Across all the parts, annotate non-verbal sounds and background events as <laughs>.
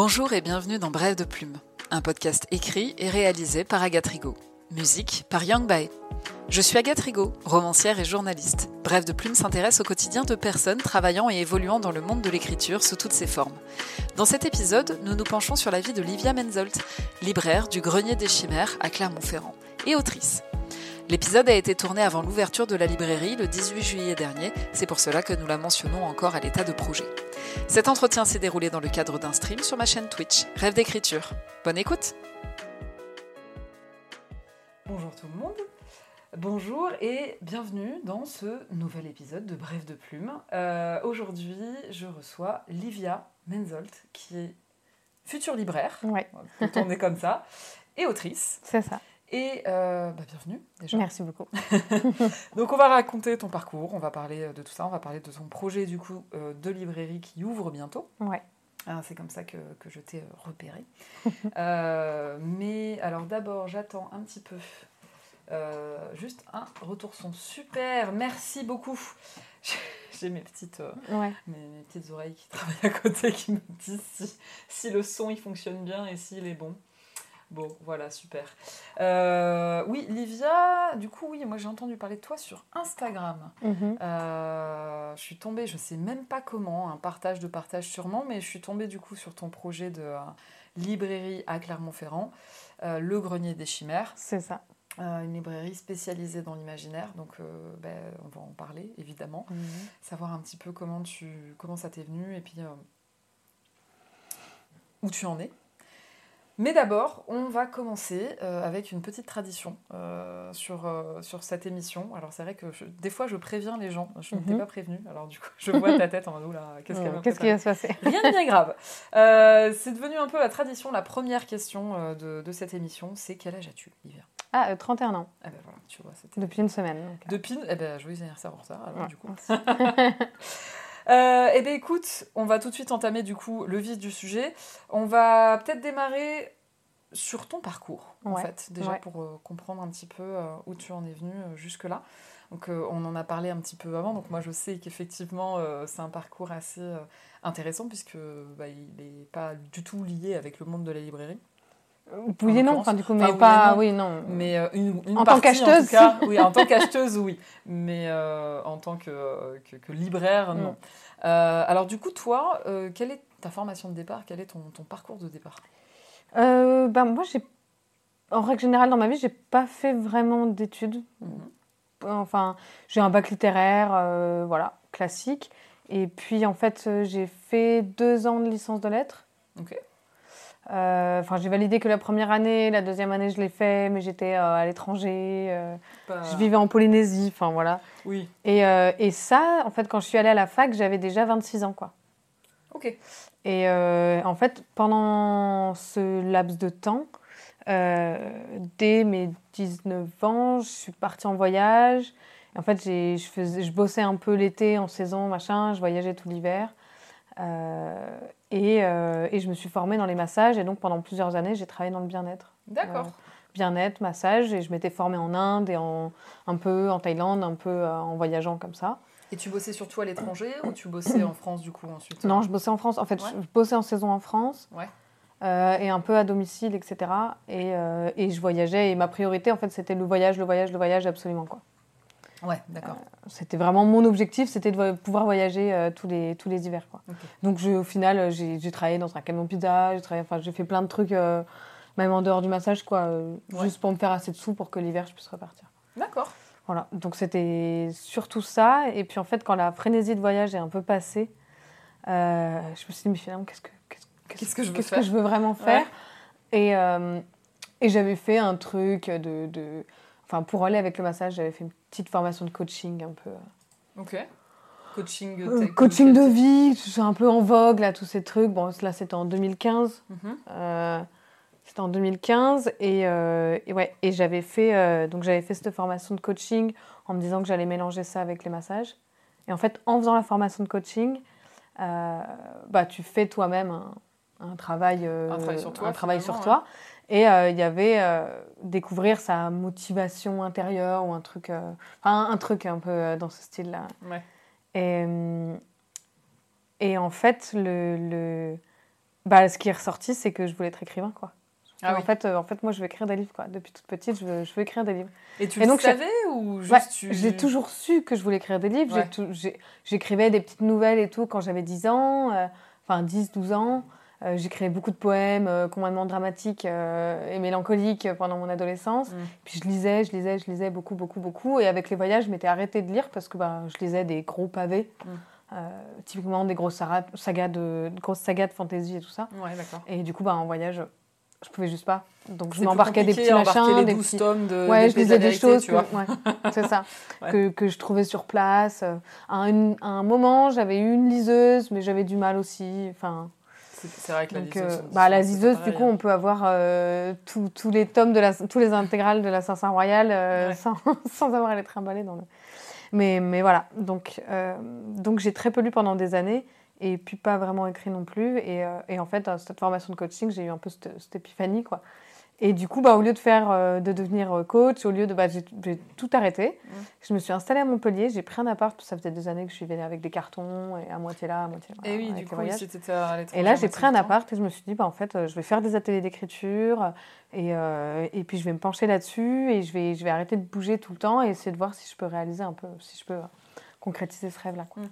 Bonjour et bienvenue dans Brève de Plume, un podcast écrit et réalisé par Agathe Rigaud. Musique par Young Bae. Je suis Agathe Rigaud, romancière et journaliste. Brève de Plume s'intéresse au quotidien de personnes travaillant et évoluant dans le monde de l'écriture sous toutes ses formes. Dans cet épisode, nous nous penchons sur la vie de Livia Menzolt, libraire du Grenier des Chimères à Clermont-Ferrand et autrice. L'épisode a été tourné avant l'ouverture de la librairie le 18 juillet dernier, c'est pour cela que nous la mentionnons encore à l'état de projet. Cet entretien s'est déroulé dans le cadre d'un stream sur ma chaîne Twitch, Rêve d'écriture. Bonne écoute Bonjour tout le monde, bonjour et bienvenue dans ce nouvel épisode de Brève de Plume. Euh, Aujourd'hui, je reçois Livia Menzolt, qui est future libraire, ouais. on est comme ça, et autrice. C'est ça. Et euh, bah, bienvenue déjà. Merci beaucoup. <laughs> Donc on va raconter ton parcours, on va parler de tout ça, on va parler de ton projet du coup euh, de librairie qui ouvre bientôt. Ouais. Ah, c'est comme ça que, que je t'ai repéré. <laughs> euh, mais alors d'abord j'attends un petit peu. Euh, juste un retour son. Super, merci beaucoup. <laughs> J'ai mes petites, euh, ouais. mes, mes, petites oreilles qui travaillent à côté qui me disent si, si le son il fonctionne bien et s'il est bon. Bon, voilà, super. Euh, oui, Livia, du coup, oui, moi j'ai entendu parler de toi sur Instagram. Mm -hmm. euh, je suis tombée, je sais même pas comment, un partage de partage sûrement, mais je suis tombée du coup sur ton projet de euh, librairie à Clermont-Ferrand, Le Grenier des Chimères. C'est ça. Une librairie spécialisée dans l'imaginaire, donc ben, on va en parler évidemment, Mm -hmm. savoir un petit peu comment, tu, comment ça t'est venu et puis où tu en es. Mais d'abord, on va commencer euh, avec une petite tradition euh, sur, euh, sur cette émission. Alors c'est vrai que je, des fois je préviens les gens, je ne t'ai Mhm. pas prévenu, alors du coup je vois ta tête en mode oula, qu'est-ce qu'elle Qu'est-ce qui va se passer? Rien de bien grave. C'est devenu un peu la tradition, la première question de, de cette émission, c'est quel âge as-tu, Livia Ah, euh, 31 ans, Ah ben voilà, tu vois, depuis une semaine. donc, Depuis, eh ben joyeux anniversaire en retard, alors ouais, du coup. <laughs> Euh, eh bien écoute, on va tout de suite entamer du coup le vif du sujet. On va peut-être démarrer sur ton parcours, en fait, déjà ouais. pour euh, comprendre un petit peu euh, où tu en es venu euh, jusque-là. Donc on en a parlé un petit peu avant, donc moi je sais qu'effectivement c'est un parcours assez intéressant puisque bah, il n'est pas du tout lié avec le monde de la librairie. Oui et non, enfin du coup, Enfin, mais oui pas, non. oui, non. Mais euh, une, une En tant en qu'acheteuse. tout cas, oui, en tant <laughs> qu'acheteuse, oui. Mais euh, en tant que, que, que libraire, non. Euh, alors du coup, toi, euh, quelle est ta formation de départ? Quel est ton, ton parcours de départ? Euh, ben, moi, j'ai, en règle générale, dans ma vie, j'ai pas fait vraiment d'études. Mhm. Enfin, j'ai un bac littéraire, euh, voilà, classique. Et puis, en fait, euh, j'ai fait deux ans de licence de lettres. Euh, Enfin, j'ai validé que la première année, la deuxième année, je l'ai fait, mais j'étais euh, à l'étranger. euh, Je vivais en Polynésie, enfin voilà. Oui. Et, et ça, en fait, quand je suis allée à la fac, j'avais déjà 26 ans, quoi. Ok. Et en fait, pendant ce laps de temps, dès mes 19 ans, je suis partie en voyage. En fait, je, faisais, je bossais un peu l'été en saison, machin, je voyageais tout l'hiver. Euh, et, euh, et je me suis formée dans les massages. Et donc, pendant plusieurs années, j'ai travaillé dans le bien-être. D'accord. Euh, bien-être, massage. Et je m'étais formée en Inde et en, un peu en Thaïlande, un peu en voyageant comme ça. Et tu bossais surtout à l'étranger ou tu bossais en France du coup ensuite? Non, je bossais en France. En fait, Ouais. je bossais en saison en France. Ouais. Et un peu à domicile, etc. Et, et je voyageais. Et ma priorité, en fait, c'était le voyage, le voyage, le voyage, absolument. quoi. Ouais, d'accord. C'était vraiment mon objectif, c'était de vo- pouvoir voyager euh, tous, les, tous les hivers. Quoi. Donc, je, au final, euh, j'ai travaillé dans un camion pizza, j'ai fait plein de trucs, euh, même en dehors du massage, quoi, euh, Ouais. juste pour me faire assez de sous pour que l'hiver, je puisse repartir. D'accord. Voilà, donc c'était surtout ça. Et puis en fait, quand la frénésie de voyage est un peu passée, euh, je me suis dit, mais finalement, qu'est-ce que, que je veux qu'est-ce faire? que je veux vraiment faire? Et, euh, et j'avais fait un truc de, de- Enfin, pour aller avec le massage, j'avais fait une petite formation de coaching un peu. Ok. Coaching. euh, tech- coaching de vie, c'est un peu en vogue, là, tous ces trucs. Bon, là, c'était en 2015. Mhm. Euh, c'était en 2015 et, euh, et ouais et j'avais fait euh, donc j'avais fait cette formation de coaching en me disant que j'allais mélanger ça avec les massages et en fait en faisant la formation de coaching euh, bah tu fais toi-même un, un travail euh, Un travail sur toi, un travail sur finalement, toi et euh, il y avait euh, découvrir sa motivation intérieure ou un truc euh, enfin un truc un peu dans ce style là Ouais. et, et en fait, le, le- bah, ce qui est ressorti, c'est que je voulais être écrivain, quoi. Ah en, fait, en fait, moi, je veux écrire des livres, quoi. Depuis toute petite, je veux, je veux écrire des livres. Et tu Et le donc, je- savais ou juste Ouais, tu... J'ai toujours su que je voulais écrire des livres. Tout- J'écrivais des petites nouvelles et tout quand j'avais 10 ans, euh, enfin 10, 12 ans. Euh, J'écrivais beaucoup de poèmes euh, complètement dramatiques euh, et mélancoliques pendant mon adolescence. Mm. Puis je lisais, je lisais, je lisais beaucoup, beaucoup, beaucoup. Et avec les voyages, je m'étais arrêtée de lire parce que bah, je lisais des gros pavés, Mm. euh, typiquement des grosses sagas, de, de grosses sagas de fantasy et tout ça. Ouais. Et du coup, bah, en voyage, je pouvais juste pas. Donc je m'embarquais des petits machins, les des 12 petits... tomes de Ouais, je lisais des choses, tu que, vois. ouais, <laughs> c'est ça, Ouais. que, que je trouvais sur place. Euh, À un, à un moment, j'avais eu une liseuse, mais j'avais du mal aussi. Enfin, C'est vrai que la donc, euh, bah, la pareil, du coup, on peut avoir euh, tous tous les tomes de la, tous les intégrales de la Saint-Saint Royal euh, Ouais. sans, <laughs> sans avoir à les trimballer dans le. Mais, mais voilà, donc, euh, donc j'ai très peu lu pendant des années et puis pas vraiment écrit non plus. Et, et en fait, dans cette formation de coaching, j'ai eu un peu cette, cette épiphanie, quoi. Et du coup, bah, au lieu de faire, euh, de devenir euh, coach, au lieu de, bah, j'ai tout arrêté. Mm. Je me suis installée à Montpellier, j'ai pris un appart, ça faisait des années que je suis venue avec des cartons et à moitié là, à moitié là. Et oui, du coup, t'étais à Et là, j'ai pris un appart et je me suis dit, bah, en fait, euh, je vais faire des ateliers d'écriture et, euh, et puis je vais me pencher là-dessus et je vais, je vais arrêter de bouger tout le temps et essayer de voir si je peux réaliser un peu, si je peux concrétiser ce rêve-là. quoi. Mm.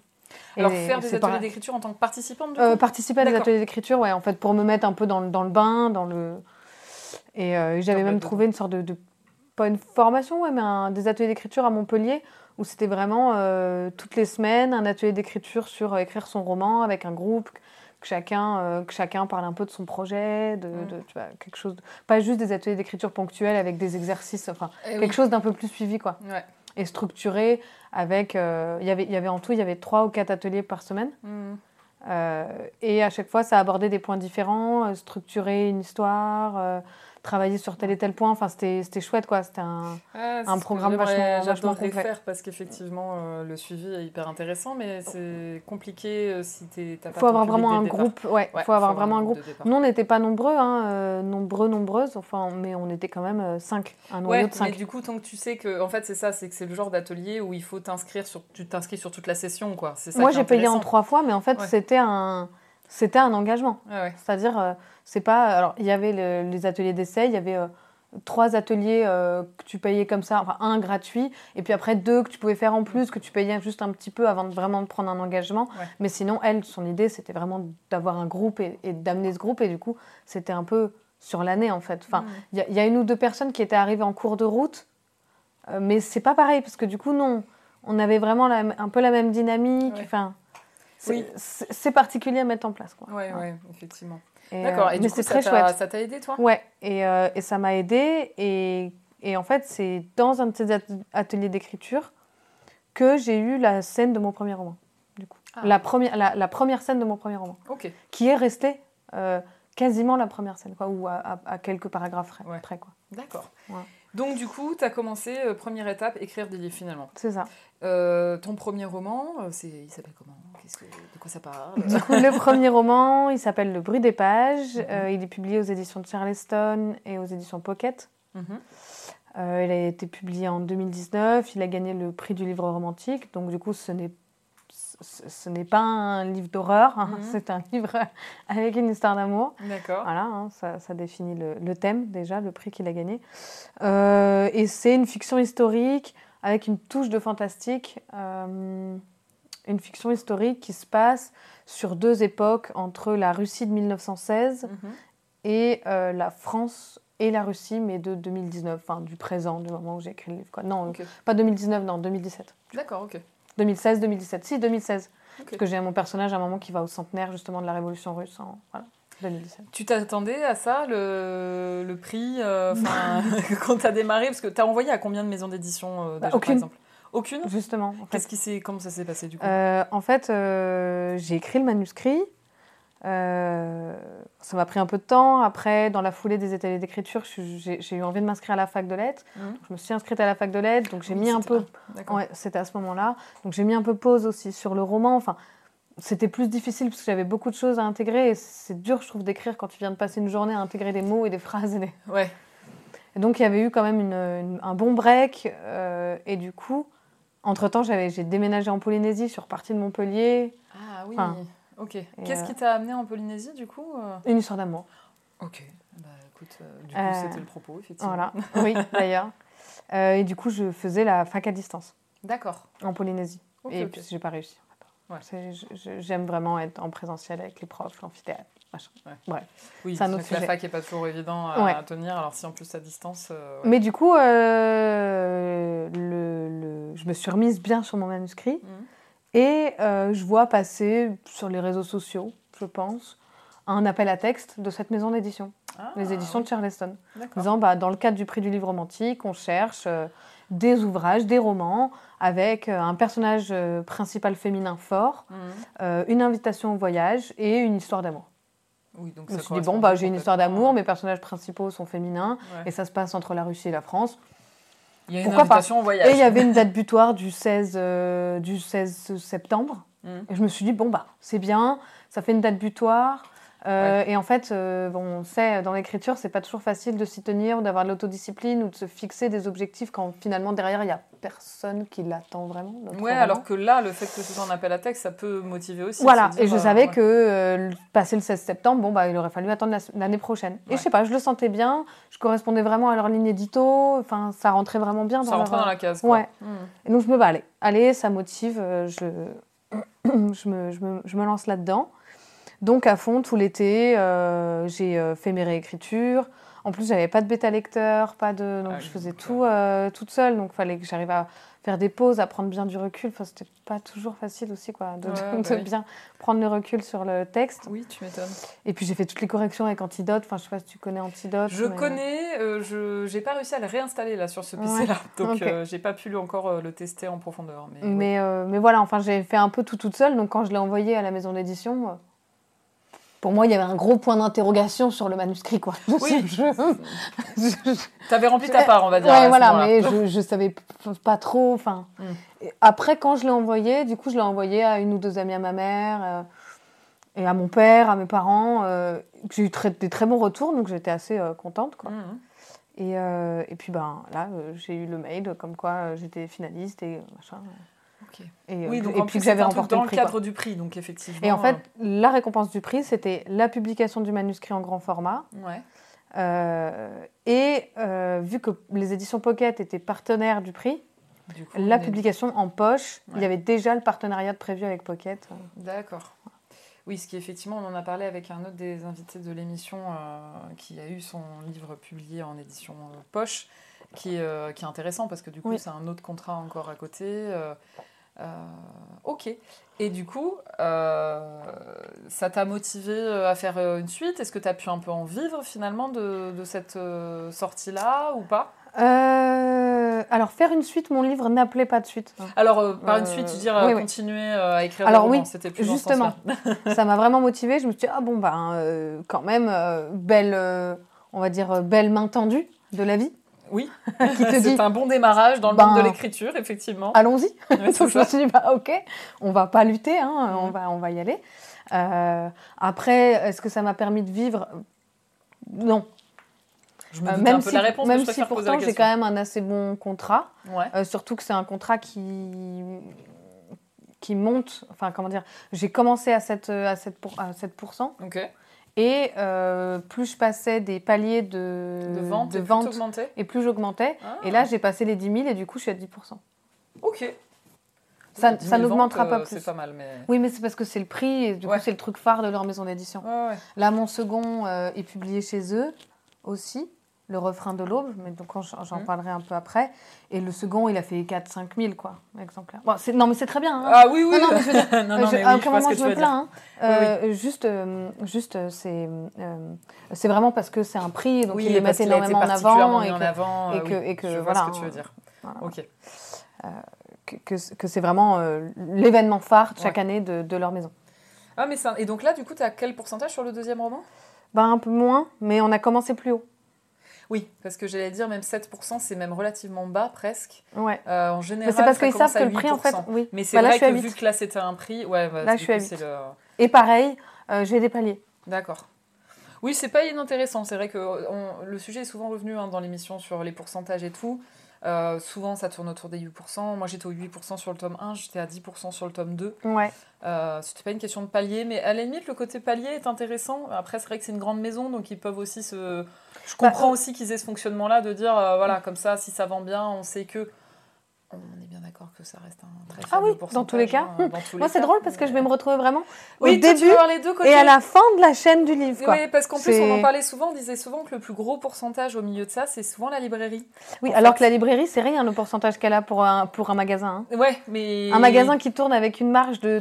Et Alors, faire des ateliers d'écriture en tant que participante, du euh, coup? participer à des ateliers d'écriture, ouais, en fait, pour me mettre un peu dans, le- dans le bain, dans le. Et euh, j'avais Dans le même trouvé une sorte de, de- pas une formation, ouais, mais un- des ateliers d'écriture à Montpellier où c'était vraiment euh, toutes les semaines un atelier d'écriture sur euh, écrire son roman avec un groupe, que chacun, euh, que chacun parle un peu de son projet, de, Mm. de- tu vois, quelque chose, de- pas juste des ateliers d'écriture ponctuels avec des exercices, enfin Eh oui. quelque chose d'un peu plus suivi quoi, Ouais. et structuré avec, euh, il y avait, il y avait en tout, il y avait trois ou quatre ateliers par semaine. Euh, et à chaque fois, ça abordait des points différents, euh, structurer une histoire, travailler sur tel et tel point. Enfin, c'était chouette, quoi. C'était un... Ah, Un programme vachement- vachement complet. faire parce qu'effectivement, euh, le suivi est hyper intéressant, mais c'est compliqué euh, si t'es- pas faut avoir vraiment un groupe. Ouais, Ouais, faut avoir vraiment un groupe. Nous, on n'était pas nombreux, hein, euh, nombreux, nombreuses, enfin, mais on était quand même euh, cinq, un noyau Ouais, de mais cinq. du coup, tant que tu sais que, en fait, c'est ça, c'est que c'est le genre d'atelier où il faut t'inscrire sur, tu t'inscris sur toute la session, quoi. Ça Moi, j'ai payé en trois fois, mais en fait, Ouais. c'était un, c'était un engagement. Ouais. C'est-à-dire, euh, c'est pas. Alors, il y avait le- les ateliers d'essai, il y avait euh, trois ateliers euh, que tu payais comme ça, enfin un gratuit, et puis après deux que tu pouvais faire en plus, que tu payais juste un petit peu avant de vraiment de prendre un engagement. Ouais. Mais sinon, elle, son idée, c'était vraiment d'avoir un groupe et, et d'amener ce groupe, et du coup, c'était un peu sur l'année en fait. Enfin, Mhm. il y, a- il y a une ou deux personnes qui étaient arrivées en cours de route, mais c'est pas pareil, parce que du coup, non, on avait vraiment la- un peu la même dynamique. Ouais. Enfin, Oui. c'est- particulier à mettre en place. Quoi. Ouais, ouais, effectivement. Et, D'accord. euh, Et mais du coup, ça très t'a- chouette. ça t'a aidé, toi? Ouais, et, euh, et ça m'a aidé. Et, et en fait, c'est dans un de ces at- ateliers d'écriture que j'ai eu la scène de mon premier roman. Du coup. Ah. La, première, la, la première scène de mon premier roman, Ok. qui est restée euh, quasiment la première scène, quoi, ou à, à- à quelques paragraphes près. Ouais. près, quoi. D'accord. Ouais. Donc, du coup, tu as commencé, euh, première étape, écrire des livres finalement. C'est ça. Euh, ton premier roman, euh, c'est, il s'appelle comment? Qu'est-ce que, De quoi ça parle? Du coup, le premier roman, il s'appelle Le bruit des pages. Mhm. Il est publié aux éditions de Charleston et aux éditions Pocket. Mhm. Il a été publié en 2019. Il a gagné le prix du livre romantique. Donc, du coup, ce n'est ce, ce n'est pas un livre d'horreur, hein. Mhm. c'est un livre <laughs> avec une histoire d'amour. D'accord. Voilà, hein, ça, ça définit le, le thème déjà, le prix qu'il a gagné. Euh, et c'est une fiction historique avec une touche de fantastique. euh, une fiction historique qui se passe sur deux époques entre la Russie de 1916 Mhm. et euh, la France et la Russie, mais de 2019, enfin du présent, du moment où j'ai écrit le livre. Quoi. Non, pas 2019, non, 2017. D'accord, ok. 2016, 2017. Si, 2016. Ok. Parce que j'ai mon personnage à un moment qui va au centenaire justement de la Révolution russe en voilà, 2017. Tu t'attendais à ça, le, le prix, euh, <laughs> <laughs> quand tu as démarré? Parce que tu as envoyé à combien de maisons d'édition euh, Bah, aucune. par exemple? Aucune? Justement. En fait, Qu'est-ce qui s'est, comment ça s'est passé du coup? Euh, en fait euh, j'ai écrit le manuscrit. Euh, ça m'a pris un peu de temps. Après, dans la foulée des ateliers d'écriture, j'ai eu envie de m'inscrire à la fac de lettres. Mhm. Je me suis inscrite à la fac de lettres, donc j'ai Oui, mis un c'était peu. Ouais, c'était à ce moment-là. Donc j'ai mis un peu pause aussi sur le roman. Enfin, c'était plus difficile parce que j'avais beaucoup de choses à intégrer. Et c'est dur, je trouve, d'écrire quand tu viens de passer une journée à intégrer des mots et des phrases. Et, des- <laughs> Ouais. et donc il y avait eu quand même une- une- un bon break. euh, et du coup, entre-temps, j'avais- j'ai déménagé en Polynésie, je suis repartie de Montpellier. Ah oui. Enfin, Ok. Qu'est-ce qui t'a amené en Polynésie, du coup Une histoire d'amour. Ok. Bah écoute, du coup, c'était le propos, effectivement. Voilà, <laughs> oui, d'ailleurs. et du coup, je faisais la fac à distance. D'accord. En Polynésie. et puis, j'ai pas réussi. J'aime vraiment être en présentiel avec les profs, l'amphithéâtre, machin. Ouais. Oui, c'est la fac n'est pas toujours évident à, tenir, alors si en plus à distance. Euh, Mais du coup, euh, le, je me suis remise bien sur mon manuscrit mmh. Et euh, je vois passer sur les réseaux sociaux, je pense, un appel à texte de cette maison d'édition, ah, les éditions de Charleston, disant bah, dans le cadre du prix du livre romantique, on cherche des ouvrages, des romans, avec euh, un personnage euh, principal féminin fort, mhm. euh, une invitation au voyage et une histoire d'amour. Oui, donc je me suis dit, bon, bah, j'ai une histoire d'amour, mes personnages principaux sont féminins, et ça se passe entre la Russie et la France. Il y a une invitation au voyage. Et il y avait une date butoir du 16, du 16 septembre. Mhm. Et je me suis dit, bon, bah, c'est bien, ça fait une date butoir. Euh, et en fait, euh, bon, on sait, dans l'écriture, c'est pas toujours facile de s'y tenir, d'avoir de l'autodiscipline ou de se fixer des objectifs quand finalement derrière il y a personne qui l'attend vraiment. Ouais, alors que là, le fait que ce soit un appel à texte, ça peut motiver aussi. Voilà, et je euh, savais que passer le 16 septembre, bon, bah, il aurait fallu attendre l'année prochaine. Et je sais pas, je le sentais bien, je correspondais vraiment à leur ligne édito, enfin, ça rentrait vraiment bien dans Ça rentrait dans la case. Quoi. Ouais. Hmm. Et donc je me bah, allez, ça motive, je, <clears throat> je, me, je, me, je me lance là-dedans. Donc à fond, tout l'été, euh, j'ai euh, fait mes réécritures. En plus, j'avais pas de bêta lecteur, pas de, donc ah je faisais tout euh, toute seule. Donc il fallait que j'arrive à faire des pauses, à prendre bien du recul. Enfin, c'était pas toujours facile aussi, quoi, de, <laughs> bah bien prendre le recul sur le texte. Oui, tu m'étonnes. Et puis j'ai fait toutes les corrections avec Antidote. Enfin, je sais pas si tu connais Antidote. Je connais. je j'ai pas réussi à le réinstaller là sur ce PC-là, <laughs> donc j'ai pas pu encore le tester en profondeur. Mais mais, mais voilà, enfin, j'ai fait un peu tout toute seule. Donc quand je l'ai envoyé à la maison d'édition pour moi, il y avait un gros point d'interrogation sur le manuscrit, quoi. Oui. <laughs> tu avais rempli ta part, on va dire. Oui, voilà, mais je, ne savais pas trop. Enfin, mm. après, quand je l'ai envoyé, du coup, je l'ai envoyé à une ou deux amies à ma mère euh, et à mon père, à mes parents. Euh, j'ai eu des très bons retours, donc j'étais assez euh, contente, quoi. Mm. Et, et, puis, ben là, j'ai eu le mail comme quoi j'étais finaliste et machin. Et, oui, donc puis j'avais remporté dans le, cadre du prix, donc effectivement. Et en fait, la récompense du prix, c'était la publication du manuscrit en grand format. Ouais. Euh, et euh, vu que les éditions Pocket étaient partenaires du prix, la publication en poche, il y avait déjà le partenariat prévu avec Pocket. D'accord. Oui, ce qui effectivement, on en a parlé avec un autre des invités de l'émission euh, qui a eu son livre publié en édition poche, qui, qui, est intéressant parce que du coup, c'est un autre contrat encore à côté. Euh, ok. Et du coup, euh, ça t'a motivé euh, à faire une suite? Est-ce que tu as pu un peu en vivre finalement de, cette sortie-là ou pas? Alors, faire une suite, mon livre n'appelait pas de suite. Alors, par une suite, tu dire continuer à écrire Alors, oui, c'était plus justement. ça m'a vraiment motivé Je me suis dit, ah bon, ben, quand même, belle, on va dire, belle main tendue de la vie. Oui, <laughs> c'est un bon démarrage dans le monde de ben, l'écriture, effectivement. Allons-y. <laughs> je me suis dit, bah, ok, on va pas lutter, hein, on, va, on va y aller. Euh, après, est-ce que ça m'a permis de vivre? Non. Je me euh, même un peu si, la réponse, même si pourtant j'ai quand même un assez bon contrat, euh, surtout que c'est un contrat qui qui monte, enfin comment dire, j'ai commencé à 7, à 7, à 7%. Ok. Et euh, plus je passais des paliers de, de vente, de vente et, plus j'augmentais. Et là, j'ai passé les 10 000 et du coup, je suis à 10% Ok. Ça, ça n'augmentera pas euh, plus. C'est pas mal, mais... Oui, mais c'est parce que c'est le prix et du coup, c'est le truc phare de leur maison d'édition. Là, mon second euh, est publié chez eux aussi le refrain de l'aube, mais donc j'en mmh. parlerai un peu après. Et le second, il a fait 4-5 000 quoi, exemplaires. Bon, non, mais c'est très bien. Hein. Ah oui, oui. Non, non, je <laughs> non, non, je, moment je me plains. Hein. Euh, juste, euh, juste c'est euh, c'est vraiment parce que c'est un prix, donc il les met énormément en avant. Et que, avant, et que, et que je voilà. Vois ce que tu veux dire. Ok. que, que c'est vraiment l'événement phare chaque année de, de, leur maison. Ah, mais ça... Et donc là, du coup, tu as quel pourcentage sur le deuxième roman? Ben, Un peu moins, mais on a commencé plus haut. Oui, parce que j'allais dire même 7%, c'est même relativement bas presque. Ouais. Euh, en général, c'est parce qu'ils savent que le prix, en fait, oui. Mais c'est bah, vrai que vu que là c'était un prix, ouais, bah, là je suis à 8. Le... Et pareil, euh, j'ai des paliers. D'accord. Oui, c'est pas inintéressant. C'est vrai que le sujet est souvent revenu hein, dans l'émission sur les pourcentages et tout. Euh, souvent, ça tourne autour des 8%. Moi, j'étais au 8% sur le tome 1, j'étais à 10% sur le tome 2. Ouais. Euh, C'était pas une question de palier, mais à la limite, le côté palier est intéressant. Après, c'est vrai que c'est une grande maison, donc ils peuvent aussi se. Je comprends Bah, aussi qu'ils aient ce fonctionnement-là de dire, euh, voilà, comme ça, si ça vend bien, on sait que. On est bien d'accord que ça reste un très Ah faible oui, dans tous les cas. hein, dans tous Moi, c'est drôle parce que je vais me retrouver vraiment Oui, au début les deux côtés. et à la fin de la chaîne du livre. Quoi. Oui, parce qu'en plus, on en parlait souvent, on disait souvent que le plus gros pourcentage au milieu de ça, c'est souvent la librairie. Oui, en alors fait. que la librairie, c'est rien le pourcentage qu'elle a pour un, pour un magasin. hein. Ouais, mais. Un magasin qui tourne avec une marge de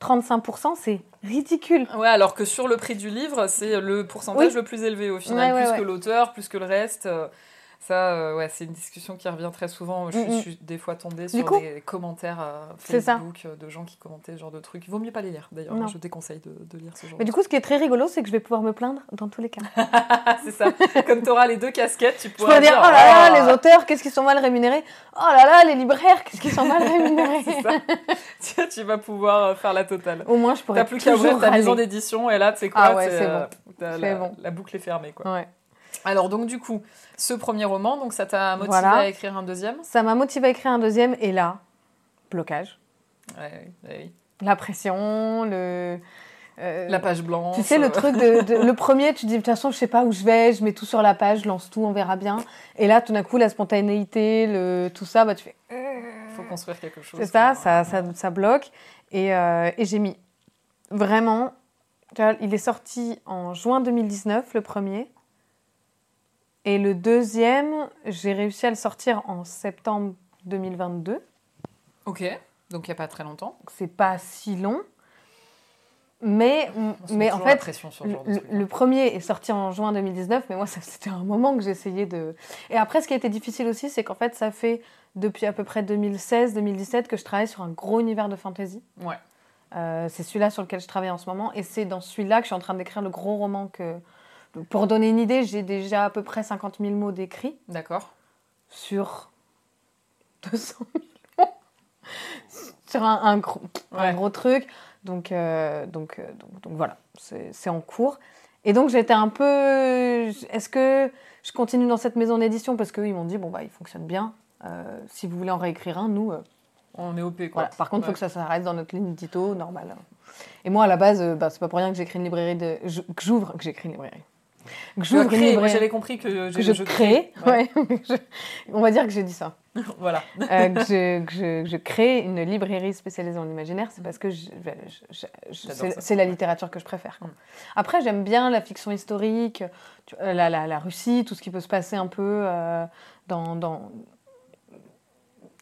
30-35%, c'est ridicule. Ouais, alors que sur le prix du livre, c'est le pourcentage Oui. le plus élevé au final, Ouais, ouais, plus ouais. que l'auteur, plus que le reste. Ça, euh, ouais, c'est une discussion qui revient très souvent. Je, Mm, mm. je suis des fois tombée sur coup, des commentaires euh. Facebook euh, de gens qui commentaient ce genre de trucs. Il vaut mieux pas les lire, d'ailleurs. Non. Je déconseille de, de lire ce genre Mais du coup, ce qui est très rigolo, c'est que je vais pouvoir me plaindre dans tous les cas. <laughs> C'est ça. Comme tu auras les deux casquettes, tu Je pourras pourrais dire, oh là là, les auteurs, qu'est-ce qu'ils sont mal rémunérés? Oh là là, les libraires, qu'est-ce qu'ils sont mal <laughs> rémunérés c'est ça. Tu vas pouvoir faire la totale. Au moins, je pourrais T'as plus qu'à ouvrir ta maison d'édition et là, tu sais quoi, Ah ouais, c'est bon. la, bon. la boucle est fermée. Quoi. Ouais. Alors, donc, du coup, ce premier roman, donc ça t'a motivé Voilà. à écrire un deuxième? Ça m'a motivé à écrire un deuxième, et là, blocage. Ouais, ouais, oui. La pression, le... euh, La page blanche. Tu sais, le euh, truc de, de- Le premier, tu dis, de toute façon, je sais pas où je vais, je mets tout sur la page, je lance tout, on verra bien. Et là, tout d'un coup, la spontanéité, le, tout ça, bah, tu fais. faut construire quelque chose. C'est ça, ça, ça, ça bloque. Et, euh, et j'ai mis vraiment. Il est sorti en juin 2019, le premier. Et le deuxième, j'ai réussi à le sortir en septembre 2022. Ok, donc il n'y a pas très longtemps. C'est pas si long. Mais, On mais en fait, sur le, le- le premier est sorti en juin 2019, mais moi, c'était un moment que j'essayais de... Et après, ce qui a été difficile aussi, c'est qu'en fait, ça fait depuis à peu près 2016-2017 que je travaille sur un gros univers de fantasy. Ouais. Euh, c'est celui-là sur lequel je travaille en ce moment, et c'est dans celui-là que je suis en train d'écrire le gros roman que... Pour donner une idée, j'ai déjà à peu près 50 000 mots d'écrits D'accord. sur 200 000 mots. sur un, un gros, un gros truc. Donc, euh, donc, euh, donc, donc voilà, c'est en cours. Et donc j'étais un peu... Est-ce que je continue dans cette maison d'édition? Parce qu'eux, ils m'ont dit, bon, bah, il fonctionne bien. Euh, si vous voulez en réécrire un, nous... On est OP quoi. voilà. Par contre, il faut que ça s'arrête dans notre ligne édito, normal. Et moi, à la base, bah, c'est pas pour rien que j'écris une librairie de... que j'ouvre, que j'écris une librairie. Que j'ouvre une librairie. j'avais compris que je je crée, Ouais. ouais. <laughs> Je- on va dire que j'ai dit ça. <laughs> voilà. Euh, que, je, que je- je crée une librairie spécialisée en imaginaire, c'est parce que c'est la littérature que je préfère. quoi. Mm. Après, j'aime bien la fiction historique, euh, la, la- la Russie, tout ce qui peut se passer un peu euh, dans, dans,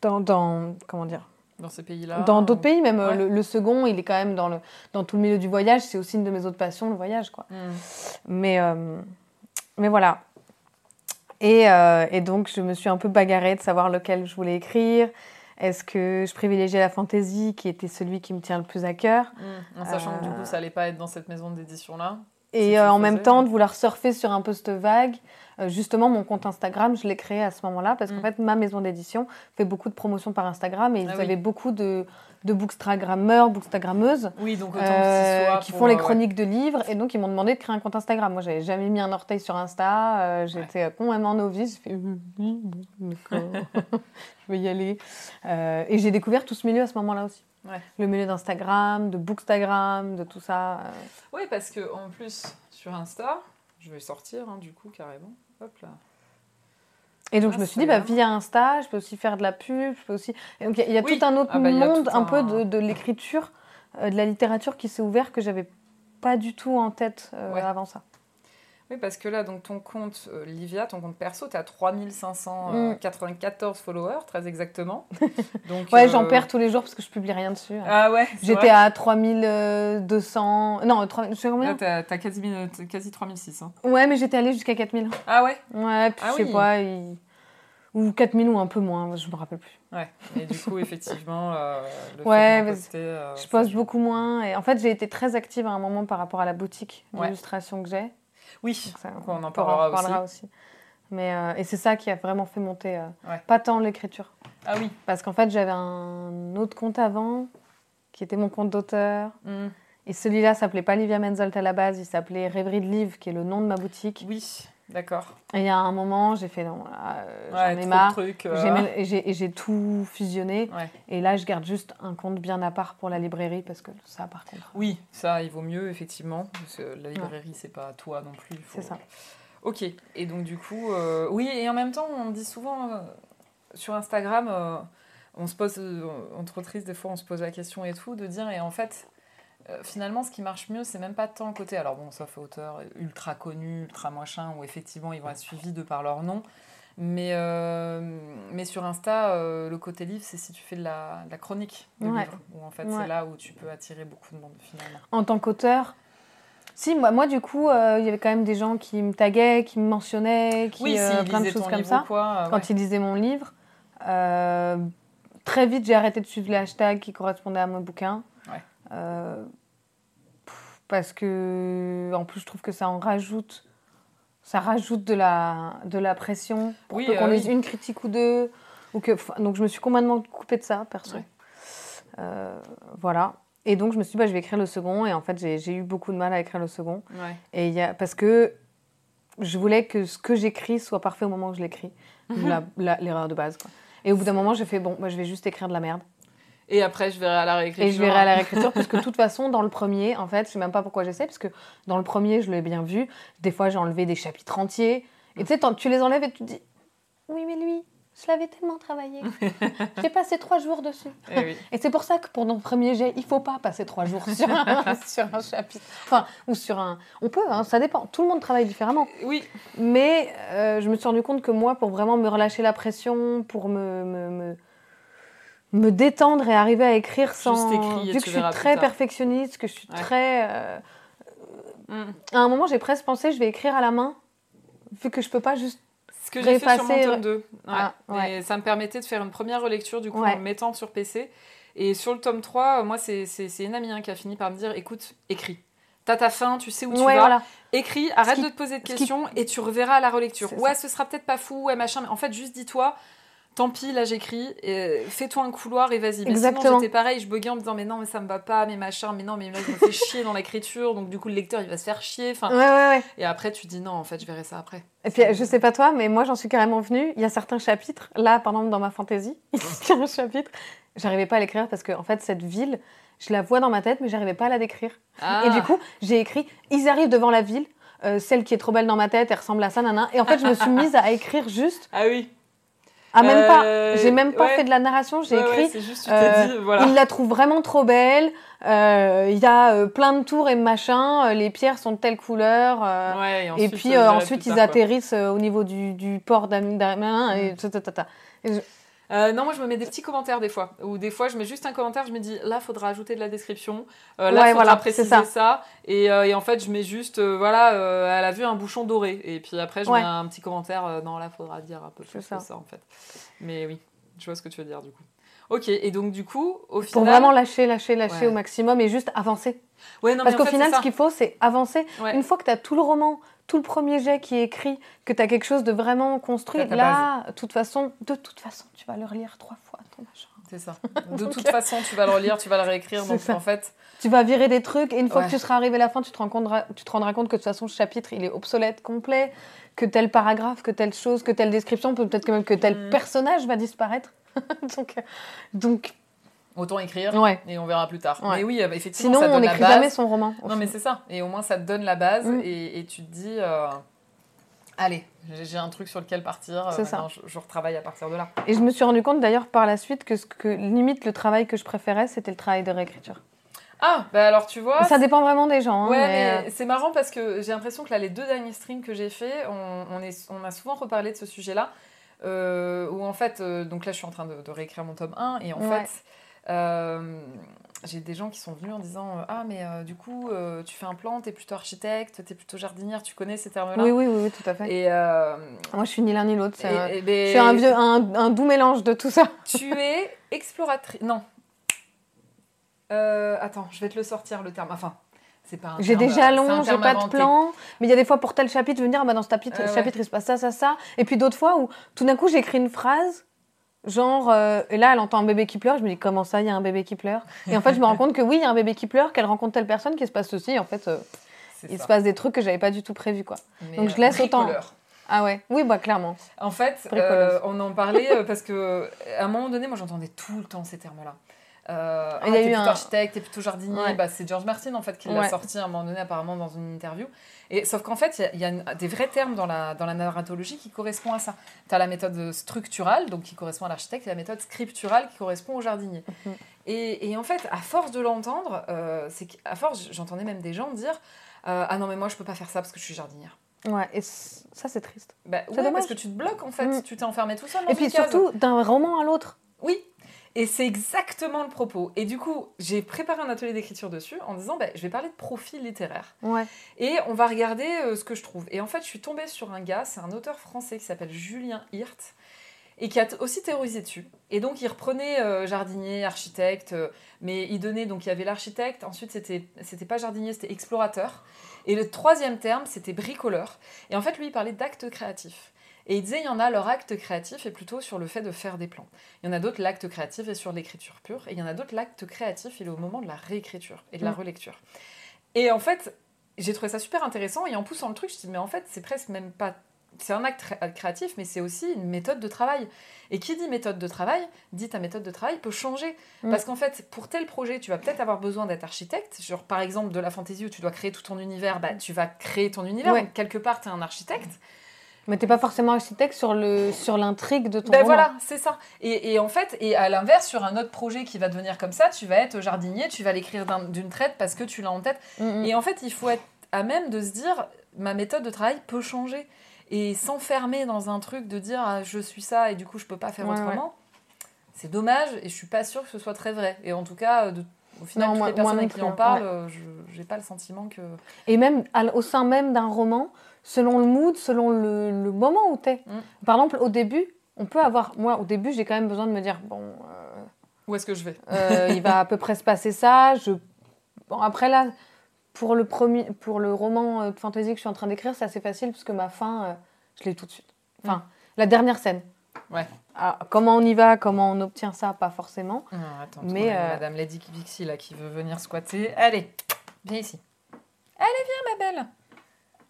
dans, dans- comment dire, Dans ces pays-là. dans d'autres pays. Même euh, Ouais. le, le second, il est quand même dans, le, dans tout le milieu du voyage. C'est aussi une de mes autres passions, le voyage, quoi. Hmm. Mais, euh, mais voilà. Et, euh, et donc, je me suis un peu bagarrée de savoir lequel je voulais écrire. Est-ce que je privilégiais la fantaisie, qui était celui qui me tient le plus à cœur? Hmm. En sachant que du coup ça allait pas être dans cette maison d'édition-là. Et euh, en même temps, ouais. de vouloir surfer sur un post vague. Euh, justement, mon compte Instagram, je l'ai créé à ce moment-là parce qu'en Mm. fait, ma maison d'édition fait beaucoup de promotions par Instagram et ils Ah oui. avaient beaucoup de, de bookstagrammeurs, bookstagrammeuses Oui, donc autant euh, qui font les ouais. chroniques de livres et donc ils m'ont demandé de créer un compte Instagram. Moi, j'avais jamais mis un orteil sur Insta, j'étais euh, complètement novice. J'ai fait <laughs> <laughs> je vais y aller. Et j'ai découvert tout ce milieu à ce moment-là aussi. Ouais. Le milieu d'Instagram, de Bookstagram, de tout ça. euh. Oui, parce que en plus, sur Insta, je vais sortir hein, du coup carrément. Hop là. Et donc Ah, je me suis dit, bah, via Insta, je peux aussi faire de la pub, je peux aussi. Et donc il y a- il y a Oui. tout un autre Ah bah, monde, un un- peu de, de l'écriture, euh, de la littérature qui s'est ouvert que j'avais pas du tout en tête euh, Ouais. avant ça. Oui, parce que là, donc ton compte euh, Livia, ton compte perso, tu as 3594 followers, très exactement. <laughs> Donc, Mm. Ouais, euh, j'en perds tous les jours parce que je publie rien dessus. hein. Ah ouais J'étais à 3200. Non, 3000, je sais Là, combien t'as t'as quasi, quasi 3006. Hein. Ouais, mais j'étais allée jusqu'à 4000. Ah ouais? Ouais, puis Ah je sais oui. pas. il- Ou 4000 ou un peu moins, je me rappelle plus. Ouais. Et du coup, effectivement, euh, le Ouais, fait poster, euh, je poste beaucoup moins. Et en fait, j'ai été très active à un moment par rapport à la boutique Ouais. d'illustration que j'ai. Oui, ça, on en on parlera, aussi. Mais, euh, et c'est ça qui a vraiment fait monter, euh, Ouais. pas tant l'écriture. Ah oui. Parce qu'en fait, j'avais un autre compte avant, qui était mon compte d'auteur. Hmm. Et celui-là s'appelait pas Livia Menzolt à la base, il s'appelait Rêverie de Livre, qui est le nom de ma boutique. Oui. D'accord. Et il y a un moment, j'ai fait non, là, euh, Ouais, j'en ai marre. euh, J'ai tout fusionné. Ouais. Et là, je garde juste un compte bien à part pour la librairie parce que ça, par contre. Oui, ça, il vaut mieux, effectivement. Parce que la librairie, c'est pas toi non plus. faut- C'est ça. Ok. Et donc, du coup, euh, oui, et en même temps, on dit souvent euh, sur Instagram, euh, on se pose, entre autrices, des fois, on se pose la question et tout, de dire, et en fait, euh, finalement, ce qui marche mieux, c'est même pas tant le côté, alors bon, sauf auteurs ultra connus, ultra machin, où effectivement, ils vont être suivis de par leur nom. Mais, euh, mais sur Insta, euh, le côté livre, c'est si tu fais de la, de la chronique de Ouais. livre, où en fait, Ouais. c'est là où tu peux attirer beaucoup de monde, finalement. En tant qu'auteur, si, moi, moi du coup, euh, il y avait quand même des gens qui me taguaient, qui me mentionnaient, qui, Oui, euh, plein de choses comme ça. quoi, euh, Quand ouais. ils lisaient mon livre, très vite, j'ai arrêté de suivre les hashtags qui correspondaient à mon bouquin. Ouais. Euh, parce que, en plus, je trouve que ça en rajoute. Ça rajoute de la, de la pression pour Oui, peu qu'on euh, lise oui. une critique ou deux. Ou que, donc, je me suis complètement coupée de ça, perso. Ouais. Euh, voilà. Et donc, je me suis dit, bah, je vais écrire le second. Et en fait, j'ai eu beaucoup de mal à écrire le second. Ouais. Et y a, parce que je voulais que ce que j'écris soit parfait au moment où je l'écris. <laughs> L'erreur de base. Quoi. Et au bout d'un moment, j'ai fait, bon, bah, je vais juste écrire de la merde. Et après, je verrai à la réécriture. Et je verrai à la réécriture, parce que de toute façon, dans le premier, en fait, je sais même pas pourquoi j'essaie, parce que dans le premier, je l'ai bien vu. Des fois, j'ai enlevé des chapitres entiers. Et tu sais, tu les enlèves et tu te dis, oui, mais lui, je l'avais tellement travaillé. <laughs> j'ai passé trois jours dessus. Eh oui. Et c'est pour ça que pour notre premier jet, il faut pas passer trois jours sur un, <laughs> sur un chapitre. Enfin, ou sur un. On peut, hein, ça dépend. Tout le monde travaille différemment. Oui, Mais euh, je me suis rendu compte que moi, pour vraiment me relâcher la pression, pour me, me, me, me détendre et arriver à écrire sans. écris et vu que je suis très perfectionniste, que je suis Ouais. très. euh, Mm. À un moment, j'ai presque pensé, je vais écrire à la main, vu que je peux pas juste. ce que j'ai fait sur tome 2. Ouais. Ah, ouais. Et ça me permettait de faire une première relecture du coup en me mettant sur PC. Et sur le tome 3, euh, moi, c'est une amie hein, qui a fini par me dire écoute, écris. T'as ta fin, tu sais où tu vas. voilà. Écris, arrête qui- de te poser de qui- questions et tu reverras à la relecture. Ouais, ce sera peut-être pas fou, ouais, machin, mais en fait, juste dis-toi, tant pis, là j'écris, et fais-toi un couloir et vas-y. Mais sinon, Exactement. j'étais pareil, je buguais en me disant, mais non, mais ça me va pas, mais machin, mais non, mais là, je me fais <laughs> chier dans l'écriture, donc du coup, le lecteur, il va se faire chier. Enfin, Ouais, ouais, ouais. Et après, tu dis, non, en fait, je verrai ça après. Et puis, je sais pas toi, mais moi, j'en suis carrément venue. Il y a certains chapitres, là, par exemple, dans ma fantaisie, <laughs> il y a un chapitre, j'arrivais pas à l'écrire parce que, en fait, cette ville, je la vois dans ma tête, mais j'arrivais pas à la décrire. Ah. Et du coup, j'ai écrit Ils arrivent devant la ville, euh, celle qui est trop belle dans ma tête, elle ressemble à ça, nana. Et en fait, je me suis mise à écrire juste, Ah oui. À même Euh, pas. J'ai même pas ouais. fait de la narration, j'ai Ouais, écrit. juste, euh, dit, voilà. Il la trouve vraiment trop belle. euh, Il y a euh, plein de tours et machin. euh, les pierres sont de telle couleur. euh, et puis euh, ensuite, ils tard, atterrissent euh, au niveau du, du port d'Amiens et ta. Et je- Euh, non, moi je me mets des petits commentaires des fois. Ou des fois je mets juste un commentaire, je me dis là faudra ajouter de la description, euh, là Ouais, faudra voilà, préciser ça. ça. Et, euh, et en fait je mets juste voilà, elle a vu un bouchon doré. Et puis après je Ouais. mets un petit commentaire, non là faudra dire un peu plus que ça. ça. en fait. Mais oui, je vois ce que tu veux dire du coup. Ok, et donc du coup au final. Pour vraiment lâcher, lâcher, lâcher Ouais. au maximum et juste avancer. Ouais, non, Parce qu'au final, ce qu'il faut, c'est avancer. Une fois que tu as tout le roman, tout le premier jet qui est écrit, que tu as quelque chose de vraiment construit, là, de toute façon, de toute façon, tu vas le relire trois fois, ton machin. C'est ça. <laughs> De toute façon, tu vas le relire, tu vas le réécrire. Donc ça. en fait, Tu vas virer des trucs et une fois Ouais. que tu seras arrivé à la fin, tu te, compte, tu te rendras compte que de toute façon, ce chapitre, il est obsolète, complet, que tel paragraphe, que telle chose, que telle description, peut-être que même que tel Mm. personnage va disparaître. <laughs> donc, euh, donc, autant écrire ouais. et on verra plus tard. Ouais. Mais oui, euh, effectivement, Sinon, ça on donne la n'écrit base. jamais son roman. Non, mais c'est ça. Et au moins, ça te donne la base Mm. et, et tu te dis, euh, allez, j'ai un truc sur lequel partir. euh, C'est ça. Je, je retravaille à partir de là. Et je me suis rendu compte d'ailleurs par la suite que, ce que limite le travail que je préférais, c'était le travail de réécriture. Ah, bah alors tu vois. Ça dépend vraiment des gens. hein, Ouais, mais, mais c'est marrant parce que j'ai l'impression que là, les deux derniers streams que j'ai fait, on, on, est, on a souvent reparlé de ce sujet-là. euh, où en fait, euh, donc là, je suis en train de, de réécrire mon tome 1 et en Ouais. fait, euh, j'ai des gens qui sont venus en disant euh, Ah, mais euh, du coup, euh, tu fais un plan, t'es plutôt architecte, t'es plutôt jardinière, tu connais ces termes-là? Oui, oui, oui, oui, tout à fait. Et, euh, Moi, je suis ni l'un ni l'autre. c'est un- ben, Je suis un, vieux, un, un doux mélange de tout ça. <laughs> Tu es exploratrice. Non. Euh, attends, je vais te le sortir le terme. Enfin, c'est pas un J'ai des euh, jalons, j'ai pas de plan. Mais il y a des fois pour tel chapitre, je veux me dire, ah bah dans ce chapitre, Ouais, ouais. chapitre il se passe ça, ça, ça. Et puis d'autres fois où tout d'un coup j'écris une phrase, genre, euh, et là elle entend un bébé qui pleure, je me dis, comment ça, il y a un bébé qui pleure Et en fait, je me rends <laughs> compte que oui, il y a un bébé qui pleure, qu'elle rencontre telle personne, qu'il se passe ceci. En fait, euh, il ça. se passe des trucs que j'avais pas du tout prévu, quoi. Mais, donc je euh, laisse autant- bricoleur. Ah ouais, oui, bah clairement. En fait, euh, on en parlait euh, parce que à un moment donné, moi j'entendais tout le temps ces termes-là. Euh, Il ah, y a t'es eu plutôt un- architecte, t'es plutôt jardinier. Ouais. Bah, c'est George Martin en fait qui l'a Ouais. sorti à un moment donné apparemment dans une interview. Et sauf qu'en fait, il y a- y, des vrais termes dans la, dans la narratologie qui correspondent à ça. Tu as la méthode structurale, donc qui correspond à l'architecte, et la méthode scripturale qui correspond au jardinier. Mhm. et, et en fait, à force de l'entendre, euh, c'est qu'à force, j'entendais même des gens dire euh, Ah non, mais moi je peux pas faire ça parce que je suis jardinière. Ouais, et ça, c'est triste. Bah, ouais, parce que tu te bloques en fait, Mm. tu t'es enfermé tout seul dans Et puis surtout, d'un roman à l'autre. Oui, et c'est exactement le propos. Et du coup, j'ai préparé un atelier d'écriture dessus en disant, bah, je vais parler de profil littéraire. Ouais. Et on va regarder euh, ce que je trouve. Et en fait, je suis tombée sur un gars, c'est un auteur français qui s'appelle Julien Hirt, et qui a aussi théorisé dessus. Et donc, il reprenait euh, jardinier, architecte, euh, mais il donnait, donc il y avait l'architecte, ensuite c'était c'était pas jardinier, c'était explorateur. Et le troisième terme, c'était bricoleur. Et en fait, lui, il parlait d'acte créatif. Et il disait, il y en a, leur acte créatif est plutôt sur le fait de faire des plans. Il y en a d'autres, l'acte créatif est sur l'écriture pure. Et il y en a d'autres, l'acte créatif, il est au moment de la réécriture et de la Mm. relecture. Et en fait, j'ai trouvé ça super intéressant. Et en poussant le truc, je me suis dit, mais en fait, c'est presque même pas. C'est un acte cré- créatif, mais c'est aussi une méthode de travail. Et qui dit méthode de travail, dit ta méthode de travail peut changer. Mm. Parce qu'en fait, pour tel projet, tu vas peut-être avoir besoin d'être architecte. Genre, par exemple, de la fantaisie où tu dois créer tout ton univers, bah, tu vas créer ton univers. Ouais. Donc, quelque part, tu es un architecte. Mais t'es pas forcément architecte sur le sur l'intrigue de ton Ben roman. voilà, c'est ça. Et, et en fait, et à l'inverse, sur un autre projet qui va devenir comme ça, tu vas être jardinier, tu vas l'écrire d'un- d'une traite parce que tu l'as en tête. Mm, mm. Et en fait, il faut être à même de se dire, ma méthode de travail peut changer. Et s'enfermer dans un truc de dire, ah, je suis ça et du coup, je peux pas faire Ouais, autrement, c'est dommage et je suis pas sûre que ce soit très vrai. Et en tout cas, euh, de- au final, Non, toutes moi- les personnes moi qui en hein. parlent, Ouais. euh, je j'ai pas le sentiment que... Et même au sein même d'un roman, selon le mood, selon le, le moment où t'es. Mm. Par exemple, au début, on peut avoir. Moi, au début, j'ai quand même besoin de me dire bon, euh, Où est-ce que je vais? euh, il va à peu près se passer ça. Je... Bon, après là, pour le premier, pour le roman euh, de fantasy que je suis en train d'écrire, c'est assez facile parce que ma fin, euh, je l'ai tout de suite. Enfin, la dernière scène. Ouais. Ah, comment on y va, comment on obtient ça, pas forcément. Non, attends, Mais, euh, Madame Lady Pixie là qui veut venir squatter. Allez, viens ici. Allez, viens ma belle.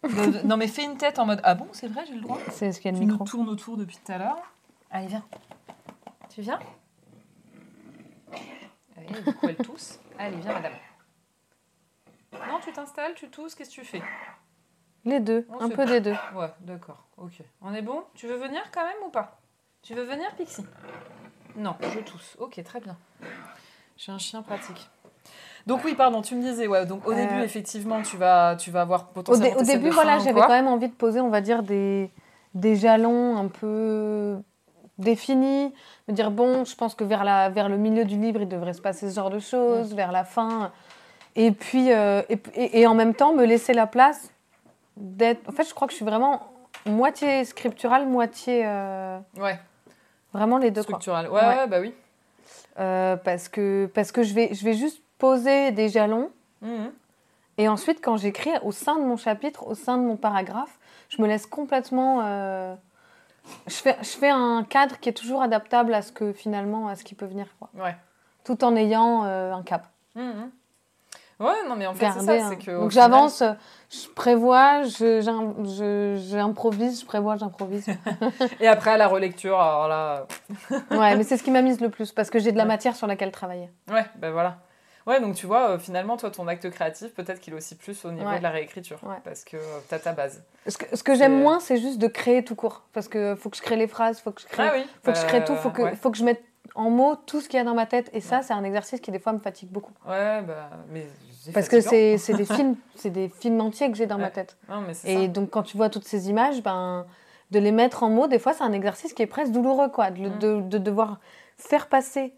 De- non mais fais une tête en mode ah bon c'est vrai j'ai le droit? C'est ce qu'il y a Tu le nous micro. tournes autour depuis tout à l'heure. Allez viens. Tu viens? Allez, du coup elle tousse. Allez viens madame. Non tu t'installes, tu tousses, qu'est-ce que tu fais? Les deux, On un peu des deux. Ouais d'accord, ok. On est bon? Tu veux venir quand même ou pas? Tu veux venir Pixie? Non, je tousse. Ok très bien. J'ai un chien pratique. Donc oui, pardon, tu me disais, ouais. Donc au Euh, début, effectivement, tu vas, tu vas avoir Au, dé- potentiellement. au scènes début, voilà, j'avais quand même envie de poser, on va dire, des, des jalons un peu définis, me dire, bon, je pense que vers, la, vers le milieu du livre, il devrait se passer ce genre de choses, vers la fin. Et puis, euh, et, et- et en même temps, me laisser la place d'être... En fait, je crois que je suis vraiment moitié scripturale, moitié... euh, Ouais, vraiment les deux, structural. Ouais, Ouais. ouais, bah oui. Euh, parce que, parce que je, vais, je vais juste poser des jalons Mhm. Et ensuite, quand j'écris au sein de mon chapitre, au sein de mon paragraphe, je me laisse complètement. euh, Je, fais, je fais un cadre qui est toujours adaptable à ce que finalement, à ce qui peut venir, quoi. Ouais. Tout en ayant euh, un cap. Mhm. Ouais, non, mais en fait, c'est ça. un- C'est que. au Donc final- j'avance, je prévois, je- j'im- je- j'improvise, je, prévois, j'improvise. <laughs> Et après, à la relecture, alors là. ouais, <laughs> mais c'est ce qui m'amuse le plus parce que j'ai de la matière sur laquelle travailler. Ouais, ben voilà. Ouais, donc tu vois, euh, finalement, toi, ton acte créatif, peut-être qu'il est aussi plus au niveau Ouais. de la réécriture. Ouais. Parce que euh, t'as ta base. Ce que, ce que j'aime C'est- moins, c'est juste de créer tout court. Parce que faut que je crée les phrases, faut que je crée Ah oui. faut que je crée tout, faut que, Ouais, faut que je mette en mots tout ce qu'il y a dans ma tête. Et ça, c'est un exercice qui, des fois, me fatigue beaucoup. ouais bah. Mais Parce que fatigant. c'est c'est des films, <laughs> c'est des films entiers que j'ai dans ma tête. Non, mais c'est Et ça. donc, quand tu vois toutes ces images, ben, de les mettre en mots, des fois, c'est un exercice qui est presque douloureux, quoi. De, Mm. de- de devoir faire passer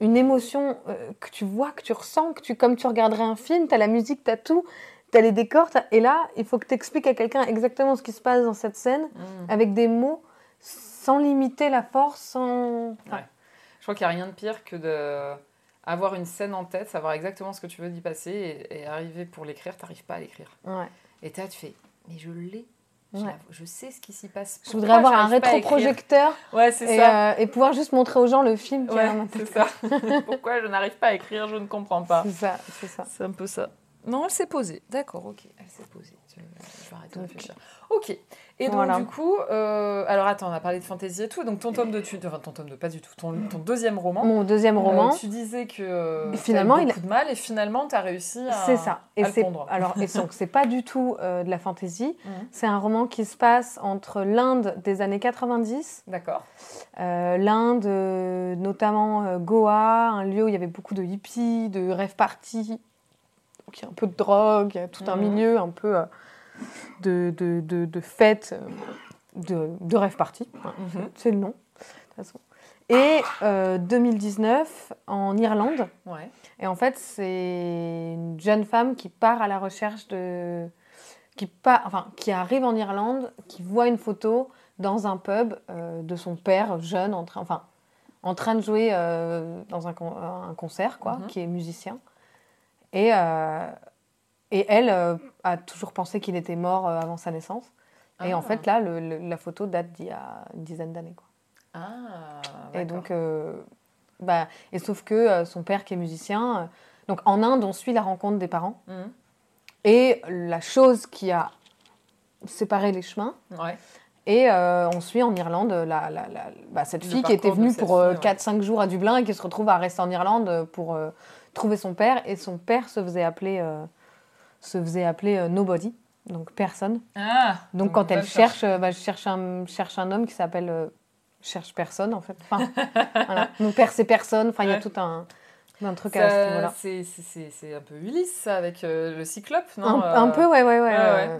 une émotion euh, que tu vois, que tu ressens, que tu, comme tu regarderais un film, tu as la musique, tu as tout, tu as les décors, et là, il faut que tu expliques à quelqu'un exactement ce qui se passe dans cette scène, Mhm. avec des mots, sans limiter la force, sans... Ouais. Je crois qu'il n'y a rien de pire que de avoir une scène en tête, savoir exactement ce que tu veux y passer et, et arriver pour l'écrire, t'arrives pas à l'écrire. Ouais. Et t'as, tu fais, mais je l'ai. Je Ouais. l'avoue, Je sais ce qui s'y passe. Je voudrais avoir un rétroprojecteur <laughs> Ouais, et, euh, et pouvoir juste montrer aux gens le film Ouais, c'est ça. <laughs> Pourquoi je n'arrive pas à écrire, je ne comprends pas. C'est ça, c'est ça. C'est un peu ça. Non, elle s'est posée. D'accord, ok. Elle s'est posée. Je, vais arrêter de réfléchir. Ok. Et donc, Voilà. du coup, euh, alors attends, on a parlé de fantaisie et tout. Donc, ton tome de. Tu... Enfin, ton tome de. Pas du tout. Ton, ton deuxième roman. Mon deuxième roman, Euh, tu disais que. euh, Et finalement, il- beaucoup de mal et finalement, tu as réussi à. c'est ça. Et c'est alors et donc c'est pas du tout euh, de la fantaisie. <laughs> Mhm. C'est un roman qui se passe entre l'Inde des années 90, D'accord. l'Inde, notamment Goa, un lieu où il y avait beaucoup de hippies, de rêve party, donc il y a un peu de drogue, il y a tout un Mhm. milieu un peu euh, de, de, de, de fêtes, euh, de, de rêve party. Mhm. C'est le nom, de toute façon. Et euh, 2019, en Irlande, Ouais. et en fait, c'est une jeune femme qui part à la recherche de. Qui, part, enfin, qui arrive en Irlande, qui voit une photo dans un pub euh, de son père jeune, en train, enfin, en train de jouer euh, dans un, con- un concert, quoi, Mhm. qui est musicien. Et, euh, et elle euh, a toujours pensé qu'il était mort euh, avant sa naissance. Et Ah. en fait, là, le- le- la photo date d'il y a une dizaine d'années. quoi. Ah. Et donc, bah, et sauf que son père qui est musicien, donc en Inde, on suit la rencontre des parents. Mhm. Et la chose qui a séparé les chemins, Ouais. et euh, on suit en Irlande la, la- la- bah, cette Le fille qui était venue pour euh, fille, ouais. 4-5 jours à Dublin et qui se retrouve à rester en Irlande pour euh, trouver son père. Et son père se faisait appeler, euh, se faisait appeler euh, Nobody, donc personne. Ah. Donc, quand on elle cherche, euh, bah, je cherche un, cherche un homme qui s'appelle euh, cherche personne en fait. Enfin, <laughs> voilà. Mon père c'est personne. Enfin, il y a Ouais. tout un, un truc Ça, à ce niveau-là. c'est- un peu Ulysse, ça, avec euh, le cyclope, Un, non un Euh, peu, ouais, ouais, ouais. ouais, euh,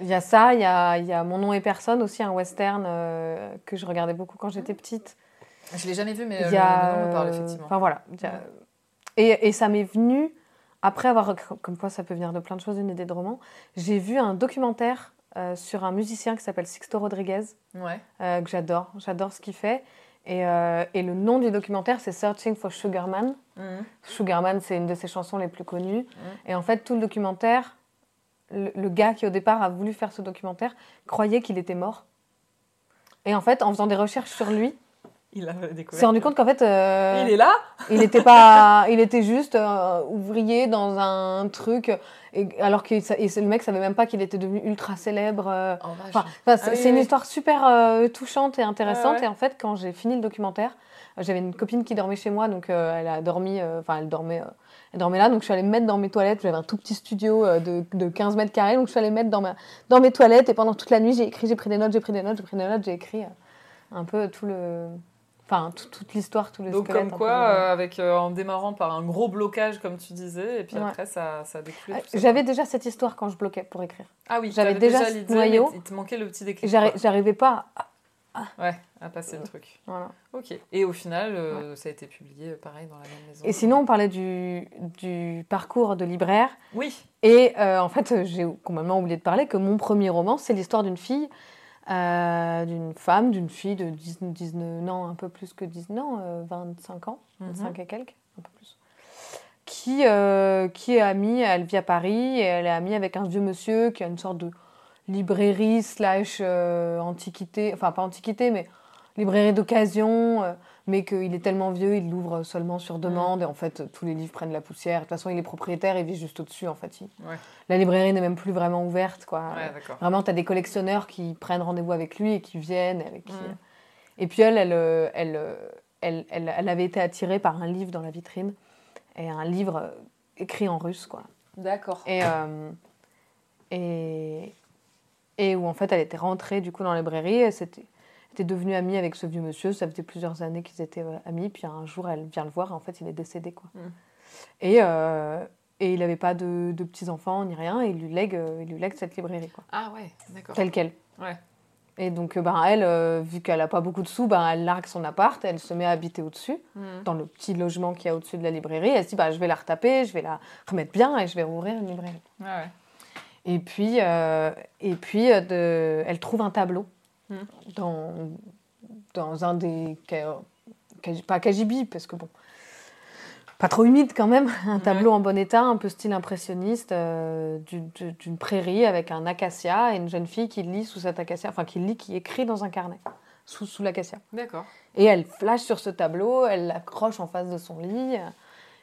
Il y a ça, il y a, il y a Mon nom est personne aussi, un western euh, que je regardais beaucoup quand j'étais petite. Je l'ai jamais vu, mais Il y a, le nom me parle, effectivement. Enfin voilà. il y a- Ouais. Et, et ça m'est venu, après avoir, comme quoi ça peut venir de plein de choses, une idée de roman, j'ai vu un documentaire euh, sur un musicien qui s'appelle Sixto Rodriguez. Ouais. euh, que j'adore. J'adore ce qu'il fait. Et, euh, et le nom du documentaire, c'est Searching for Sugarman. Mhm. Sugarman, c'est une de ses chansons les plus connues. Et en fait, tout le documentaire, le, le gars qui au départ a voulu faire ce documentaire croyait qu'il était mort. Et en fait, en faisant des recherches sur lui, Il a découvert. s'est rendu compte qu'en fait, euh, Il est là il était pas, <laughs> il était juste euh, ouvrier dans un truc, et, alors que ça- et le mec savait même pas qu'il était devenu ultra célèbre. euh, En vache. Enfin, enfin, c'est Ah oui, c'est une oui. histoire super euh, touchante et intéressante. Ouais, ouais. Et en fait, quand j'ai fini le documentaire, euh, j'avais une copine qui dormait chez moi, donc euh, elle a dormi, euh, enfin, elle dormait, euh, elle dormait là. Donc je suis allée me mettre dans mes toilettes. J'avais un tout petit studio euh, de, de 15 mètres carrés, donc je suis allée me mettre dans, ma, dans mes toilettes. Et pendant toute la nuit, j'ai écrit, j'ai pris des notes, j'ai pris des notes, j'ai pris des notes, j'ai écrit euh, un peu tout le. Enfin, tout- toute l'histoire, tous les Donc, comme quoi, peu. euh, avec, euh, en démarrant par un gros blocage, comme tu disais, et puis Ouais. après, ça, ça a découlé Euh, tout. J'avais déjà cette histoire quand je bloquais pour écrire. Ah oui, j'avais déjà déjà l'idée, noyau. il te manquait le petit Et déclic. j'arrivais pas. à- Ouais, à passer le truc. Voilà. Ok. Et au final, euh, ça a été publié, euh, pareil, dans la même maison. Et sinon, on parlait du, du parcours de libraire. Oui. Et euh, en fait, j'ai complètement oublié de parler que mon premier roman, c'est l'histoire d'une fille, euh, d'une femme, d'une fille de 10 19, non, un peu plus que 10, non, euh, 25 ans, Mhm. 25 et quelques, un peu plus, qui, euh, qui est amie, elle vit à Paris, et elle est amie avec un vieux monsieur qui a une sorte de librairie slash antiquité, enfin pas antiquité, mais librairie d'occasion, mais qu'il est tellement vieux, il l'ouvre seulement sur demande, et en fait, tous les livres prennent la poussière. De toute façon, il est propriétaire, il vit juste au-dessus, en fait. Il- Ouais. La librairie n'est même plus vraiment ouverte, quoi. Ouais. Vraiment, tu as des collectionneurs qui prennent rendez-vous avec lui et qui viennent. Avec qui... Mhm. Et puis elle, elle, euh, elle, euh, elle, elle, elle avait été attirée par un livre dans la vitrine, et un livre euh, écrit en russe, quoi. D'accord. Et, euh, et, et où en fait elle était rentrée du coup dans la librairie, elle s'était était devenue amie avec ce vieux monsieur, ça faisait plusieurs années qu'ils étaient euh, amis, puis un jour elle vient le voir et en fait il est décédé quoi. Mm. Et, euh, et il n'avait pas de, de petits-enfants ni rien, et il lui lègue, euh, il lui lègue cette librairie quoi, Ah ouais, d'accord. telle qu'elle. Ouais. Et donc ben, elle, euh, vu qu'elle n'a pas beaucoup de sous, ben, elle largue son appart, elle se met à habiter au-dessus Mhm. dans le petit logement qu'il y a au-dessus de la librairie. Elle se dit, bah, je vais la retaper, je vais la remettre bien et je vais rouvrir une librairie. Ouais, ouais. Et puis, euh, et puis de, elle trouve un tableau Mm. dans, dans un des... Pas Kajibi, parce que bon... Pas trop humide quand même, <laughs> un tableau en bon état, un peu style impressionniste, euh, du- du- d'une prairie avec un acacia et une jeune fille qui lit sous cet acacia, enfin qui lit, qui écrit dans un carnet, sous, sous l'acacia. D'accord. Et elle flash sur ce tableau, elle l'accroche en face de son lit.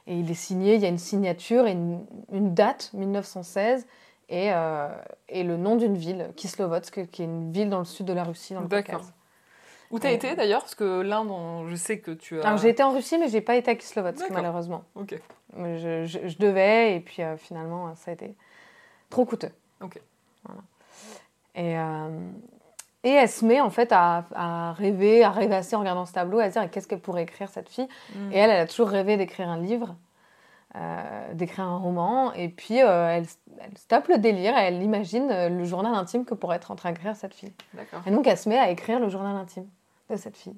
Et il est signé, il y a une signature et une, une date, 1916, et, euh, et le nom d'une ville, Kislovodsk, qui est une ville dans le sud de la Russie, dans le D'accord. Caucase. Où t'as été d'ailleurs? Parce que l'Inde, on- je sais que tu as. Alors j'ai été en Russie, mais j'ai pas été à Kislovodsk, malheureusement. Ok. Mais Je, je- je devais, et puis euh, finalement, ça a été trop coûteux. Ok. Voilà. Et, euh, et elle se met en fait à, à rêver, à rêvasser en regardant ce tableau, à se dire qu'est-ce qu'elle pourrait écrire cette fille? Mm. Et elle, elle a toujours rêvé d'écrire un livre, euh, d'écrire un roman. Et puis euh, elle, elle se tape le délire et elle imagine euh, le journal intime que pourrait être en train d'écrire cette fille. Et donc elle se met à écrire le journal intime de cette fille.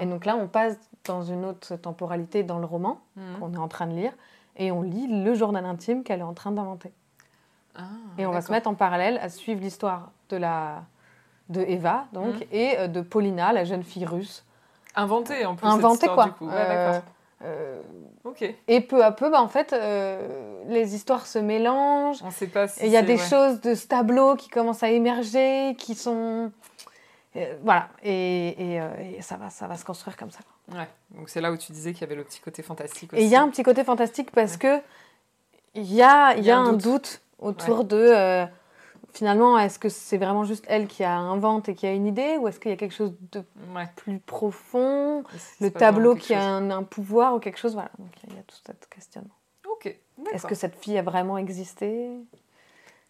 Et donc là, on passe dans une autre temporalité dans le roman Mhm. qu'on est en train de lire et on lit le journal intime qu'elle est en train d'inventer. Ah, Et on va se mettre en parallèle à suivre l'histoire de la de Eva donc Mhm. et de Paulina, la jeune fille russe. Inventé en plus. Inventée quoi. Du coup. Ouais, Euh, et peu à peu, bah, en fait, euh, les histoires se mélangent. On sait pas si. Et il y a des ouais. choses de ce tableau qui commencent à émerger, qui sont euh, voilà. Et, et, euh, et ça va, ça va se construire comme ça. Ouais. Donc c'est là où tu disais qu'il y avait le petit côté fantastique Et aussi. il y a un petit côté fantastique parce que il y a, il y a un doute, autour de finalement, est-ce que c'est vraiment juste elle qui a invente et qui a une idée ou est-ce qu'il y a quelque chose de Ouais. plus profond, le tableau qui a chose- un, un pouvoir ou quelque chose Voilà, donc il y a tout cet questionnement. Ok. Est-ce que cette fille a vraiment existé?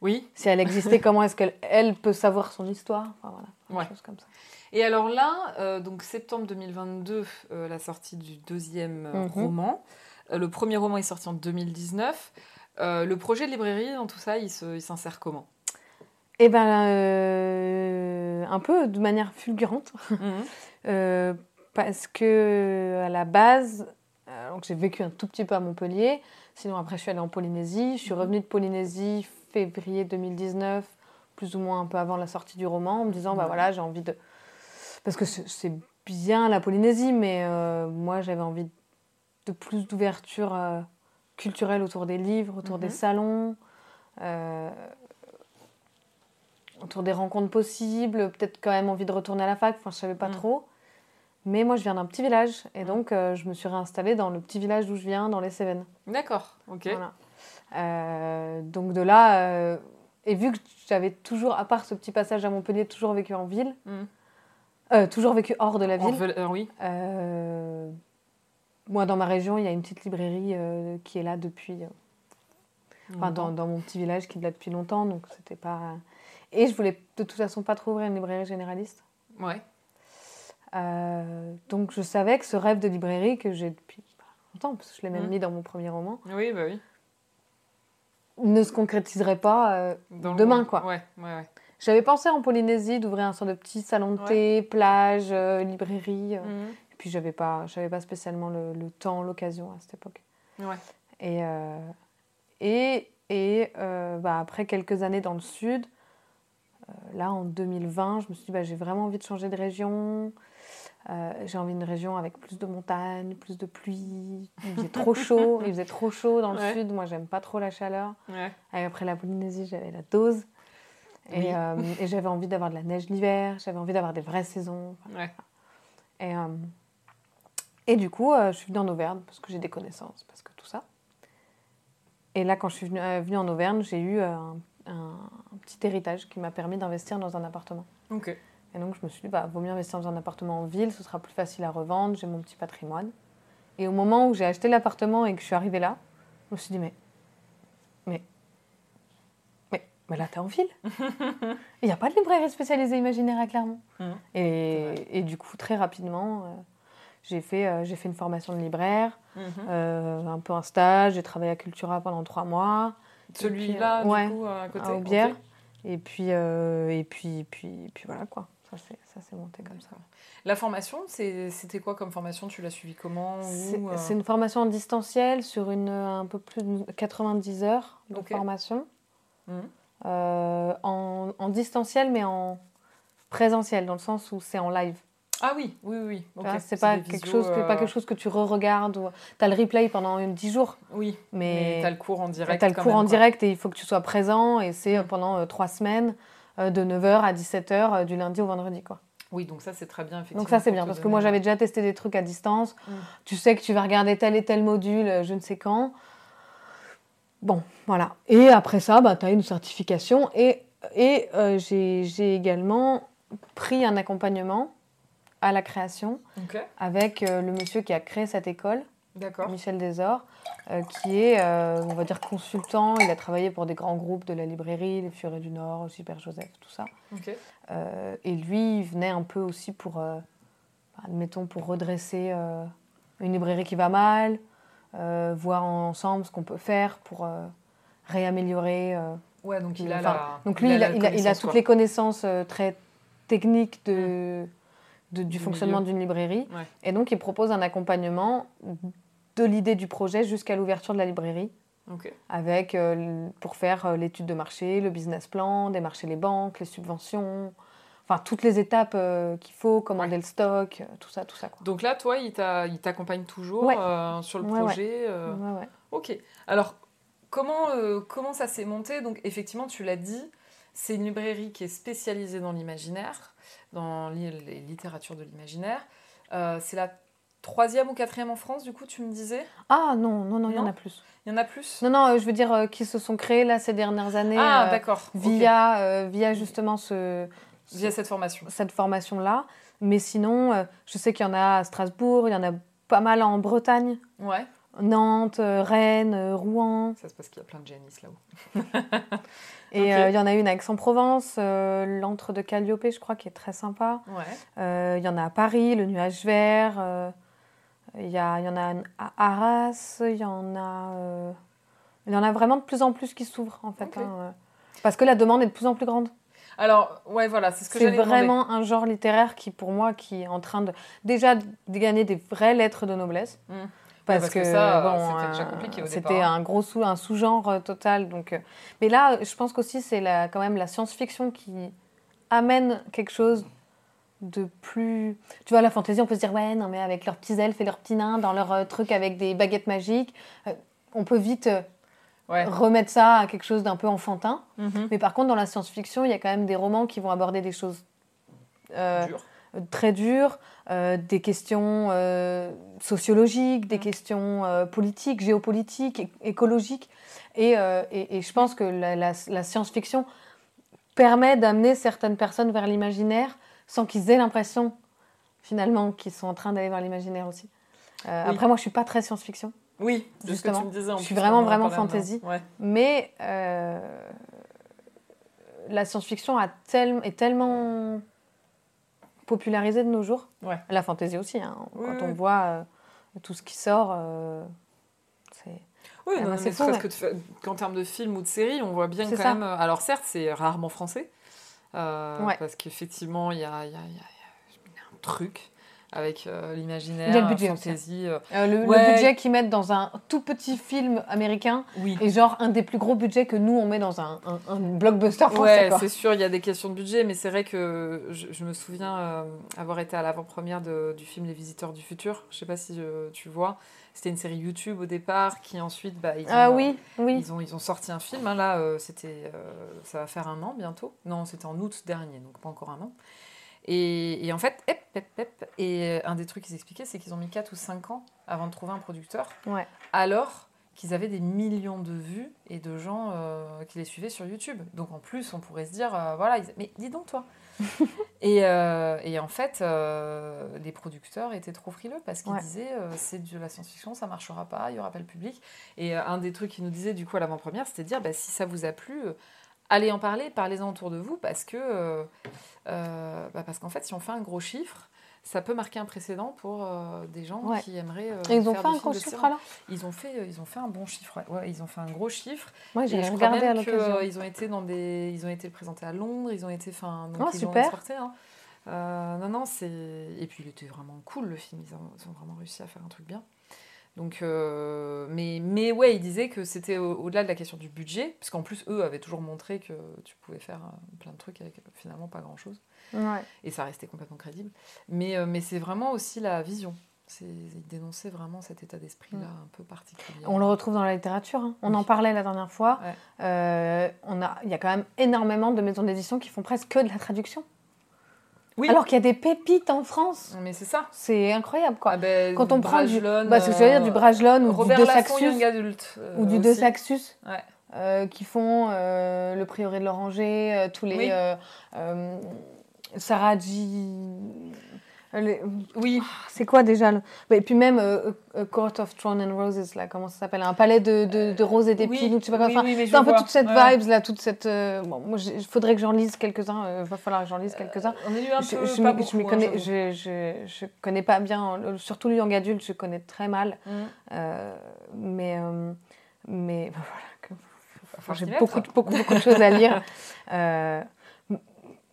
Oui. Si elle existait, comment est-ce qu'elle elle peut savoir son histoire? Enfin voilà, Ouais. choses comme ça. Et alors là, euh, donc septembre 2022, euh, la sortie du deuxième euh, Mhm. roman. Le premier roman est sorti en 2019. Euh, le projet de librairie dans tout ça, il s'insère comment? Eh ben, euh, un peu de manière fulgurante. <laughs> Euh, parce que à la base, euh, donc j'ai vécu un tout petit peu à Montpellier. Sinon après je suis allée en Polynésie. Je suis Mhm. revenue de Polynésie février 2019, plus ou moins un peu avant la sortie du roman, en me disant bah voilà j'ai envie de parce que c'est bien la Polynésie, mais euh, moi j'avais envie de plus d'ouverture culturelle autour des livres, autour des Mhm. salons. euh, autour des rencontres possibles, peut-être quand même envie de retourner à la fac, enfin je savais pas Mm. trop. Mais moi je viens d'un petit village et Mm. donc euh, je me suis réinstallée dans le petit village d'où je viens, dans les Cévennes. D'accord. Ok. Voilà. Euh, donc de là, euh, et vu que j'avais toujours, à part ce petit passage à Montpellier, toujours vécu en ville, Mm. toujours vécu hors de la ville. oui. Moi dans ma région, il y a une petite librairie qui est là depuis, enfin dans, dans mon petit village qui est là depuis longtemps, donc c'était pas. Et je voulais de toute façon pas trop ouvrir une librairie généraliste. Ouais. Euh, donc je savais que ce rêve de librairie que j'ai depuis longtemps, parce que je l'ai même Mhm. mis dans mon premier roman, Oui, bah oui. ne se concrétiserait pas euh, demain, quoi. Ouais, ouais, ouais. J'avais pensé en Polynésie d'ouvrir un sort de petit salon de thé, plage, euh, librairie. Mhm. Et puis j'avais pas, j'avais pas spécialement le, le temps, l'occasion à cette époque. Ouais. Et, et, et bah, après quelques années dans le sud, là en 2020, je me suis dit bah, j'ai vraiment envie de changer de région. Euh, j'ai envie d'une région avec plus de montagnes, plus de pluie. Il faisait trop <laughs> chaud, il faisait trop chaud dans le Ouais. sud. Moi, j'aime pas trop la chaleur. Ouais. Et après la Polynésie, j'avais la dose. Et, Oui. euh, et j'avais envie d'avoir de la neige l'hiver, j'avais envie d'avoir des vraies saisons. Ouais. Et, euh, et du coup, euh, je suis venue en Auvergne parce que j'ai des connaissances, parce que tout ça. Et là, quand je suis venue, euh, venue en Auvergne, j'ai eu euh, un, un- un petit héritage qui m'a permis d'investir dans un appartement. Ok. Et donc, je me suis dit, bah, vaut mieux investir dans un appartement en ville, ce sera plus facile à revendre, j'ai mon petit patrimoine. Et au moment où j'ai acheté l'appartement et que je suis arrivée là, je me suis dit, mais. Mais. Mais, mais là, t'es en ville. <laughs> Il n'y a pas de librairie spécialisée imaginaire à Clermont. Mhm. Et, et du coup, très rapidement, euh, j'ai fait, euh, j'ai fait une formation de libraire, Mhm. euh, un peu un stage, j'ai travaillé à Cultura pendant trois mois. Celui-là, euh, ouais, du coup, à côté. à. Et puis, euh, et puis, puis, puis voilà quoi. Ça s'est monté comme ça. La formation, c'est- c'était quoi comme formation? Tu l'as suivie comment? C'est euh, c'est une formation en distanciel sur une, un peu plus de 90 heures de formation. Euh, en, en distanciel, mais en présentiel, dans le sens où c'est en live. Ah oui, oui, oui. Tu C'est pas, des quelque visios, chose que- euh, pas quelque chose que tu re-regardes. Ou... Tu as le replay pendant une, 10 jours, Oui, mais, mais t'as le cours en direct. tu as le cours même, en quoi. direct et il faut que tu sois présent. Et c'est euh, Mm. pendant 3 semaines, euh, de 9h à 17h, euh, du lundi au vendredi. Quoi. Oui, donc ça c'est très bien. Effectivement, Donc ça c'est bien, parce que moi j'avais déjà testé des trucs à distance. Mm. Tu sais que tu vas regarder tel et tel module, je ne sais quand. Bon, voilà. Et après ça, bah, tu as une certification. Et, et euh, j'ai également pris un accompagnement à la création avec euh, le monsieur qui a créé cette école. Michel Desor, euh, qui est, euh, on va dire, consultant. Il a travaillé pour des grands groupes de la librairie, les Furets du Nord, Super Joseph, tout ça. Et lui, il venait un peu aussi pour, euh, admettons, pour redresser une librairie qui va mal, voir ensemble ce qu'on peut faire pour réaméliorer. Ouais, donc il a la. Donc lui, il a, la il a- il a connaissance, toutes quoi. les connaissances très techniques de, de- du Du fonctionnement d'une librairie. Ouais. Et donc, il propose un accompagnement de l'idée du projet jusqu'à l'ouverture de la librairie avec euh, pour faire euh, l'étude de marché, le business plan, démarcher les banques, les subventions, enfin toutes les étapes euh, qu'il faut, commander Ouais. le stock, tout ça, tout ça. Quoi. Donc là, toi, il t'a- il t'accompagne toujours Ouais. euh, sur le Ouais, projet. euh, Ouais, ouais. Ok. Alors, comment, comment ça s'est monté? Donc, effectivement, tu l'as dit, c'est une librairie qui est spécialisée dans l'imaginaire, dans les littératures de l'imaginaire. Euh, c'est la troisième ou quatrième en France, du coup, tu me disais? Ah non, non, non, il y en a plus. Il y en a plus? Non, non, euh, je veux dire euh, qui se sont créés là ces dernières années Ah, euh, d'accord. via, via justement ce, Via cette formation. cette formation-là. Mais sinon, je sais qu'il y en a à Strasbourg, il y en a pas mal en Bretagne, Ouais. Nantes, euh, Rennes, euh, Rouen. Ça, c'est parce qu'il y a plein de Janice là-haut. <laughs> Et euh, il y en a une à Aix-en-Provence, euh, l'antre de Calliope, je crois, qui est très sympa. Ouais. Euh, Il y en a à Paris, le nuage vert. Il y, y en a à Arras. Il y en a. Il y en a vraiment de plus en plus qui s'ouvrent, en fait. Hein, parce que la demande est de plus en plus grande. Alors, ouais, voilà, c'est ce que C'est demander. vraiment un genre littéraire qui, pour moi, qui est en train de déjà de gagner des vraies lettres de noblesse. Mm. Parce, parce que que, ça, bon, c'était déjà euh, compliqué au C'était départ, un gros sous, un sous-genre euh, total. Donc, euh, mais là, je pense qu'aussi c'est la, quand même la science-fiction qui amène quelque chose de plus. Tu vois, la fantaisie, on peut se dire ouais, non mais avec leurs petits elfes et leurs petits nains dans leur euh, truc avec des baguettes magiques, euh, on peut vite euh, Ouais. remettre ça à quelque chose d'un peu enfantin. Mhm. Mais par contre, dans la science-fiction, il y a quand même des romans qui vont aborder des choses euh, Dur. Très dures, euh, des questions euh, sociologiques, des Mm. questions euh, politiques, géopolitiques, écologiques. Et, et- et je pense que la, la- la science-fiction permet d'amener certaines personnes vers l'imaginaire sans qu'ils aient l'impression, finalement, qu'ils sont en train d'aller vers l'imaginaire aussi. Euh, Oui. Après, moi, je suis pas très science-fiction, Oui, de ce que Justement. tu me disais. en Je suis vraiment, vraiment fantasy. Ouais. mais euh, la science-fiction a tel- est tellement popularisée de nos jours. Ouais. La fantaisie aussi, hein. Oui, quand oui, on voit euh, tout ce qui sort, euh, c'est... Oui, Ah non, mais fou, ouais. qu'en termes de films ou de séries, on voit bien quand ça. même. euh, Alors certes, c'est rarement français, euh, Ouais. parce qu'effectivement, il y a, il y a- il y a- il y a un truc avec euh, l'imaginaire, Il y a le budget aussi. fantasy. euh, Euh, le, budget qu'ils mettent dans un tout petit film américain oui. est genre un des plus gros budgets que nous on met dans un, un- un blockbuster français. Ouais, c'est sûr, il y a des questions de budget, mais c'est vrai que je, je me souviens euh, avoir été à l'avant-première du film Les Visiteurs du Futur. Je sais pas si euh, tu vois. C'était une série YouTube au départ qui ensuite, bah, ils ont, Ah oui, oui. Ils ont, ils ont sorti un film, hein, là, euh, c'était, euh, ça va faire un an bientôt. Non, c'était en août dernier, donc pas encore un an. Et, et en fait, hep, hep, hep, et un des trucs qu'ils expliquaient, c'est qu'ils ont mis 4 ou 5 ans avant de trouver un producteur, Ouais. alors qu'ils avaient des millions de vues et de gens euh, qui les suivaient sur YouTube. Donc en plus, on pourrait se dire, euh, voilà, ils- mais dis donc toi. <laughs> et, euh, et en fait, euh, les producteurs étaient trop frileux parce qu'ils Ouais. disaient, euh, c'est de la science-fiction, ça marchera pas, il y aura pas le public. Et euh, un des trucs qu'ils nous disaient du coup à l'avant-première, c'était de dire, bah, si ça vous a plu, euh, allez en parler, parlez-en autour de vous parce que, euh, euh, bah, parce qu'en fait, si on fait un gros chiffre, ça peut marquer un précédent pour euh, des gens Ouais. qui aimeraient. euh, ils ont faire fait un gros chiffre alors? Ils ont fait, ils ont fait un bon chiffre. ouais. Ouais, ils ont fait un gros chiffre. Moi j'ai regardé à l'occasion. euh, ils ont été dans des, ils ont été présentés à Londres. Ils ont été, enfin, Ah, ils ont super. exporté. hein. Non, non, c'est. Et puis il était vraiment cool le film. Ils ont, ils ont vraiment réussi à faire un truc bien. Donc, euh, mais, mais ouais, ils disaient que c'était au- au-delà de la question du budget, parce qu'en plus eux avaient toujours montré que tu pouvais faire euh, plein de trucs avec finalement pas grand-chose, Ouais. et ça restait complètement crédible. Mais, euh, mais c'est vraiment aussi la vision. C'est ils dénonçaient vraiment cet état d'esprit-là Mm. un peu particulier. On le retrouve dans la littérature. hein. On Oui. en parlait la dernière fois. Ouais. Euh, on a, il y a quand même énormément de maisons d'édition qui font presque que de la traduction. Oui. Alors qu'il y a des pépites en France. Mais c'est ça. C'est incroyable, quoi. Ah ben, Quand on prend du, Brajlon, bah, ce que je veux dire, du euh, Brajlon ou Robert du De Saxus, Young Adult. euh, ou du De aussi. Saxus, Ouais. euh, qui font euh, le prieuré de l'Oranger, euh, tous les Oui. euh, euh, Saraji. Les- Oui. C'est quoi déjà le... bah, Et puis même euh, A Court of Thorn and Roses, là, comment ça s'appelle Un palais de, de, de roses et d'épines, oui, ou je sais pas quoi. oui, Enfin, oui, c'est un peu toute cette Ouais. vibes, là, toute cette... euh, Bon, moi, il faudrait que j'en lise quelques-uns, il va falloir que j'en lise quelques-uns. On a eu un je, peu. je pas je beaucoup, hein, connais, j'avoue. je, je, je connais pas bien, surtout le young adulte, je connais très mal. Mm. Euh, mais, euh, mais <laughs> voilà, j'ai beaucoup, beaucoup de choses à lire. <laughs>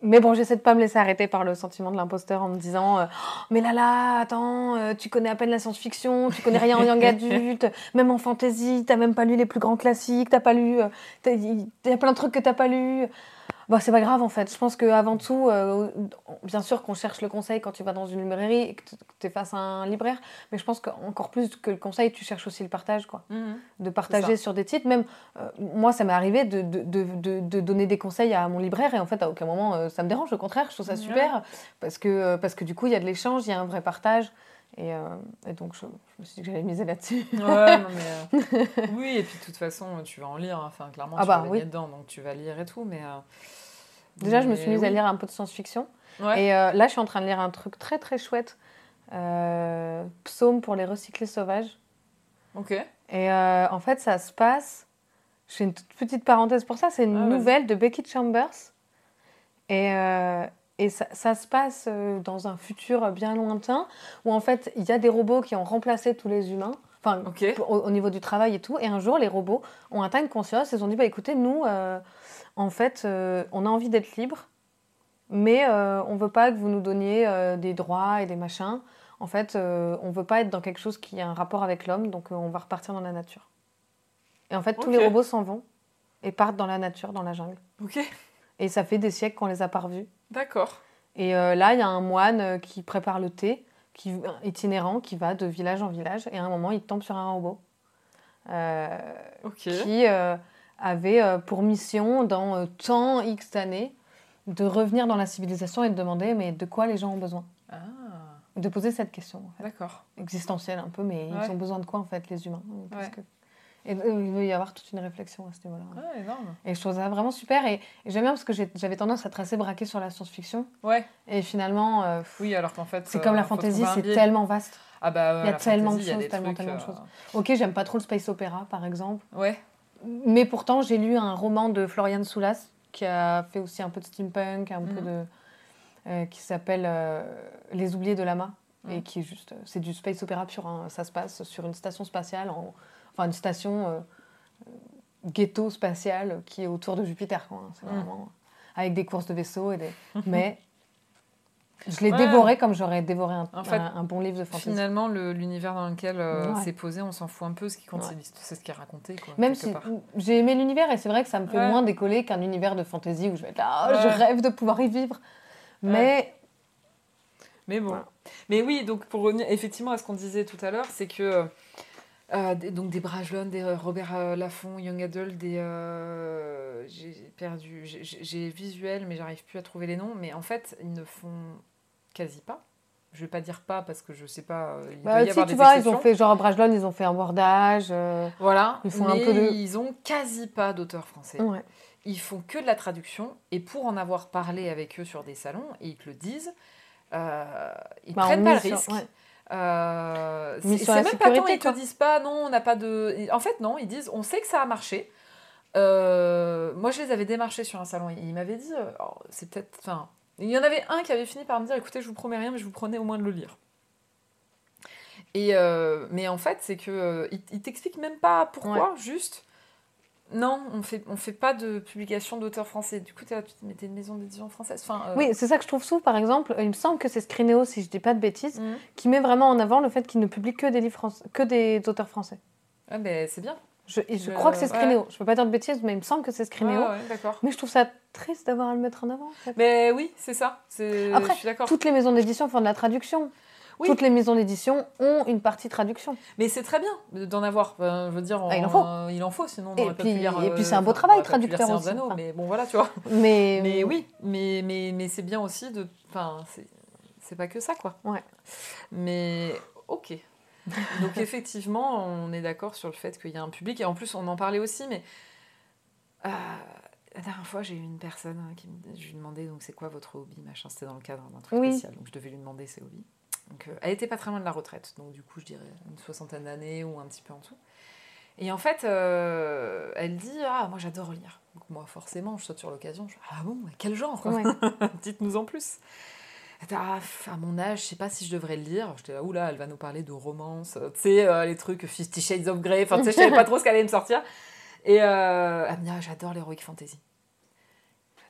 Euh, mais bon, j'essaie de pas me laisser arrêter par le sentiment de l'imposteur en me disant euh, Oh, Mais là, là, attends, euh, tu connais à peine la science-fiction, tu connais rien en <laughs> young adulte, même en fantasy, t'as même pas lu les plus grands classiques, t'as pas lu. euh, Il y a plein de trucs que t'as pas lu. Bon, c'est pas grave en fait. Je pense qu'avant tout, euh, bien sûr qu'on cherche le conseil quand tu vas dans une librairie et que tu es face à un libraire, mais je pense qu'encore plus que le conseil, tu cherches aussi le partage, quoi. Mhm. De partager sur des titres. Même euh, moi, ça m'est arrivé de, de, de, donner des conseils à mon libraire et en fait, à aucun moment, euh, ça me dérange. Au contraire, je trouve ça super parce que, parce que du coup, il y a de l'échange, il y a un vrai partage. Et, euh, et donc, je, je me suis dit que j'allais miser là-dessus. Ouais, non, mais. <laughs> euh, oui, et puis de toute façon, tu vas en lire. hein. Enfin, clairement, Ah tu bah, vas oui. dedans, donc tu vas lire et tout. Mais. euh, Déjà, je me suis mise à lire un peu de science-fiction. Ouais. Et là, je suis en train de lire un truc très très chouette. Psaume pour les recyclés sauvages. Ok. Et en fait, ça se passe. Je fais une toute petite parenthèse pour ça. C'est une Ah, nouvelle de Becky Chambers. Et, et ça, ça se passe euh, dans un futur bien lointain où en fait, il y a des robots qui ont remplacé tous les humains. Enfin, au, au niveau du travail et tout. Et un jour, les robots ont atteint une conscience et ils ont dit bah, écoutez, nous, euh, en fait, euh, on a envie d'être libres, mais euh, on veut pas que vous nous donniez des droits et des machins. En fait, on veut pas être dans quelque chose qui a un rapport avec l'homme, donc on va repartir dans la nature. Et en fait, tous les robots s'en vont et partent dans la nature, dans la jungle. Ok. Et ça fait des siècles qu'on les a pas revus. D'accord. Et euh, là, il y a un moine euh, qui prépare le thé, qui, itinérant, qui va de village en village. Et à un moment, il tombe sur un robot euh, Ok. qui avait pour mission, dans tant X d'années, de revenir dans la civilisation et de demander mais de quoi les gens ont besoin? Ah, De poser cette question, en fait. d'accord. existentielle un peu, mais Ouais. ils ont besoin de quoi, en fait, les humains? Parce Ouais. que- Et euh, il veut y avoir toute une réflexion à ce niveau-là. Ah, énorme. Et je trouve ça vraiment super. Et, et j'aime bien parce que j'avais tendance à être assez braquée sur la science-fiction. Ouais. Et finalement, euh, Oui, alors qu'en fait. c'est euh, comme la faut fantaisie, c'est tellement vaste. Ah bah, ouais, il y a la tellement de choses, tellement, trucs, tellement de euh, choses. Ok, j'aime pas trop le space opéra, par exemple. Ouais. Mais pourtant, j'ai lu un roman de Florian Soulas qui a fait aussi un peu de steampunk, un peu Mhm. de. euh, qui s'appelle euh, Les oubliés de Lama. Et qui est juste. C'est du space opéra pur. hein. Ça se passe sur une station spatiale, en- enfin une station euh, euh, ghetto spatiale qui est autour de Jupiter. quoi, hein. C'est Mhm. vraiment. Avec des courses de vaisseaux et des. <laughs> Mais. Je l'ai Ouais. dévoré comme j'aurais dévoré un, En fait, un- un bon livre de fantasy. Finalement, le- l'univers dans lequel euh, Ouais. c'est posé, on s'en fout un peu. Ce qui compte, Ouais. c'est ce qui est raconté. Quoi, Même si part. j'ai aimé l'univers et c'est vrai que ça me fait moins décoller qu'un univers de fantasy où je vais être là, Ah, je rêve de pouvoir y vivre. Mais Mais bon. Voilà. Mais oui, donc pour revenir effectivement à ce qu'on disait tout à l'heure, c'est que euh, des- donc des Brajlon, des euh, Robert euh, Laffont, Young Adult, des euh, j'ai perdu, j'ai- visuel, mais j'arrive plus à trouver les noms. Mais en fait, ils ne font quasi pas. Je vais pas dire pas parce que je sais pas. euh, Il bah, doit y si avoir tu des vois, ils ont fait genre Brajlon, ils ont fait un wordage. euh, Voilà. ils font un mais peu de- Ils ont quasi pas d'auteurs français. ouais. Ils font que de la traduction et pour en avoir parlé avec eux sur des salons, et ils te le disent, euh, ils Bah, prennent pas le mise sur- risque. ouais. Euh, c'est même pas tant, sécurité, ils te disent pas non, on n'a pas de. En fait, non, ils disent on sait que ça a marché. Euh, moi, je les avais démarchés sur un salon. Ils m'avaient dit, euh, oh, c'est peut-être. Enfin, il y en avait un qui avait fini par me dire écoutez, je vous promets rien, mais je vous prenais au moins de le lire. Et euh, mais en fait, c'est que ils, ils t'expliquent même pas pourquoi, juste. Non, on fait, on fait pas de publication d'auteurs français. Du coup, t'es tu te mettais une maison d'édition française. Enfin, euh, Oui, c'est ça que je trouve sous, par exemple. Il me semble que c'est Scrineo, si je dis pas de bêtises, mhm. qui met vraiment en avant le fait qu'il ne publie que des livres français, que des auteurs français. Ah, mais c'est bien. Je, je crois que c'est ouais. Scrineo. Je peux pas dire de bêtises, mais il me semble que c'est Scrineo. Ouais, ouais, d'accord. Mais je trouve ça triste d'avoir à le mettre en avant. en fait. Mais oui, c'est ça. Après, je suis. Toutes les maisons d'édition font de la traduction. Oui. Toutes les maisons d'édition ont une partie traduction. Mais c'est très bien d'en avoir. je veux dire, ah, il en faut. il en faut, sinon on et puis, Et puis c'est un beau travail traducteur aussi. Mais bon, voilà, tu vois. Mais, mais oui, mais, mais, mais c'est bien aussi de. Enfin, c'est pas que ça, quoi. Ouais. Mais ok. Donc <laughs> effectivement, on est d'accord sur le fait qu'il y a un public. Et en plus, on en parlait aussi, mais euh, la dernière fois, j'ai eu une personne hein, qui me, je lui demandais donc c'est quoi votre hobby, machin. C'était dans le cadre d'un truc spécial, donc je devais lui demander ses hobbies. Donc, euh, elle était pas très loin de la retraite, donc du coup, je dirais une soixantaine d'années ou un petit peu en tout. Et en fait, euh, elle dit Ah, moi j'adore lire. Donc, moi, forcément, je saute sur l'occasion. Je dis Ah bon, quel genre <laughs> Dites-nous en plus. Ah, à mon âge, je sais pas si je devrais le lire. J'étais là, oula, elle va nous parler de romance, tu sais, euh, les trucs Fifty Shades of Grey, enfin, tu sais, je savais pas trop ce qu'elle allait me sortir. Et euh, elle me dit, ah, j'adore l'heroic fantasy.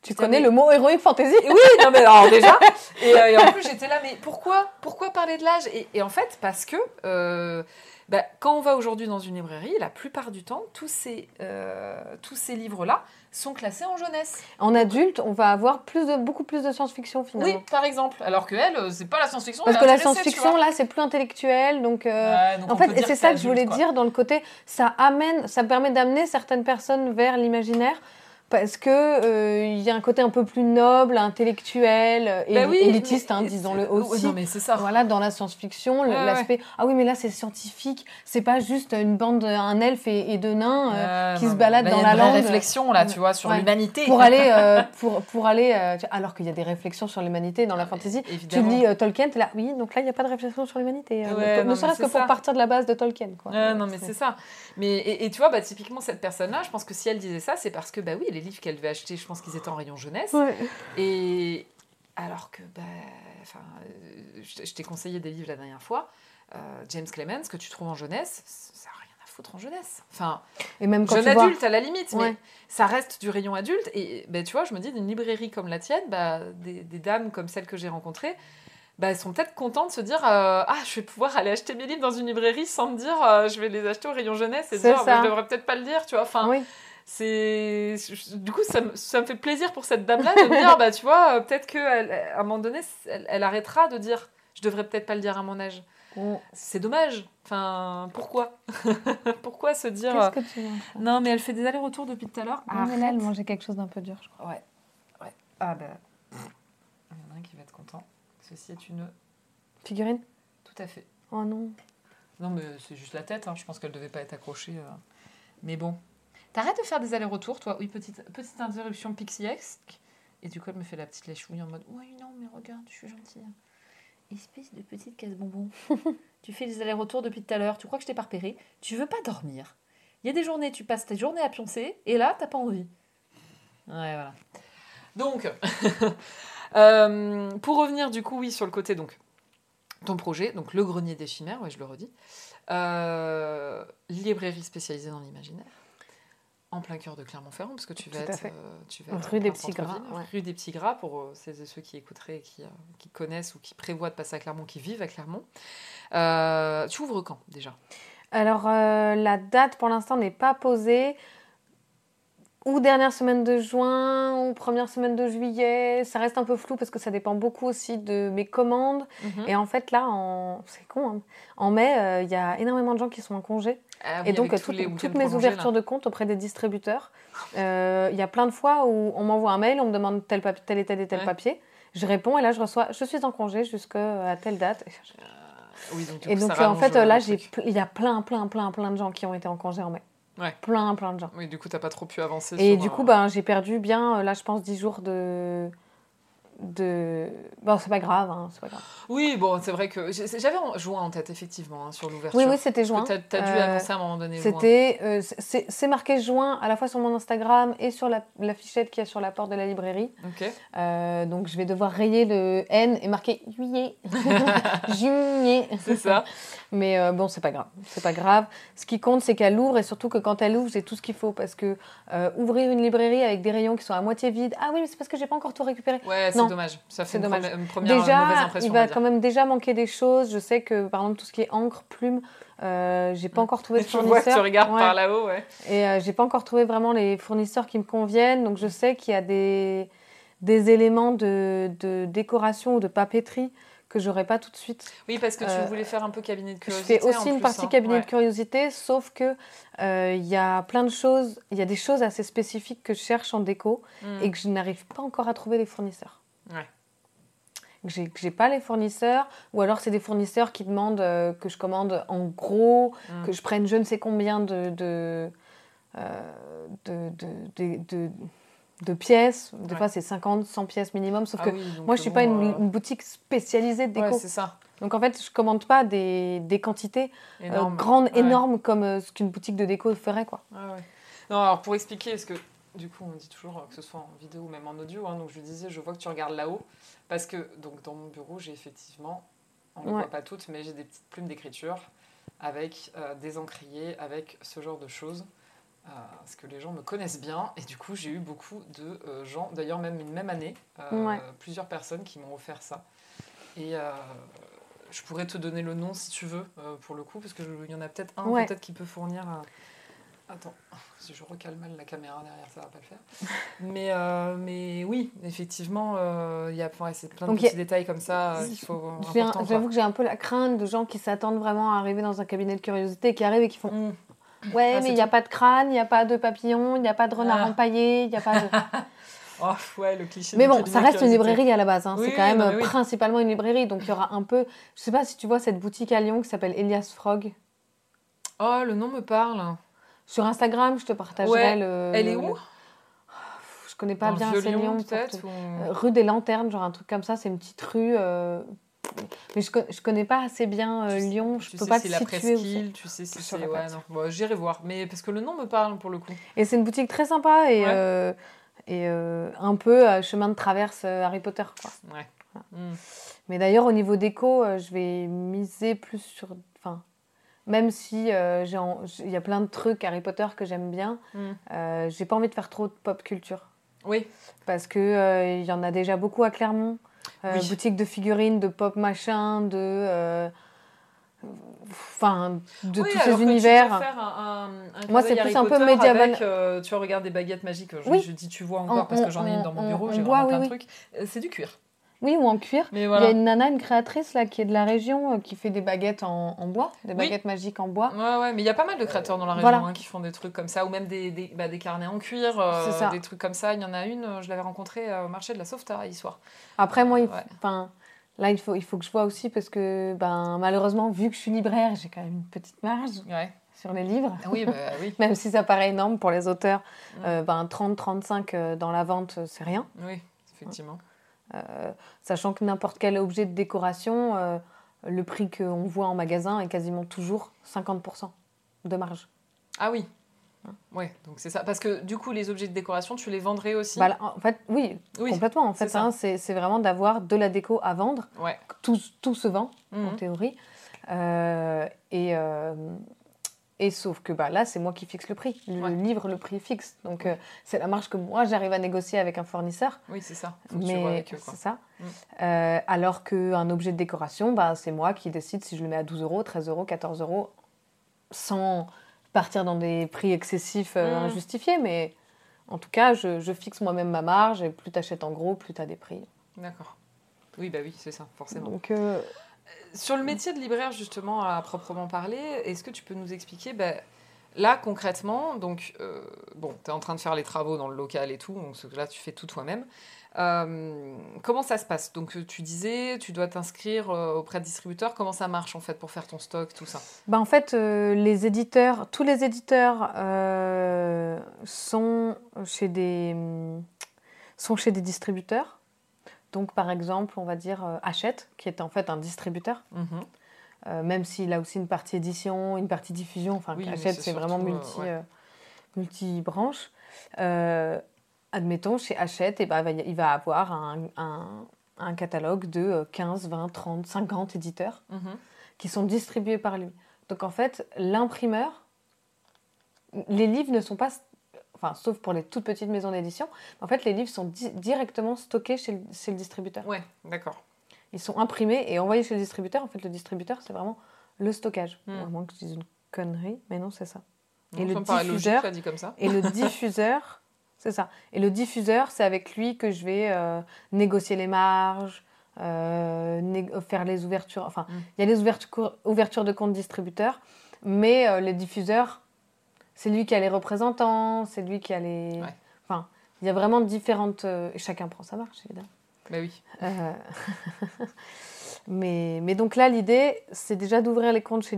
Tu connais le mot heroic fantasy Oui, non mais alors déjà. <laughs> Euh, et, en plus, j'étais là, mais pourquoi Pourquoi parler de l'âge? Et, en fait, parce que bah, quand on va aujourd'hui dans une librairie, la plupart du temps, tous ces, euh, tous ces livres-là sont classés en jeunesse. En adulte, on va avoir plus de, beaucoup plus de science-fiction finalement. Oui, par exemple. Alors que elle, euh, c'est pas la science-fiction. Parce que la science-fiction, là, c'est plus intellectuel. Donc, euh, en fait, c'est ça que je voulais dire dans le côté, ça amène, ça permet d'amener certaines personnes vers l'imaginaire parce que euh, il y a un côté un peu plus noble, intellectuel et bah élitiste, hein, disons-le aussi. Non, mais c'est ça. Voilà, dans la science-fiction, l'aspect ah oui, mais là c'est scientifique, c'est pas juste une bande, un elfe et, deux nains euh, qui se baladent dans la lande. réflexion là, tu vois, sur l'humanité. Pour aller, <laughs> euh, pour, pour aller, alors qu'il y a des réflexions sur l'humanité dans la fantasy. Tu lis Tolkien, es là, oui, donc là il n'y a pas de réflexion sur l'humanité. ne serait-ce que pour partir de la base de Tolkien, quoi. non, mais c'est ça. Mais et, tu vois, bah typiquement cette personne-là, je pense que si elle disait ça, c'est parce que bah oui les livres qu'elle devait acheter, je pense qu'ils étaient en rayon jeunesse. Et alors que, bah, enfin, euh, je t'ai conseillé des livres la dernière fois. Euh, James Clemens, que tu trouves en jeunesse, ça n'a rien à foutre en jeunesse. Enfin, et même quand jeune adulte à la limite, mais ça reste du rayon adulte. Et ben, tu vois, je me dis, d'une librairie comme la tienne, bah, des, dames comme celles que j'ai rencontrées, bah, elles sont peut-être contentes de se dire euh, Ah, je vais pouvoir aller acheter mes livres dans une librairie sans me dire Je vais les acheter au rayon jeunesse et dire bah, Je devrais peut-être pas le lire, tu vois. Enfin, oui c'est du coup ça, ça, me fait plaisir pour cette dame là de me dire <laughs> bah tu vois euh, peut-être que à un moment donné elle, arrêtera de dire je devrais peut-être pas le dire à mon âge. Mm. c'est dommage. Enfin pourquoi? <laughs> Pourquoi se dire que tu non mais elle fait des allers-retours depuis tout à l'heure. Ah mais là elle mangeait quelque chose d'un peu dur je crois. Ouais. Ouais. Ah bah il y en a un qui va être content. Ceci est une figurine? Tout à fait. Oh non. Non mais c'est juste la tête hein. je pense qu'elle devait pas être accrochée euh. mais bon T'arrêtes de faire des allers-retours, toi Oui, petite, petite interruption pixieesque. Et du coup, elle me fait la petite lèche-ouille en mode Oui, non, mais regarde, je suis gentille. Espèce de petite casse-bonbon. <laughs> tu fais des allers-retours depuis tout à l'heure, tu crois que je t'ai pas repéré Tu veux pas dormir. Il y a des journées, tu passes tes journées à pioncer, et là, t'as pas envie. Ouais, voilà. Donc, <laughs> euh, pour revenir du coup, oui, sur le côté, donc, ton projet, donc le grenier des chimères, ouais, je le redis. Euh, librairie spécialisée dans l'imaginaire en plein cœur de Clermont-Ferrand, parce que tu vas, être, euh, tu vas rue des Petits Gras. Rue des Petits Gras, pour euh, ceux et ceux qui écouteraient, qui, euh, qui, connaissent ou qui prévoient de passer à Clermont, qui vivent à Clermont. tu ouvres quand déjà? Alors, la date pour l'instant n'est pas posée ou dernière semaine de juin, ou première semaine de juillet. Ça reste un peu flou parce que ça dépend beaucoup aussi de mes commandes. Mhm. Et en fait, là, en... c'est con, hein. en mai, euh, il y a énormément de gens qui sont en congé. Ah et donc, toutes mes ouvertures de compte auprès des distributeurs, euh, il y a plein de fois où on m'envoie un mail, on me demande tel, tel et tel et tel papier. Je réponds et là, je reçois je suis en congé jusqu'à telle date. Euh, et donc, en fait, là, il y a plein, plein, plein, plein de gens qui ont été en congé en mai. Plein, plein de gens. Oui, du coup, t'as pas trop pu avancer. Et du coup, ben, j'ai perdu bien, là, je pense, 10 jours de, de. Bon, c'est pas grave, hein, c'est pas grave. Oui, bon, c'est vrai que j'avais juin en tête, effectivement, hein, sur l'ouverture. Oui, oui, c'était juin. Tu as, dû euh, à un moment donné. C'était. Euh, c'est marqué juin à la fois sur mon Instagram et sur la, la fichette qu'il y a sur la porte de la librairie. Ok. Euh, donc, je vais devoir rayer le N et marquer juillet. <laughs> juillet. C'est ça. Mais euh, bon, c'est pas grave. C'est pas grave. Ce qui compte, c'est qu'elle ouvre et surtout que quand elle ouvre, j'ai tout ce qu'il faut. Parce que ouvrir une librairie avec des rayons qui sont à moitié vides. Ah oui, mais c'est parce que j'ai pas encore tout récupéré. Ouais, c'est dommage. Ça fait dommage. Une, première déjà, mauvaise impression. Il va quand même déjà manquer des choses. Je sais que par exemple tout ce qui est encre, plume, euh, j'ai pas encore trouvé de <laughs> fournisseur. tu regardes par là-haut, ouais. Et euh, j'ai pas encore trouvé vraiment les fournisseurs qui me conviennent. Donc je sais qu'il y a des, des éléments de, de, décoration ou de papeterie que j'aurais pas tout de suite. Oui, parce que tu Euh, voulais faire un peu cabinet de curiosité. Je fais aussi en une partie hein. cabinet Ouais. de curiosité, sauf que euh, il y a plein de choses, il y a des choses assez spécifiques que je cherche en déco Mm. et que je n'arrive pas encore à trouver les fournisseurs. Ouais. Que j'ai que j'ai pas les fournisseurs, ou alors c'est des fournisseurs qui demandent euh, que je commande en gros, Mm. que je prenne je ne sais combien de, de, euh, de, de, de- pièces. Des Ouais. fois c'est 50, 100 pièces minimum, sauf Ah que oui, moi je suis bon, pas une, euh, une boutique spécialisée de Ouais, déco. c'est ça. Donc en fait je commande pas des, des quantités euh, grandes, Ouais. énormes comme euh, ce qu'une boutique de déco ferait. Quoi. Non, alors pour expliquer, parce que du coup, on dit toujours euh, que ce soit en vidéo ou même en audio, hein, donc je disais, je vois que tu regardes là-haut, parce que donc dans mon bureau, j'ai effectivement, on ne les Ouais. voit pas toutes, mais j'ai des petites plumes d'écriture avec euh, des encriers, avec ce genre de choses. euh, parce que les gens me connaissent bien et du coup j'ai eu beaucoup de euh, gens, d'ailleurs même une même année, Ouais. plusieurs personnes qui m'ont offert ça. Et je pourrais te donner le nom si tu veux pour le coup, parce qu'il y en a peut-être un Ouais. peut-être qui peut fournir. Attends, <laughs> si je recale mal la caméra derrière, ça va pas le faire. <laughs> mais, euh, mais oui, effectivement, euh, il y a ouais, plein de Donc, a- petits détails comme ça euh, faut. J'avoue que j'ai un peu la crainte de gens qui s'attendent vraiment à arriver dans un cabinet de curiosité, qui arrivent et qui font Mm. Ouais, Ah, mais il n'y a pas de crâne, il n'y a pas de papillon, il n'y a pas de renard Ah. empaillé, il n'y a pas de. <laughs> Oh, ouais, le cliché. Mais bon, ça reste une librairie à la base. hein. Oui, c'est quand oui, même non, mais oui. principalement une librairie. Donc il y aura un peu. Je sais pas si tu vois cette boutique à Lyon qui s'appelle Elias Frog. Oh, le nom me parle. Sur Instagram, je te partagerai Ouais. le. Elle est où? Le- Je connais pas Dans bien Lyon, peut-être te- ou- Euh, Rue des Lanternes, genre un truc comme ça. C'est une petite rue. euh, Mais je, je connais pas assez bien euh, Lyon. Je tu peux sais pas si te la presqu'île, tu sais si c'est. Ouais. Bon, J'irai voir, mais parce que le nom me parle pour le coup. Et c'est une boutique très sympa et, Ouais. euh, et euh, un peu chemin de traverse Harry Potter. Quoi. Ouais. Mm. Mais d'ailleurs, au niveau déco, je vais miser plus sur. Même si euh, il y a plein de trucs Harry Potter que j'aime bien, Mm. euh, j'ai pas envie de faire trop de pop culture. Oui, Parce que euh, il y en a déjà beaucoup à Clermont. Euh, Oui. Boutique de figurines, de pop machin, de. Enfin, de Oui, tous ces tu univers. faire un- un- un clin Moi, c'est Harry plus un peu Potter avec, euh, tu regardes des baguettes magiques. Je, Oui. je dis tu vois encore On- parce que j'en ai une dans on- mon bureau, j'ai vraiment plein de trucs. C'est du cuir. Oui, ou en cuir. Mais Il y a une nana, une créatrice là, qui est de la région, euh, qui fait des baguettes en, en bois, des Oui. baguettes magiques en bois. Ouais, ouais, mais il y a pas mal de créateurs dans la région voilà. hein, qui font des trucs comme ça, ou même des, des, bah, des carnets en cuir, euh, ça. des trucs comme ça. Il y en a une, euh, je l'avais rencontrée euh, au marché de la Sauveterre hier soir. Après, moi, il, Ouais. là, il faut, il faut que je vois aussi parce que, ben, malheureusement, vu que je suis libraire, j'ai quand même une petite marge Ouais. sur les livres. Ah Oui, bah, oui. <laughs> Même si ça paraît énorme pour les auteurs, Mm. euh, ben, 30-35 euh, dans la vente, euh, c'est rien. Oui, effectivement. Euh, sachant que n'importe quel objet de décoration, euh, le prix qu'on voit en magasin est quasiment toujours 50% de marge. Ah oui. Ouais, donc c'est ça. Parce que du coup, les objets de décoration, tu les vendrais aussi? Bah, en fait, oui, Oui. complètement. En fait, c'est hein, c'est vraiment d'avoir de la déco à vendre. Ouais. Tout, tout se vend, Mhm. en théorie. Euh, et, euh, et sauf que bah, là, c'est moi qui fixe le prix. Le Ouais. livre, le prix fixe. Donc, euh, c'est la marge que moi, j'arrive à négocier avec un fournisseur. Oui, c'est ça. Faut Mais c'est ça. Mm. Euh, alors qu'un objet de décoration, bah, c'est moi qui décide si je le mets à 12 euros, 13 euros, 14 euros, sans partir dans des prix excessifs euh, Mm. injustifiés. Mais en tout cas, je, je fixe moi-même ma marge et plus tu achètes en gros, plus tu as des prix. D'accord. Oui, bah oui, c'est ça, forcément. Donc, Sur le métier de libraire, justement, à proprement parler, est-ce que tu peux nous expliquer, bah, là, concrètement, donc, euh, bon, tu es en train de faire les travaux dans le local et tout, donc là, tu fais tout toi-même. Euh, comment ça se passe? Donc, tu disais, tu dois t'inscrire euh, auprès de distributeurs. Comment ça marche, en fait, pour faire ton stock, tout ça? Bah, en fait, euh, les éditeurs, tous les éditeurs sont, chez des, sont chez des distributeurs. Donc, par exemple, on va dire euh, Hachette, qui est en fait un distributeur. Mhm. Euh, même s'il a aussi une partie édition, une partie diffusion, enfin Oui, Hachette c'est vraiment euh, multi, ouais. multi-branche. Euh, admettons, chez Hachette, eh ben, il va avoir un, un- un catalogue de euh, 15, 20, 30, 50 éditeurs Mhm. qui sont distribués par lui. Donc en fait, l'imprimeur, les livres ne sont pas, enfin sauf pour les toutes petites maisons d'édition, en fait les livres sont di- directement stockés chez le, chez le distributeur. Ouais, d'accord. Ils sont imprimés et envoyés chez le distributeur. En fait, le distributeur, c'est vraiment le stockage. Hmm. À moins que je dise une connerie, mais non, c'est ça. Et le logique, diffuseur- comme ça. Et le <laughs> diffuseur, c'est ça. Et le diffuseur, c'est avec lui que je vais euh, négocier les marges, euh, né- faire les ouvertures. Enfin, Mm. il y a les ouvertures, ouvertures de comptes distributeurs, mais euh, les diffuseurs, c'est lui qui a les représentants, c'est lui qui a les. Ouais. Enfin, il y a vraiment différentes. euh, et chacun prend sa marche, évidemment. Bah oui. Euh, <laughs> mais, mais donc là, l'idée, c'est déjà d'ouvrir les comptes chez,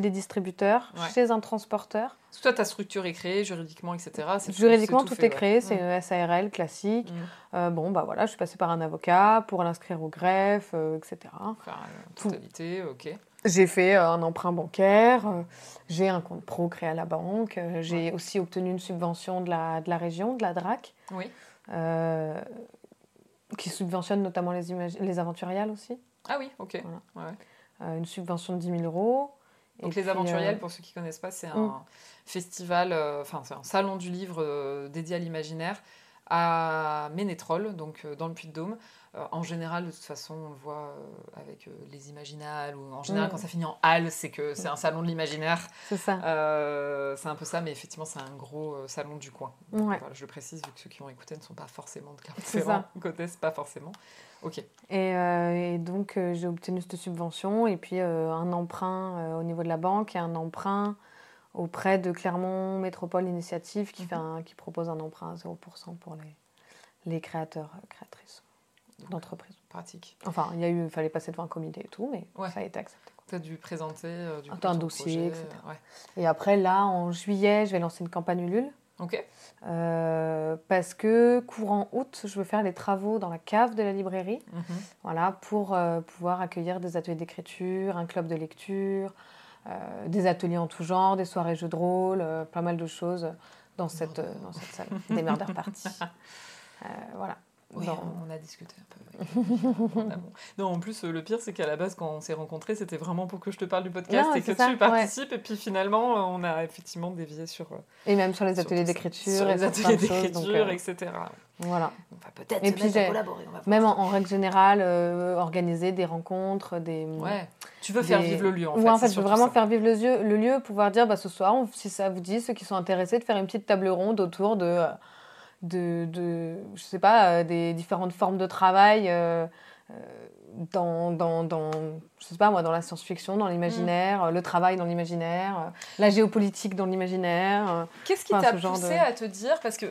les distributeurs, Ouais. chez un transporteur. Parce que toi, ta structure est créée juridiquement, etc. c'est- Juridiquement, tout, fait, est créé, ouais. c'est Mm. une SARL classique. Mm. Euh, bon, bah voilà, je suis passée par un avocat pour l'inscrire au greffe, euh, etc. Enfin, Tout. totalité, ok. J'ai fait euh, un emprunt bancaire, euh, j'ai un compte pro créé à la banque, euh, j'ai aussi obtenu une subvention de la, de la région, de la DRAC, Oui. euh, qui subventionne notamment les, aventuriales aussi. Ah oui, ok. Voilà. Ouais. Euh, une subvention de 10 000 euros. Donc Et les puis, Aventuriels, euh, pour ceux qui connaissent pas, c'est Mm. un festival, euh, enfin c'est un salon du livre dédié à l'imaginaire à Ménétrol, donc dans le Puy-de-Dôme. Euh, en général, de toute façon, on le voit euh, avec euh, les Imaginales, ou en général, Mm. quand ça finit en halle, c'est que c'est un salon de l'imaginaire. C'est ça. Euh, c'est un peu ça, mais effectivement, c'est un gros salon du coin. Donc, Ouais. voilà, je le précise, vu que ceux qui vont écouter ne sont pas forcément de C'est Clermont-Ferrand, <laughs> connaissent pas forcément. Ok. Et, euh, et donc, euh, j'ai obtenu cette subvention et puis un emprunt au niveau de la banque et un emprunt auprès de Clermont Métropole Initiative qui, fait un- qui propose un emprunt à 0% pour les, les créateurs, créatrices d'entreprises. Pratique. Enfin, il y a eu, fallait passer devant un comité et tout, mais Ouais. ça a été accepté. Tu as dû présenter euh, du coup, Un dossier, projet, etc. ouais. Et après, là, en juillet, je vais lancer une campagne Ulule. Ok. euh, parce que courant août, je veux faire les travaux dans la cave de la librairie. Mhm. Voilà, pour euh, pouvoir accueillir des ateliers d'écriture, un club de lecture, des ateliers en tout genre, des soirées jeux de rôle, pas mal de choses dans cette, dans cette salle, des murder parties. <laughs> Voilà. Oui, on a discuté un peu. avec <laughs> non, en plus, euh, le pire, c'est qu'à la base, quand on s'est rencontrés, c'était vraiment pour que je te parle du podcast Non, et que ça, tu participes. Et puis finalement, euh, on a effectivement dévié sur, euh, Et même sur les ateliers d'écriture, sur les ateliers d'écriture, euh, etc. Voilà. On va peut-être collaborer. On va voir. Même en, en règle générale, euh, organiser des rencontres, des. Ouais. Tu veux faire vivre le lieu, en Ouais, fait. en fait, je veux vraiment ça. faire vivre le lieu, le lieu, pouvoir dire bah, ce soir, on- si ça vous dit, ceux qui sont intéressés, de faire une petite table ronde autour de, euh, de, de je sais pas, euh, des différentes formes de travail euh, euh, dans, dans, dans, je sais pas moi, dans la science-fiction, dans l'imaginaire, euh, le travail dans l'imaginaire, la géopolitique dans l'imaginaire. Qu'est-ce qui Enfin, t'a poussé de- à te dire Parce que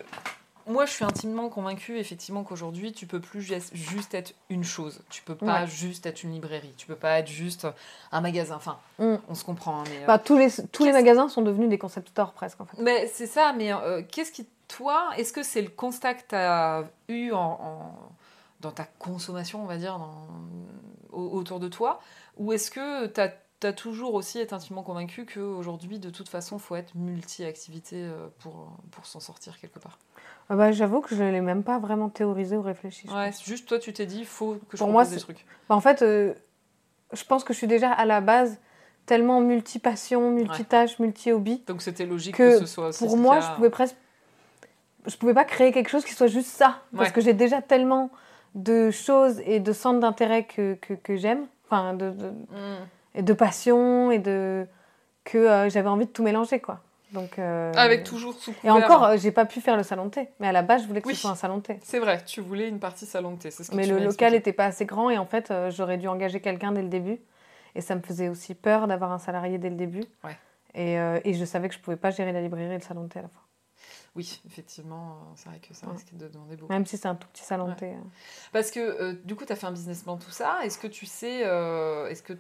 moi, je suis intimement convaincue, effectivement, qu'aujourd'hui, tu peux plus ju- juste être une chose. Tu peux pas Ouais. juste être une librairie. Tu peux pas être juste un magasin. Enfin, Mm. on se comprend. hein, euh, Bah, tous les, tous les magasins sont devenus des concept stores presque en fait. Mais c'est ça, mais euh, qu'est-ce qui, toi, est-ce que c'est le constat que tu as eu en, en- dans ta consommation, on va dire, dans- au- autour de toi Ou est-ce que tu as, toujours aussi été intimement convaincu qu'aujourd'hui, de toute façon, il faut être multi-activité euh, pour, pour s'en sortir quelque part? Ah bah, J'avoue que je ne l'ai même pas vraiment théorisé ou réfléchi. Ouais, juste toi, tu t'es dit, il faut que je Pour moi, des trucs. Bah, en fait, euh, je pense que je suis déjà à la base tellement multi-passion, multitâche, multi-hobby. Donc c'était logique que que, ce soit aussi Pour moi, je pouvais presque. Je pouvais pas créer quelque chose qui soit juste ça. Parce Ouais. que j'ai déjà tellement de choses et de centres d'intérêt que, que, que j'aime. Enfin, de, de- Mm. et de passion et de. que euh, j'avais envie de tout mélanger, quoi. Donc. euh, Avec toujours sous Et encore, euh, j'ai pas pu faire le salon de thé. Mais à la base, je voulais que Oui. ce soit un salon de thé. C'est vrai, tu voulais une partie salon de thé. c'est ce que Mais tu le local n'était pas assez grand et en fait, euh, j'aurais dû engager quelqu'un dès le début. Et ça me faisait aussi peur d'avoir un salarié dès le début. Ouais. Et, euh, et je savais que je pouvais pas gérer la librairie et le salon de thé à la fois. Oui, effectivement, euh, c'est vrai que ça Ouais. risque de demander beaucoup. Même si c'est un tout petit salon de thé. euh. Parce que euh, du coup, tu as fait un business plan, tout ça. Est-ce que tu sais, euh, est-ce que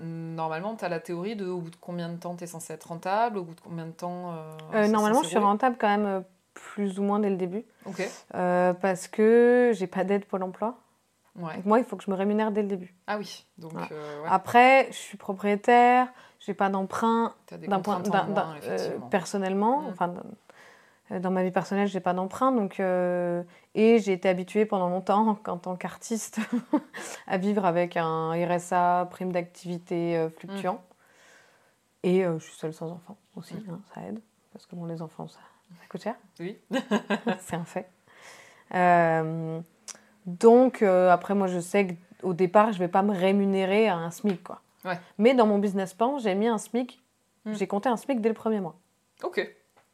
normalement, tu as la théorie de au bout de combien de temps tu es censé être rentable, au bout de combien de temps. euh, normalement, je suis rentable quand même plus ou moins dès le début. Ok, parce que j'ai pas d'aide Pôle emploi. ouais. Donc moi, il faut que je me rémunère dès le début. Ah oui, donc Voilà. euh, ouais, Après, je suis propriétaire, j'ai pas d'emprunt tu as des d'un point moins, euh, personnellement Mm. enfin dans- euh, dans ma vie personnelle j'ai pas d'emprunt donc euh, et j'ai été habituée pendant longtemps en tant qu'artiste <laughs> à vivre avec un RSA prime d'activité euh, fluctuant et euh, je suis seule sans enfant aussi Mm. hein, ça aide parce que bon les enfants ça, ça coûte cher Oui, <laughs> c'est un fait donc après moi je sais qu'au départ je vais pas me rémunérer à un SMIC quoi Ouais. mais dans mon business plan j'ai mis un SMIC Mm. j'ai compté un SMIC dès le premier mois ok.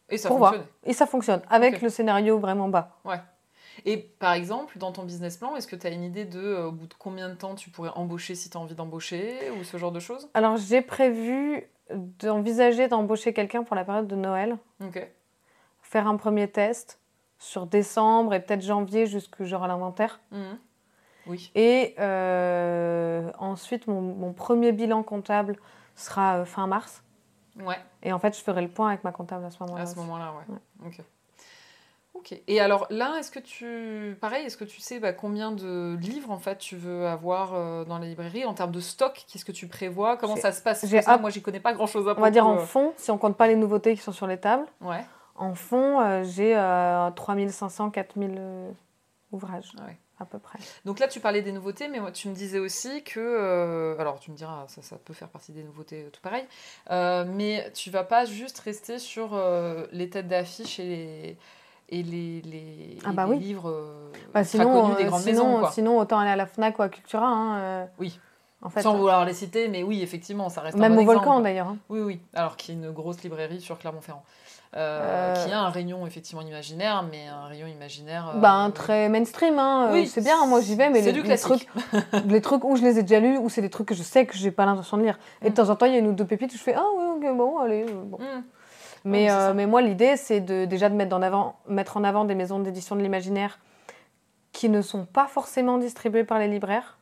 Et ça Pour voir. fonctionne. et ça fonctionne avec le scénario vraiment bas Et par exemple, dans ton business plan, est-ce que tu as une idée de euh, au bout de combien de temps tu pourrais embaucher si tu as envie d'embaucher ou ce genre de choses? Alors, j'ai prévu d'envisager d'embaucher quelqu'un pour la période de Noël. Ok. Faire un premier test sur décembre et peut-être janvier jusque j'aurai l'inventaire. Mhm. Oui. Et euh, ensuite, mon, mon premier bilan comptable sera euh, fin mars. Ouais, Et en fait, je ferai le point avec ma comptable à ce moment-là. à ce moment-là, ouais. Ok. Ok. Et alors là, est-ce que tu, pareil, est-ce que tu sais bah, combien de livres en fait tu veux avoir euh, dans la librairie en termes de stock? Qu'est-ce que tu prévois? Comment ça se passe? J'ai ça, moi, j'y connais pas grand-chose à On va dire en fond, si on compte pas les nouveautés qui sont sur les tables. Ouais. En fond, euh, j'ai euh, 3500, 4000 euh, ouvrages, Ah ouais. À peu près. Donc là, tu parlais des nouveautés, mais moi, tu me disais aussi que. euh, alors, tu me diras, ça, ça peut faire partie des nouveautés, tout pareil. euh, mais tu vas pas juste rester sur euh, les têtes d'affiche et les. Et les, les, Ah et bah les livres euh, Bah, sinon, connus des euh, grandes sinon, maisons. Quoi. sinon, autant aller à la Fnac ou à Cultura. hein, euh, Oui. En fait, Sans vouloir les citer, mais oui, effectivement, ça reste un même bon au Volcan d'ailleurs. hein. Oui, oui. Alors qu'il y a une grosse librairie sur Clermont-Ferrand. Euh, Qui a un rayon effectivement imaginaire, mais un rayon imaginaire. euh, Ben, très mainstream, hein, euh, Oui, c'est bien, moi j'y vais, mais c'est les, du les trucs, les trucs où je les ai déjà lus, ou c'est des trucs que je sais que j'ai pas l'intention de lire. Et de Mm. temps en temps, il y a une ou deux pépites où je fais Ah oui, ok, bon, allez. Bon. Hmm. Mais, euh, mais moi, l'idée, c'est de, déjà de mettre en, avant, mettre en avant des maisons d'édition de l'imaginaire qui ne sont pas forcément distribuées par les libraires.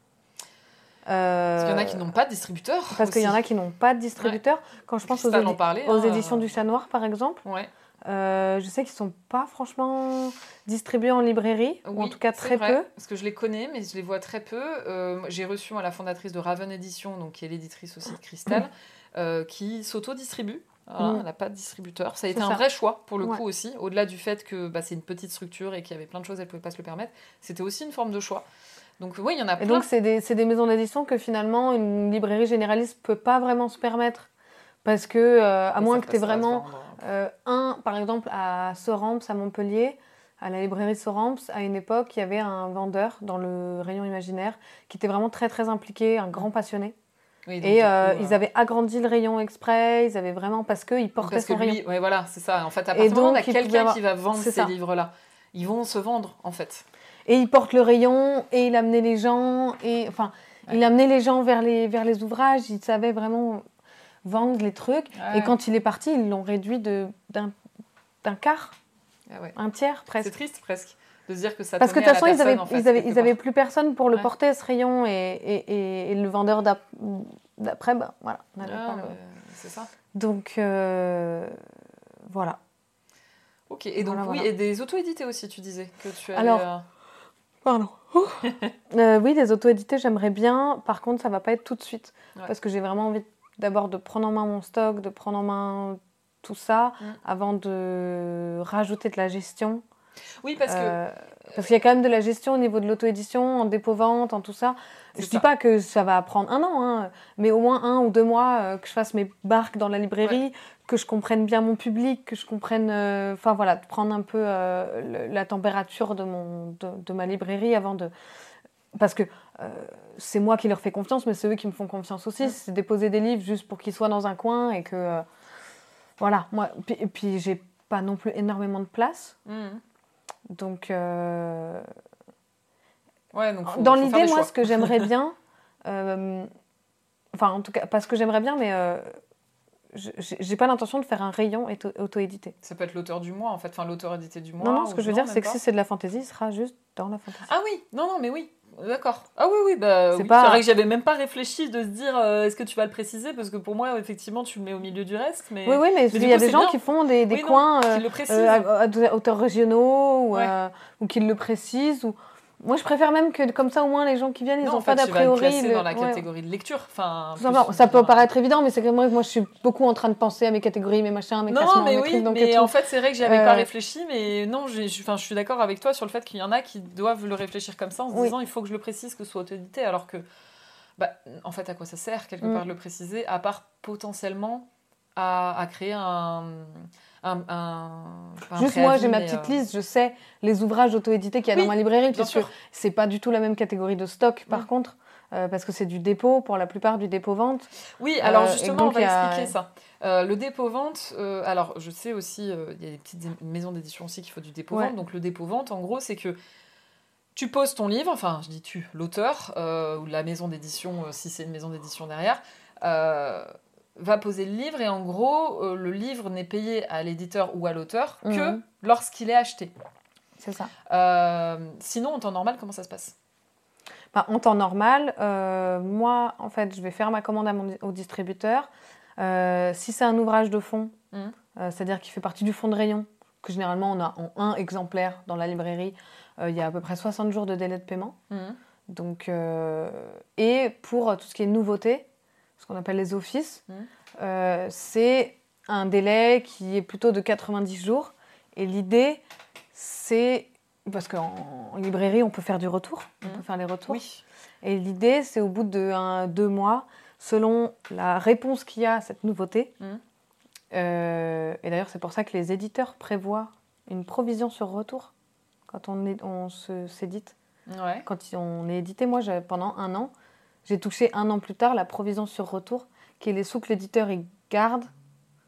Parce qu'il y en a qui n'ont pas de distributeur. Euh, Parce qu'il y en a qui n'ont pas de distributeur. Quand je pense aux, édi- hein, éditions euh, du Chat Noir, par exemple, Ouais. euh, je sais qu'ils sont pas franchement distribués en librairie, ou en tout cas très vrai, peu. Parce que je les connais, mais je les vois très peu. Euh, J'ai reçu moi, la fondatrice de Raven Edition, donc, qui est l'éditrice aussi de Cristal, <coughs> euh, qui s'auto-distribue. Voilà, Mm. Elle n'a pas de distributeur. Ça a été un vrai choix pour le Ouais. coup aussi. Au-delà du fait que bah, c'est une petite structure et qu'il y avait plein de choses, elle ne pouvait pas se le permettre. C'était aussi une forme de choix. Donc oui, il y en a Et plein. donc, c'est des, maisons d'édition que finalement, une librairie généraliste peut pas vraiment se permettre. Parce que, euh, à Et moins que tu aies vraiment euh, un, par exemple, à Soramps, à Montpellier, à la librairie Soramps, à une époque, il y avait un vendeur dans le rayon imaginaire qui était vraiment très, très impliqué, un grand passionné. Oui, donc, Et euh, coup, ils avaient agrandi le rayon exprès, ils avaient vraiment, parce qu'ils portaient Parce que son rayon. lui, ouais, voilà, c'est ça. En fait, à Et partir du moment où quelqu'un avoir- qui va vendre ces livres-là, ils vont se vendre, en fait. Et il porte le rayon, et il amenait les gens, et enfin, Ouais. il amenait les gens vers les, vers les ouvrages, il savait vraiment vendre les trucs. Et quand il est parti, ils l'ont réduit de- d'un d'un quart, Ah ouais. un tiers C'est presque. triste presque de se dire que ça Parce que de toute façon, ils avaient, personne, en fait, ils avaient, ils avaient plus personne pour le porter, ce rayon, et, et, et- et le vendeur d'ap- d'après, bah, voilà, n'avait Ah, pas le- c'est ça. Donc, euh, voilà. Ok, et donc Voilà, oui, voilà. et des auto-édités aussi, tu disais que tu avais. Alors, euh, Pardon. <laughs> Euh, oui, les auto-édités, j'aimerais bien. Par contre, ça va pas être tout de suite. Ouais. Parce que j'ai vraiment envie d'abord de prendre en main mon stock, de prendre en main tout ça, Mm. avant de rajouter de la gestion. Oui, parce que Euh, parce qu'il y a quand même de la gestion au niveau de l'auto-édition, en dépôt-vente, en tout ça. Je ça. dis pas que ça va prendre un an, hein, mais au moins un ou deux mois euh, que je fasse mes barques dans la librairie, que je comprenne bien mon public, que je comprenne, euh, enfin voilà, de prendre un peu euh, le- la température de mon de, de ma librairie avant de, parce que c'est moi qui leur fais confiance, mais c'est eux qui me font confiance aussi. C'est déposer des livres juste pour qu'ils soient dans un coin et que voilà, moi, puis, et puis j'ai pas non plus énormément de place, Mhm. Donc. euh, ouais, donc faut- dans l'idée, moi, ce que j'aimerais <laughs> bien, euh, enfin, en tout cas, pas ce que j'aimerais bien, mais euh, j'ai pas l'intention de faire un rayon auto- auto-édité. Ça peut être l'auteur du mois, en fait, enfin l'auteur édité du mois. Non, non, ce que je veux dire, c'est que si c'est de la fantaisie, il sera juste dans la fantaisie. Ah oui, non, non, mais oui, d'accord. Ah oui, oui, bah C'est oui. pas- vrai que j'avais même pas réfléchi de se dire euh, est-ce que tu vas le préciser? Parce que pour moi, effectivement, tu le mets au milieu du reste, mais Oui, oui, mais il y a des gens bien. qui font des, des Oui, non, coins euh, euh, à, auteurs régionaux ou, Ouais. ou qu'ils le précisent. Ou... Moi, je préfère même que comme ça, au moins, les gens qui viennent, ils non, n'ont pas d'a tu vas le priori. dans la ouais. catégorie de lecture. Enfin, plus, Ça peut paraître évident, mais c'est que moi, moi, je suis beaucoup en train de penser à mes catégories, mes machins, mes Non, classements, mais mes oui, trucs. Donc, mais et en fait, c'est vrai que j'y avais pas Euh, réfléchi, mais non, je, suis d'accord avec toi sur le fait qu'il y en a qui doivent le réfléchir comme ça en se Oui. disant il faut que je le précise, que ce soit auto-édité, alors que, bah, en fait, à quoi ça sert quelque Mm. part de le préciser, à part potentiellement à, à créer un. Un, un- pas un Juste moi, j'ai ma petite euh, liste, je sais les ouvrages auto-édités qu'il y a Oui, dans ma librairie, bien sûr. c'est pas du tout la même catégorie de stock, par contre, euh, parce que c'est du dépôt, pour la plupart du dépôt-vente. Oui, alors Euh, justement, on va a- expliquer ça. Euh, le dépôt-vente, euh, alors je sais aussi, euh, il y a des petites maisons d'édition aussi qui font du dépôt-vente. Ouais. Donc le dépôt-vente, en gros, c'est que Tu poses ton livre, enfin, je dis tu, l'auteur, euh, ou la maison d'édition, euh, si c'est une maison d'édition derrière, euh, va poser le livre et en gros, euh, le livre n'est payé à l'éditeur ou à l'auteur que Mhm. lorsqu'il est acheté. C'est ça. Euh, sinon, en temps normal, comment ça se passe? Bah, en temps normal, euh, moi, en fait, je vais faire ma commande à mon- au distributeur. Si c'est un ouvrage de fond, Mhm. c'est-à-dire qui fait partie du fond de rayon, que généralement on a en un exemplaire dans la librairie, il y a à peu près 60 jours de délai de paiement. Mhm. Donc, et pour tout ce qui est nouveauté, ce qu'on appelle les offices, Mhm. euh, c'est un délai qui est plutôt de 90 jours. Et l'idée, c'est. Parce qu'en en librairie, on peut faire du retour, on Mhm. peut faire les retours. Oui. Et l'idée, c'est au bout de un, deux mois, selon la réponse qu'il y a à cette nouveauté. Mhm. Euh, et d'ailleurs, c'est pour ça que les éditeurs prévoient une provision sur retour quand on, est, on se- s'édite. Ouais. Quand on est édité, moi, pendant un an, j'ai touché un an plus tard la provision sur retour, qui est les sous que l'éditeur garde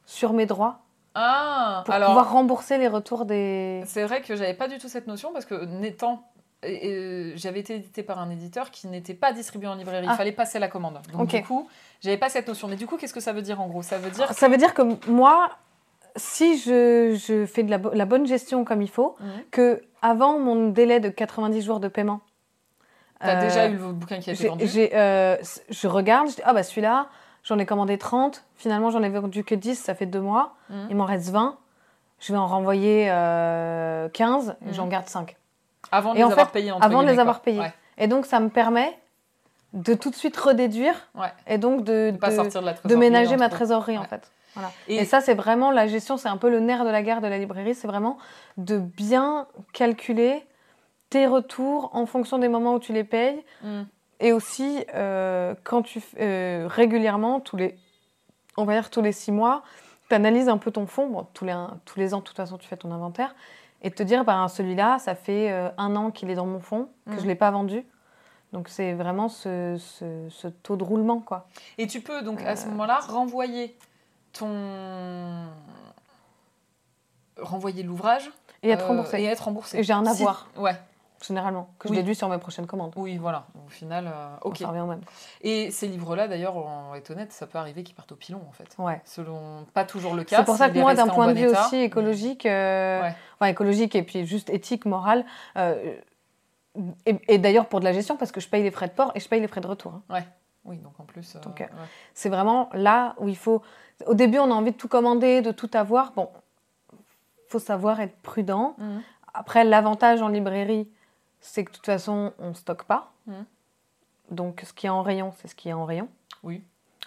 sur mes droits Ah, pour alors. pouvoir rembourser les retours des. C'est vrai que j'avais pas du tout cette notion parce que n'étant et j'avais été édité par un éditeur qui n'était pas distribué en librairie. Ah. Il fallait passer la commande. Donc du coup, j'avais pas cette notion. Mais du coup, qu'est-ce que ça veut dire en gros? Ça veut dire Ça veut dire que moi, si je, je fais de la, bo- la bonne gestion comme il faut, Mhm. que avant mon délai de 90 jours de paiement, T'as euh, déjà eu le bouquin qui a été vendu. euh, je regarde, je dis, ah bah celui-là, j'en ai commandé 30, finalement j'en ai vendu que 10, ça fait deux mois, Mhm. il m'en reste 20, je vais en renvoyer euh, 15 et Mhm. j'en garde 5. Avant de les en avoir fait, payés. avant de les avoir payés. Et donc ça me permet de tout de suite redéduire Ouais. et donc de, De pas de- sortir de la de ménager ma trésorerie en fait. Voilà. Et, Et, ça, c'est vraiment la gestion, c'est un peu le nerf de la guerre de la librairie, c'est vraiment de bien calculer tes retours en fonction des moments où tu les payes Hmm. et aussi euh, quand tu euh, régulièrement, tous les, on va dire tous les six mois, tu analyses un peu ton fonds, bon, tous, les, tous les ans de toute façon tu fais ton inventaire, et te dire, bah, celui-là, ça fait euh, un an qu'il est dans mon fonds, que je ne l'ai pas vendu. Donc c'est vraiment ce, ce- ce taux de roulement. quoi. Et tu peux donc Euh. à ce moment-là renvoyer ton renvoyer l'ouvrage Et être euh, remboursé, Et être remboursé. Et j'ai un Si- avoir. Ouais. Généralement, que Oui. je déduis sur mes prochaines commandes. Oui, voilà. Au final, euh, ok. Ça revient au même. Et ces livres-là, d'ailleurs, on est honnête, ça peut arriver qu'ils partent au pilon, en fait. Ouais. Selon pas toujours le cas. C'est pour ça que moi, d'un point de vue état. aussi écologique, euh, Ouais. enfin écologique et puis juste éthique, morale, euh, et, et d'ailleurs pour de la gestion, parce que je paye les frais de port et je paye les frais de retour. hein. Oui, donc en plus. Donc, ouais. C'est vraiment là où il faut. Au début, on a envie de tout commander, de tout avoir. Bon, faut savoir être prudent. Mhm. Après, l'avantage en librairie, c'est que de toute façon, on stocke pas. Mhm. Donc, ce qui est en rayon, c'est ce qui est en rayon. Oui.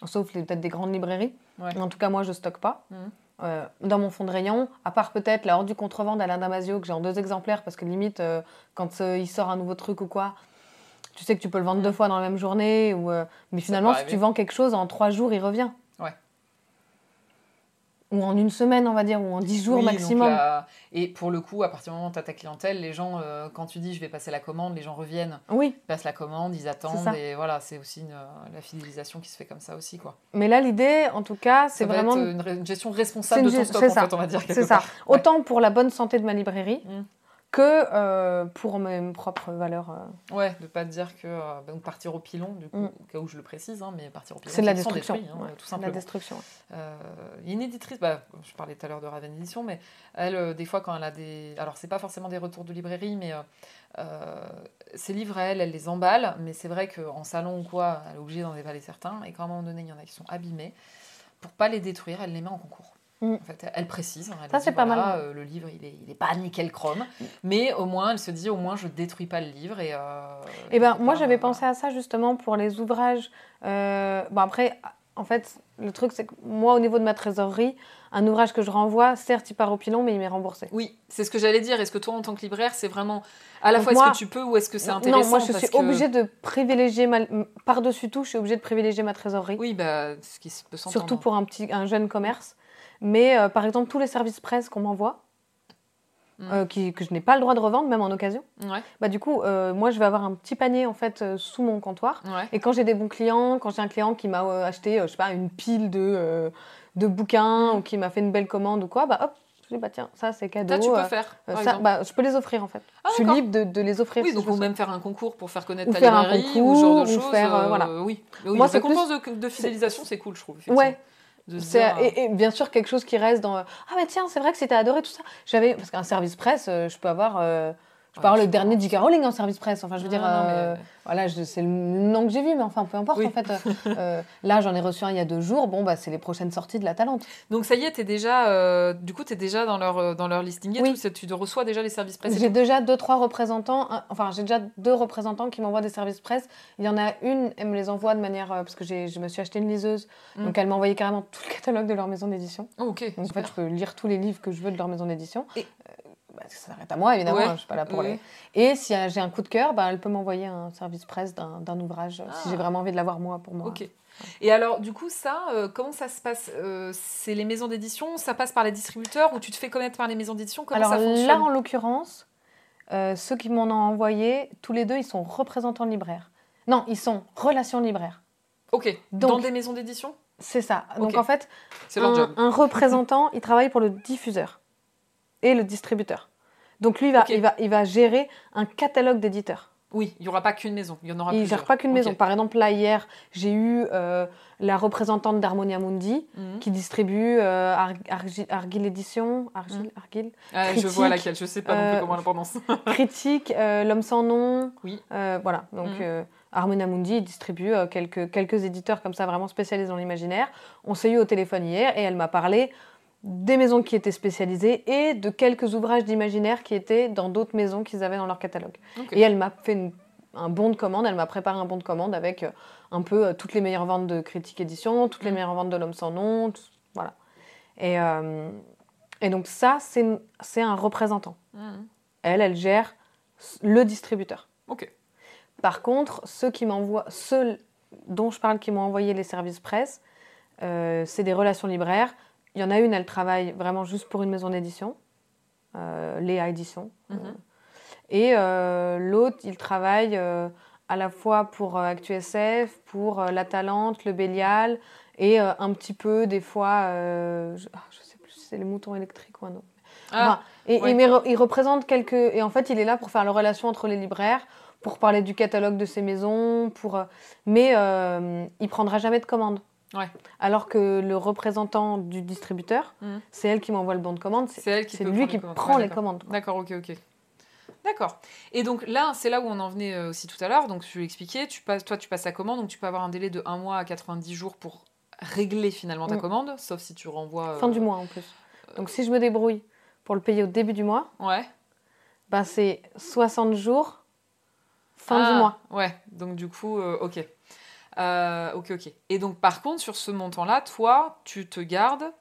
Sauf peut-être des grandes librairies. Ouais. Mais En tout cas, moi, je stocke pas. Mhm. Euh, dans mon fond de rayon, à part peut-être la horde du contrevent d'Alain Damasio, que j'ai en deux exemplaires, parce que limite, euh, quand euh, il sort un nouveau truc ou quoi, tu sais que tu peux le vendre Mhm. deux fois dans la même journée. Ou, mais finalement, si tu vends quelque chose, en trois jours, il revient. Ou en une semaine, on va dire, ou en dix jours Oui, maximum. là- Et pour le coup, à partir du moment où tu as ta clientèle, les gens, euh, quand tu dis je vais passer la commande, les gens reviennent, Oui, passent la commande, ils attendent. Et voilà, c'est aussi une, euh, la fidélisation qui se fait comme ça aussi. quoi. mais là, l'idée, en tout cas, c'est vraiment. être une, gestion responsable de ton stock, en fait, on va dire. C'est ça. part. Ouais. Autant pour la bonne santé de ma librairie Mm. Que euh, pour mes propres valeurs. euh. Ouais, de pas dire que euh, donc partir au pilon, du coup, Mm. au cas où je le précise, hein, mais partir au pilon, C'est de la destruction. hein, ouais, tout simplement. la destruction. A une éditrice, bah, je parlais tout à l'heure de Raven Edition, mais elle, des fois, quand elle a des. Alors, c'est pas forcément des retours de librairie, mais ses livres, elle, elle les emballe, mais c'est vrai qu'en salon ou quoi, elle est obligée d'en déballer certains, et qu'à un moment donné, il y en a qui sont abîmés. Pour pas les détruire, elle les met en concours. Mm. En fait, elle précise. hein, elle Ça, c'est pas voilà, mal. euh, le livre, il est, il est pas nickel chrome, mais au moins, elle se dit, au moins, je détruis pas le livre. Et, euh, Eh ben, moi, j'avais voilà. pensé à ça justement pour les ouvrages. Euh, bon, après, en fait, le truc, c'est que moi, au niveau de ma trésorerie, un ouvrage que je renvoie, certes, il part au pilon, mais il m'est remboursé. Oui, c'est ce que j'allais dire. Est-ce que toi, en tant que libraire, c'est vraiment à la Donc fois moi- est-ce que tu peux ou est-ce que c'est intéressant non, moi, je parce suis que- obligée de privilégier, ma... par-dessus tout, je suis obligée de privilégier ma trésorerie. Oui, bah, ce qui peut s'entendre. surtout pour un, petit, un jeune commerce. Mais euh, par exemple, tous les services presse qu'on m'envoie, Mm. euh, qui- que je n'ai pas le droit de revendre, même en occasion, Ouais, bah, du coup, euh, moi, je vais avoir un petit panier en fait sous mon comptoir. ouais. Et quand j'ai des bons clients, quand j'ai un client qui m'a acheté, je sais pas, une pile de, de bouquins ou qui m'a fait une belle commande ou quoi, bah hop, Je dis, bah tiens, ça c'est cadeau. Ça, tu peux faire. euh, ça, bah, je peux les offrir en fait. Ah, je suis libre de, de les offrir. Oui, si donc ou même faire un concours pour faire connaître Ou ta faire un librairie ou ce genre de concours, ou choses. faire, euh, voilà. Oui. Mais oui, Moi, les récompenses de, de fidélisation, c'est cool, je trouve. Ouais, C'est- dire, euh, et, et bien sûr quelque chose qui reste dans euh, ah mais tiens c'est vrai que c'était adoré tout ça j'avais parce qu'un service presse euh, je peux avoir je je le dernier J.K. Rowling en service presse enfin je veux dire non, mais- euh, voilà c'est le nom que j'ai vu mais enfin peu importe Oui. en fait Euh, <laughs> euh, là j'en ai reçu un il y a deux jours bon bah c'est les prochaines sorties de la Talente Donc ça y est, t'es déjà, euh, du coup, t'es déjà dans leur, euh, dans leur listing et Oui. tout. Tu reçois déjà les services presse. j'ai déjà deux trois représentants un- enfin j'ai déjà deux représentants qui m'envoient des services presse il y en a une elle me les envoie de manière euh, parce que je me suis acheté une liseuse Mm. donc elle m'a envoyé carrément tout le catalogue de leur maison d'édition Oh, ok. Donc en fait, je peux lire tous les livres que je veux de leur maison d'édition. Et- Euh, bah, ça s'arrête à moi, évidemment, Ouais. hein, je suis pas là pour les. Et si j'ai un coup de cœur, bah, elle peut m'envoyer un service presse d'un ouvrage, euh, si Ah. j'ai vraiment envie de l'avoir moi pour moi. Ok. Et alors, du coup, ça, euh, comment ça se passe Euh, C'est les maisons d'édition Ça passe par les distributeurs ou tu te fais connaître par les maisons d'édition? Comment Alors ça fonctionne? là, en l'occurrence, euh, ceux qui m'en ont envoyé, tous les deux, ils sont représentants libraires. Non, ils sont relations libraires. Ok. Donc- Dans des maisons d'édition? C'est ça. Donc en fait, un représentant, il travaille pour le diffuseur et le distributeur. Donc lui, il va, il va, il va gérer un catalogue d'éditeurs. Oui, il n'y aura pas qu'une maison. Il y en aura Il plusieurs. gère pas qu'une maison. Par exemple, là, hier, j'ai eu euh, la représentante d'Harmonia Mundi Mhm. qui distribue euh, Ar- Argi- Argile Édition, Argile, Mhm. Argile, Ah, je vois laquelle. Je sais pas non plus euh, comment on la prononce. <laughs> Critique, euh, L'Homme sans nom. Oui. Voilà. Donc, Mhm. Harmonia Mundi distribue quelques, quelques éditeurs comme ça, vraiment spécialisés dans l'imaginaire. On s'est eu au téléphone hier et elle m'a parlé des maisons qui étaient spécialisées et de quelques ouvrages d'imaginaire qui étaient dans d'autres maisons qu'ils avaient dans leur catalogue. Et elle m'a fait une- un bon de commande, elle m'a préparé un bon de commande avec euh, un peu euh, toutes les meilleures ventes de Critique Édition, toutes les Mm. meilleures ventes de L'Homme sans nom, tout- voilà. Et, euh, et donc ça, c'est un représentant. Mhm. Elle, elle gère le distributeur. Ok. Par contre, ceux qui m'envoient, ceux dont je parle qui m'ont envoyé les services presse, euh, c'est des relations libraires. Il y en a une, elle travaille vraiment juste pour une maison d'édition, euh, Léa Édition. Mhm. Euh, et euh, l'autre, il travaille euh, à la fois pour ActuSF, pour La Talente, Le Bélial, et un petit peu des fois, je, je sais plus si c'est les moutons électriques ou un autre. Ah, Enfin, et, ouais. et mais il représente quelques. Et en fait, il est là pour faire la relation entre les libraires, pour parler du catalogue de ces maisons, pour. Mais euh, il prendra jamais de commande. Ouais. Alors que le représentant du distributeur, Mhm. c'est elle qui m'envoie le bon de commande. c'est elle qui peut lui qui commandes. prend Ouais, les commandes. D'accord, ok, ok. D'accord. Et donc là, c'est là où on en venait euh, aussi tout à l'heure. Donc je l'expliquais, tu passes, toi tu passes la commande, donc tu peux avoir un délai de 1 mois à 90 jours pour régler finalement ta Mm. commande, sauf si tu renvoies... euh, Fin du mois en plus. Donc si je me débrouille pour le payer au début du mois, Ouais. ben c'est 60 jours fin Ah, du mois. Ouais, donc du coup, euh, ok. Euh, ok, ok. Et donc par contre, sur ce montant-là, toi, tu te gardes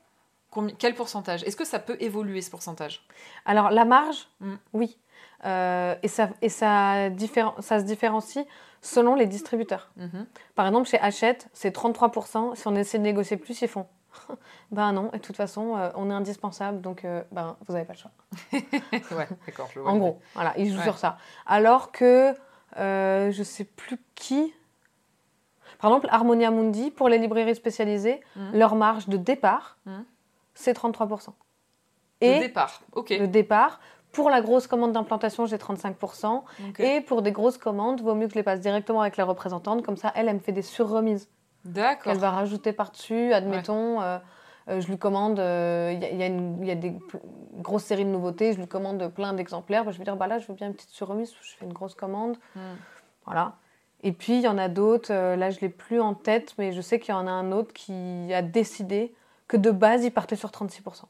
quel pourcentage? Est-ce que ça peut évoluer ce pourcentage? Alors la marge, Mm. oui. Euh, et ça, et ça, se différencie selon les distributeurs. Mhm. Par exemple, chez Hachette, c'est 33%. Si on essaie de négocier plus, ils font. <laughs> ben non, et de toute façon, euh, on est indispensable, donc euh, ben, vous n'avez pas le choix. <laughs> ouais, d'accord, je vois. En gros, voilà, ils jouent Ouais. sur ça. Alors que, euh, je sais plus qui. Par exemple, Harmonia Mundi, pour les librairies spécialisées, Mhm. leur marge de départ, Mhm. c'est 33%. Le départ, ok. le départ, pour la grosse commande d'implantation, j'ai 35%. Ok. Et pour des grosses commandes, vaut mieux que je les passe directement avec la représentante. Comme ça, elle, elle me fait des surremises D'accord. qu'elle va rajouter par-dessus. Admettons, euh, euh, je lui commande, euh, il y, a- il y il y a des grosses séries de nouveautés, je lui commande plein d'exemplaires. Bah, je vais dire, bah là, je veux bien une petite surremise, je fais une grosse commande. Hmm. Voilà. Et puis, il y en a d'autres, euh, là, je ne l'ai plus en tête, mais je sais qu'il y en a un autre qui a décidé que de base, il partait sur 36%.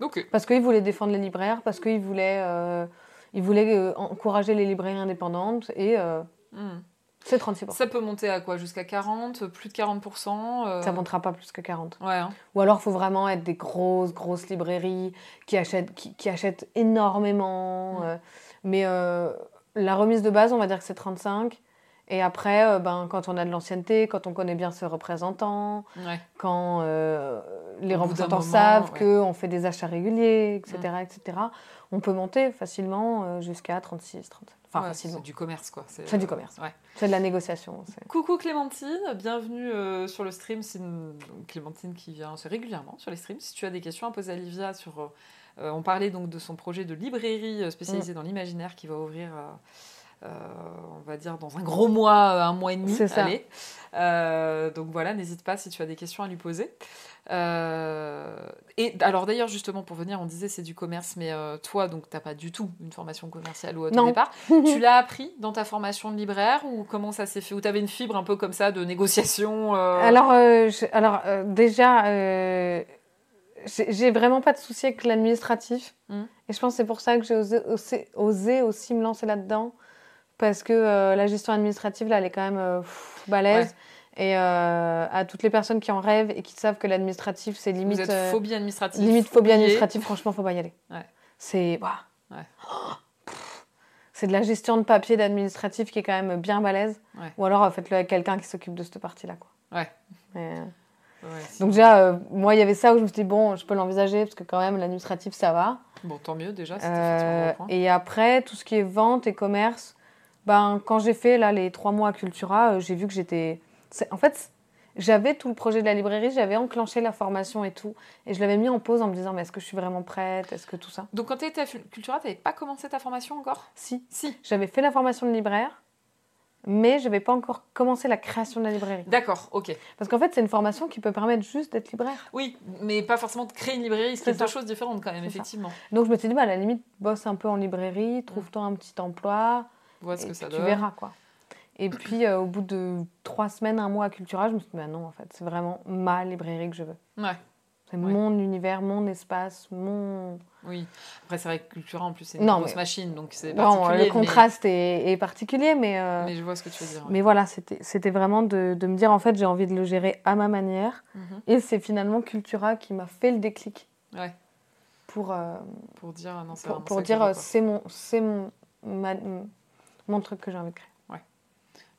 Ok. Parce qu'il voulait défendre les libraires, parce qu'il voulait, euh, il voulait euh, encourager les librairies indépendantes, et euh, Hmm. c'est 36%. Ça peut monter à quoi? Jusqu'à 40 Plus de 40% euh, Ça montera pas plus que 40. Ouais, hein. Ou alors, il faut vraiment être des grosses, grosses librairies qui achètent, qui, qui achètent énormément. Mm. euh, mais la remise de base, on va dire que c'est 35. Et après, euh, ben, quand on a de l'ancienneté, quand on connaît bien ce représentant, ouais. quand euh, les Au représentants moment, savent ouais. qu'on fait des achats réguliers, etc., etc., on peut monter facilement euh, jusqu'à 36, 37. Enfin, Ouais. C'est du commerce, quoi. C'est du commerce. Ouais. C'est de la négociation. Coucou Clémentine, bienvenue euh, sur le stream. C'est une- Clémentine qui vient régulièrement sur les streams. Si tu as des questions à poser à Livia sur euh, on parlait donc de son projet de librairie Mm. spécialisée dans l'imaginaire qui va ouvrir, euh, on va dire, dans un gros mois, euh, un mois et demi. C'est ça. Allez. Euh, donc voilà, n'hésite pas si tu as des questions à lui poser. Euh, et alors d'ailleurs, justement, pour venir, on disait c'est du commerce, mais euh, toi, donc, tu n'as pas du tout une formation commerciale ou autre Non. au départ. <laughs> tu l'as appris dans ta formation de libraire ou comment ça s'est fait? Ou tu avais une fibre un peu comme ça de négociation euh, Alors, euh, je- alors euh, déjà, euh, j'ai vraiment pas de souci avec l'administratif. Mhm. Et je pense que c'est pour ça que j'ai osé, osé, osé aussi me lancer là-dedans. Parce que euh, la gestion administrative, là, elle est quand même euh, pff, balèze. Et euh, à toutes les personnes qui en rêvent et qui savent que l'administratif, c'est limite, Vous êtes phobie administrative. limite phobie administrative, franchement, faut pas y aller. <laughs> Ouais. C'est. Ouais. Oh, pff. c'est de la gestion de papier d'administratif qui est quand même bien balèze. Ouais. Ou alors faites-le avec quelqu'un qui s'occupe de cette partie-là. Quoi. Ouais. Mais, donc déjà, euh, moi, il y avait ça où je me suis dit, bon, je peux l'envisager, parce que quand même, l'administratif, ça va. Bon, tant mieux déjà, c'était Euh, et après, tout ce qui est vente et commerce, ben, quand j'ai fait là, les trois mois à Cultura, euh, j'ai vu que j'étais... En fait, j'avais tout le projet de la librairie, j'avais enclenché la formation et tout, et je l'avais mis en pause en me disant, mais est-ce que je suis vraiment prête Est-ce que tout ça? Donc quand tu étais à Cultura, tu n'avais pas commencé ta formation encore? Si, Si. j'avais fait la formation de libraire, mais je n'avais pas encore commencé la création de la librairie. D'accord, ok. Parce qu'en fait, c'est une formation qui peut permettre juste d'être libraire. Oui, mais pas forcément de créer une librairie, C'est deux choses différentes quand même, ça. effectivement. Donc je me suis dit, bah, à la limite, bosse un peu en librairie, trouve-toi un petit emploi, Vois ce et que ça donne. tu verras quoi. Et puis euh, au bout de trois semaines, un mois à Cultura, je me suis dit, bah non, en fait, c'est vraiment ma librairie que je veux. Ouais, C'est mon univers, mon espace, mon... oui. Après, c'est vrai que Cultura, en plus, c'est une Non, grosse mais- machine, donc c'est particulier. le mais- contraste est, est particulier, mais, euh, Mais, je vois ce que tu veux dire. ouais. mais voilà, c'était vraiment de, de me dire, en fait, j'ai envie de le gérer à ma manière. Mhm. Et c'est finalement Cultura qui m'a fait le déclic Ouais, pour, euh, pour dire, non, c'est pour, pour dire, c'est mon, c'est mon, ma- mon truc que j'ai envie de créer.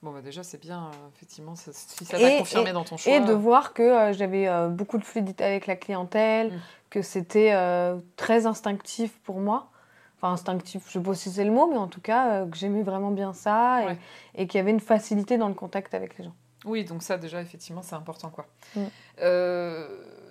Bon, bah déjà, c'est bien, euh, effectivement, ça- si ça t'a confirmé dans ton choix. Et de voir que euh, j'avais euh, beaucoup de fluidité avec la clientèle, Mm. que c'était très instinctif pour moi. Enfin, instinctif, je sais pas si c'est le mot, mais en tout cas, que j'aimais vraiment bien ça et, Ouais. et qu'il y avait une facilité dans le contact avec les gens. Oui, donc ça, déjà, effectivement, c'est important, quoi. Mm.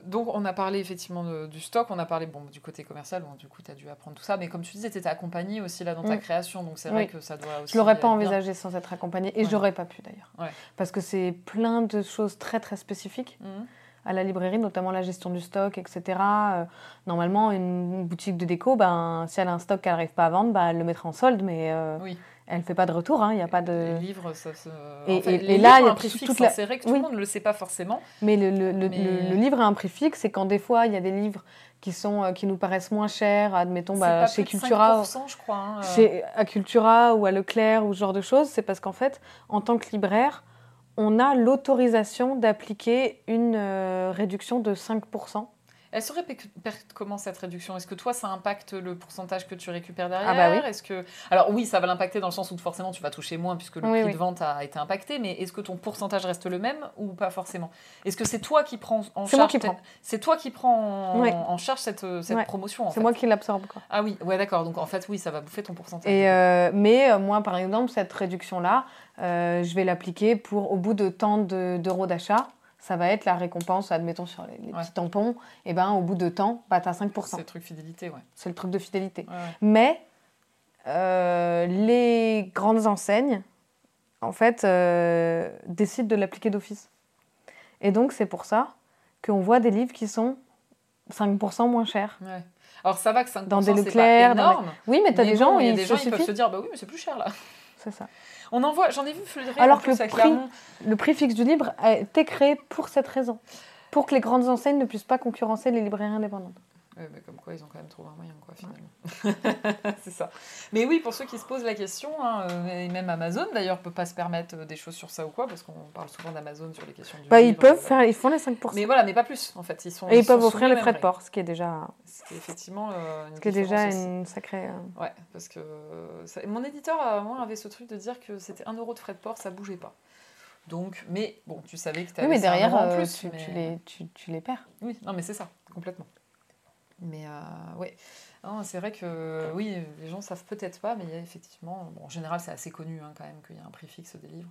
Donc, on a parlé, effectivement, de- du stock, on a parlé, bon, du côté commercial, bon, du coup, tu as dû apprendre tout ça, mais comme tu disais, tu étais accompagnée aussi, là, dans ta Mm. création, donc c'est vrai que ça doit aussi... Je l'aurais pas envisagé sans être accompagnée et Ouais. j'aurais pas pu d'ailleurs. Ouais. Parce que c'est plein de choses très très spécifiques Mhm. à la librairie, notamment la gestion du stock, etc. Euh, normalement, une boutique de déco, ben, si elle a un stock qu'elle n'arrive pas à vendre, ben, elle le mettra en solde, mais euh, Oui. Elle fait pas de retour. hein, Il y a pas de... Les livres, ça se... Et- en fait, et- les et là, il y a un prix fixe, toute hein, la- c'est vrai que tout Oui. le monde ne le sait pas forcément. Mais le, le- le- Mais- le- le livre a un prix fixe, et quand des fois il y a des livres qui, sont, euh, qui nous paraissent moins chers, admettons bah, pas chez plus de Cultura, 5%, je crois. hein, euh. chez, à Cultura ou à Leclerc ou ce genre de choses, c'est parce qu'en fait, en tant que libraire, on a l'autorisation d'appliquer une euh, réduction de 5%. Elle se répercute comment cette réduction? Est-ce que toi, ça impacte le pourcentage que tu récupères derrière? Ah bah oui. Est-ce que alors oui, ça va l'impacter dans le sens où forcément tu vas toucher moins puisque le Oui, prix oui. de vente a été impacté. Mais est-ce que ton pourcentage reste le même ou pas forcément? Est-ce que c'est toi qui prends en C'est moi charge. C'est toi qui prends en, charge cette, euh, cette Ouais. promotion. C'est moi qui l'absorbe. Ah oui, ouais, d'accord. Donc en fait, oui, ça va bouffer ton pourcentage. Et, euh, mais euh, moi, par exemple, cette réduction-là, euh, je vais l'appliquer pour au bout de tant de- d'euros d'achat. Ça va être la récompense, admettons, sur les, les Ouais. petits tampons. Et ben, au bout de temps, bah, tu as 5%. c'est le truc fidélité, ouais. C'est le truc de fidélité. Ouais, ouais. Mais euh, les grandes enseignes, en fait, euh, décident de l'appliquer d'office. Et donc, c'est pour ça qu'on voit des livres qui sont 5% moins chers. Ouais. Alors ça va que 5% Dans des c'est Leclerc, pas dans des- énorme. Oui, mais tu as mais des bon, gens, il y a des gens, ils peuvent se dire, bah oui, mais c'est plus cher là. C'est ça. On en voit, j'en ai vu fleurir Alors que le prix-. Le prix fixe du livre a été créé pour cette raison. Pour que les grandes enseignes ne puissent pas concurrencer les librairies indépendantes. Ouais, mais comme quoi, ils ont quand même trouvé un moyen, quoi, finalement. <laughs> c'est ça. Mais oui, pour ceux qui se posent la question, hein, euh, et même Amazon d'ailleurs peut pas se permettre euh, des choses sur ça ou quoi, parce qu'on parle souvent d'Amazon sur les questions du Bah, ils peuvent euh, faire, ils font les 5%. Mais voilà, mais pas plus, en fait. Ils sont, Et ils peuvent offrir les frais de port, ce qui est déjà, Ce qui est effectivement euh, une ce qui est déjà aussi. une sacrée. euh, Ouais, parce que ça- mon éditeur, à moi, avait ce truc de dire que c'était 1 euro de frais de port, ça bougeait pas. Donc, mais bon, tu savais que tu Oui, mais derrière, euh, tu, tu les, tu, tu les perds. Oui, non, mais c'est ça, complètement. Mais euh, ouais, c'est vrai que oui, les gens savent peut-être pas, mais il y a effectivement, bon, en général, c'est assez connu hein, quand même qu'il y a un prix fixe des livres.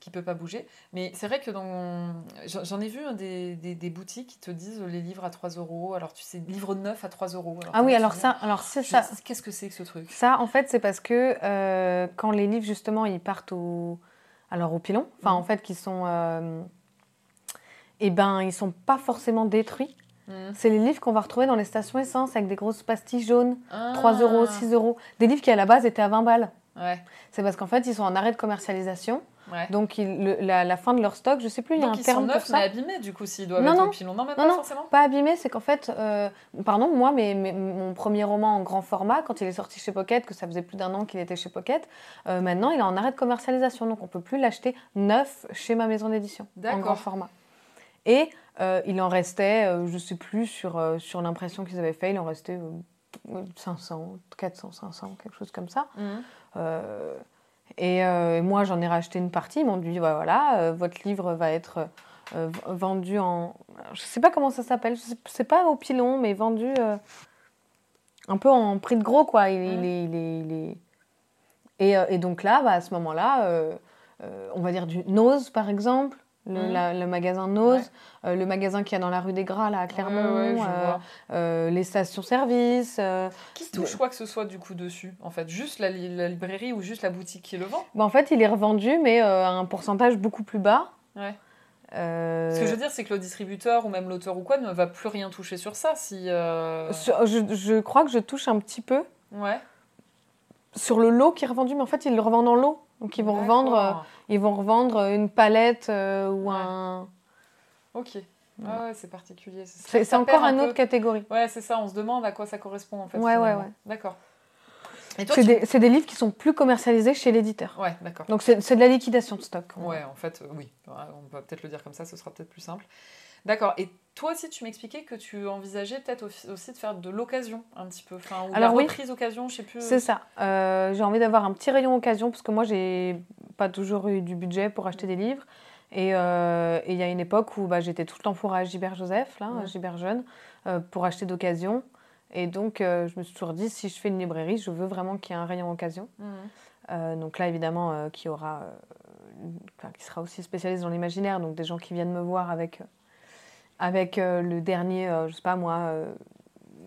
qui peut pas bouger. Mais c'est vrai que dans... j'en ai vu hein, des, des, boutiques qui te disent les livres à 3 euros. Alors tu sais, livre neuf à 3 euros. ah oui, alors ça, alors c'est ça. Qu'est-ce que c'est que ce truc? Ça, en fait, c'est parce que euh, quand les livres, justement, ils partent au, alors, au pilon, enfin, mhm. en fait, qui sont. Euh, eh ben, ils sont pas forcément détruits. C'est les livres qu'on va retrouver dans les stations essence avec des grosses pastilles jaunes, 3 ah. euros, 6 euros. Des livres qui à la base étaient à 20 balles. Ouais. C'est parce qu'en fait, ils sont en arrêt de commercialisation. Donc, la, fin de leur stock, je sais plus, il y a un terme sont neufs, pour ça. mais abîmés, du coup, s'ils doivent non, être non. au pilon. Non, même pas forcément. Pas abîmés, c'est qu'en fait, euh, pardon, moi, mais, mon premier roman en grand format, quand il est sorti chez Pocket, que ça faisait plus d'un an qu'il était chez Pocket, euh, maintenant, il est en arrêt de commercialisation. Donc, on peut plus l'acheter neuf chez ma maison d'édition, en grand format. Et euh, il en restait, je sais plus, sur, sur l'impression qu'ils avaient fait, il en restait 500, 400, 500, quelque chose comme ça. Mmh. Euh, et moi, j'en ai racheté une partie. Ils m'ont dit bah, voilà, euh, votre livre va être euh, vendu en. Je ne sais pas comment ça s'appelle. C'est pas au pilon, mais vendu un peu en prix de gros, quoi. Il, il, il, est, et, et, donc là, bah, à ce moment-là, on va dire du Nose, par exemple le, mmh. magasin Nose, euh, le magasin qui y a dans la rue des Gras, là, à Clermont, euh, euh, les stations-service. qui touche quoi que ce soit, du coup, dessus En fait, juste la, librairie ou juste la boutique qui le vend? Bah, En fait, il est revendu, mais à un pourcentage beaucoup plus bas. Ce que je veux dire, c'est que le distributeur ou même l'auteur ou quoi ne va plus rien toucher sur ça. Si, je, je, crois que je touche un petit peu. Ouais. Sur le lot qui est revendu, mais en fait, ils le revendent en lot. Donc ils vont revendre, euh, ils vont revendre une palette euh, ou un. Ok. Ah ouais, c'est particulier. C'est encore une autre catégorie. Ouais, c'est ça. On se demande à quoi ça correspond en fait. Ouais, ouais, ouais. D'accord. C'est des, des, livres qui sont plus commercialisés chez l'éditeur. Ouais, d'accord. Donc c'est de la liquidation de stock. Ouais, en fait, oui. On va peut-être le dire comme ça, ce sera peut-être plus simple. D'accord. Et toi aussi, tu m'expliquais que tu envisageais peut-être aussi de faire de l'occasion un petit peu. Enfin, ou Alors, la reprise occasion, je sais plus. C'est ça. Euh, j'ai envie d'avoir un petit rayon occasion parce que moi, j'ai pas toujours eu du budget pour acheter des livres. Euh, et il y a une époque où bah, j'étais tout le temps pour à Gilbert Joseph, là, Gilbert Jeune, euh, pour acheter d'occasion. Et donc, je me suis toujours dit, si je fais une librairie, je veux vraiment qu'il y ait un rayon occasion. Mmh. donc là, évidemment, qui aura, qui sera aussi spécialiste dans l'imaginaire, donc des gens qui viennent me voir avec avec euh, le dernier, euh, je sais pas moi, euh,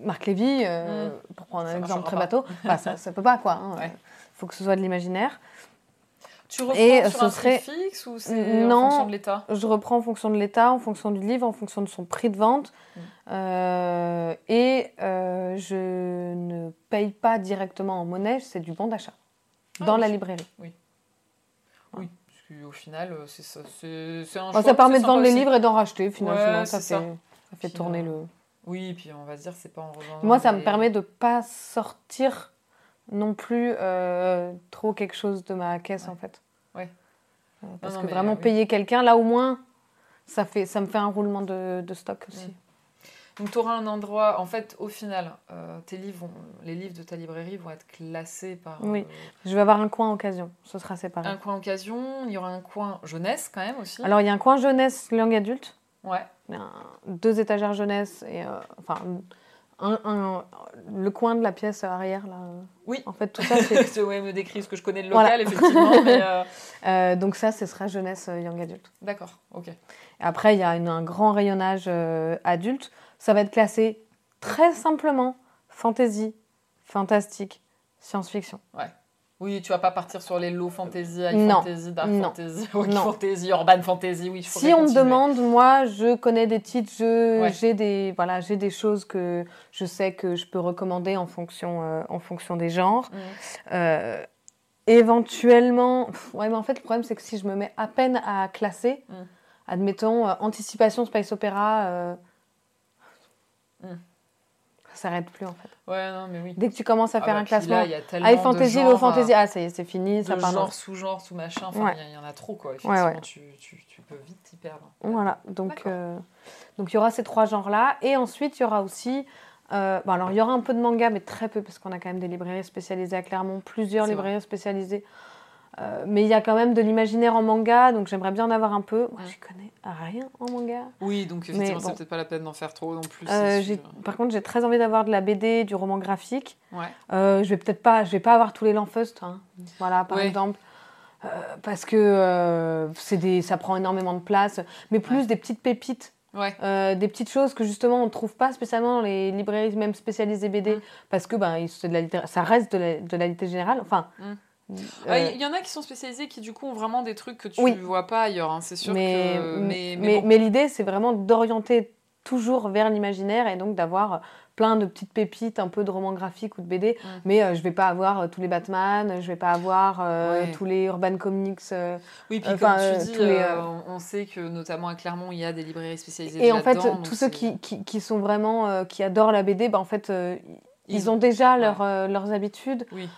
Marc Lévy, mm. pour prendre un exemple très bateau, bah, ça ne peut pas quoi. Il hein. faut que ce soit de l'imaginaire. Tu reprends et sur ce un serait... fixe ou c'est en fonction de l'État? Je reprends en fonction de l'État, en fonction du livre, en fonction de son prix de vente. Mm. et je ne paye pas directement en monnaie, c'est du bon d'achat ah dans la librairie. Oui. Au final, euh, c'est ça. C'est un Ça permet de vendre les livres et d'en racheter, finalement. ça, fait, ça. fait tourner le. Oui, et puis on va se dire, c'est pas en revendant. Moi, ça me permet de pas sortir non plus euh, trop quelque chose de ma caisse, en fait. Ouais. Euh, parce que vraiment, payer quelqu'un, là, au moins, ça, fait, ça me fait un roulement de, de stock aussi. Mm. Donc tu auras un endroit, en fait, au final, euh, tes livres les livres de ta librairie vont être classés par... Oui, euh, je vais avoir un coin occasion, ce sera séparé. Un coin occasion, il y aura un coin jeunesse quand même aussi. Alors il y a un coin jeunesse langue adulte. Ouais. deux étagères jeunesse et... Euh, enfin, un, le coin de la pièce arrière là. Oui. En fait, tout ça, c'est. <laughs> ouais, me décrit ce que je connais de local, effectivement. <laughs> donc ça, ce sera jeunesse young adulte. D'accord. Ok. Après, il y a un grand rayonnage adulte ça va être classé très simplement fantasy, fantastique, science-fiction. Ouais. Oui, tu vas pas partir sur les low fantasy, high fantasy, dark fantasy, <laughs> fantasy, urban fantasy. Oui, si on me demande, moi, je connais des titres, j'ai des voilà, j'ai des choses que je sais que je peux recommander en fonction euh, en fonction des genres. Mm. Euh, éventuellement, ouais, mais en fait le problème c'est que si je me mets à peine à classer, mm. admettons euh, anticipation space opéra Hmm. Ça s'arrête plus en fait. Ouais, non, mais oui. Dès que tu commences à ah faire bah, un classement, high fantasy, low fantasy, ah ça y est, c'est fini. ça part genre, sous-genre, sous-machin, enfin, il y, en a trop quoi. Effectivement, Tu, tu, tu, peux vite t'y perdre. Voilà, donc euh, donc il y aura ces trois genres-là. Et ensuite, il y aura aussi. Euh, bon, alors, il y aura un peu de manga, mais très peu, parce qu'on a quand même des librairies spécialisées à Clermont, plusieurs librairies spécialisées euh, mais il y a quand même de l'imaginaire en manga, donc j'aimerais bien en avoir un peu. Moi, je connais rien en manga. Oui, donc effectivement, c'est peut-être pas la peine d'en faire trop non plus. Euh, par contre, j'ai très envie d'avoir de la BD, du roman graphique. Ouais. Euh, je vais peut-être pas, je vais pas avoir tous les Lanfeust, hein. voilà, par exemple. parce que des, ça prend énormément de place, mais plus des petites pépites. des petites choses que justement on ne trouve pas spécialement dans les librairies même spécialisées BD mm. parce que ben, de la ça reste de la, de la générale. Enfin, mm. Il y en a qui sont spécialisés qui du coup ont vraiment des trucs que tu ne vois pas ailleurs, hein, c'est sûr. Mais, que... mais, mais, mais l'idée c'est vraiment d'orienter toujours vers l'imaginaire et donc d'avoir plein de petites pépites, un peu de romans graphiques ou de BD, mais euh, je vais pas avoir euh, tous les Batman, je vais pas avoir euh, tous les Urban Comics. oui, puis comme tu dis, on, sait que notamment à Clermont, il y a des librairies spécialisées. Et en fait, tous ceux qui, qui, qui, sont vraiment, qui adorent la BD, bah, en fait, ils, ont déjà leur, leurs habitudes. Oui.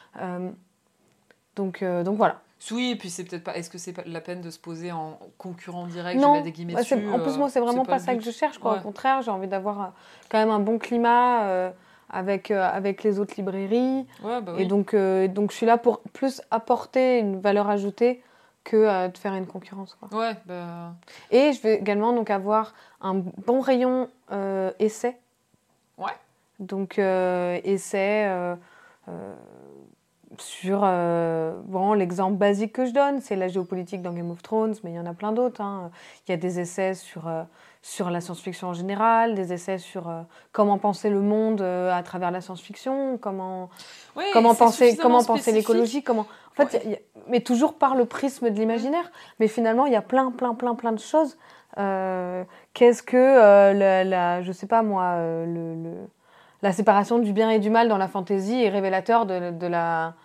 Donc, donc voilà. Oui, et puis c'est peut-être pas. Est-ce que c'est la peine de se poser en concurrent direct Non. des guillemets bah, en plus, moi, c'est vraiment pas, ça que je cherche. Quoi. Au contraire, j'ai envie d'avoir euh, quand même un bon climat euh, avec, euh, avec les autres librairies. Ouais, bah oui. Et donc, donc, je suis là pour plus apporter une valeur ajoutée que de faire une concurrence. Quoi. Ouais, bah... Et je vais également donc avoir un bon rayon essai. Ouais. Donc, essai sur euh, bon, l'exemple basique que je donne, c'est la géopolitique dans Game of Thrones, mais il y en a plein d'autres. Hein. Il y a des essais sur, euh, sur la science-fiction en général, des essais sur euh, comment penser le monde à travers la science-fiction, comment, comment penser, comment penser l'écologie, comment. En fait, mais toujours par le prisme de l'imaginaire. Mais finalement, il y a plein, plein, plein, plein de choses. Qu'est-ce que la, la, je sais pas moi, le, le, la séparation du bien et du mal dans la fantaisie est révélateur de, de la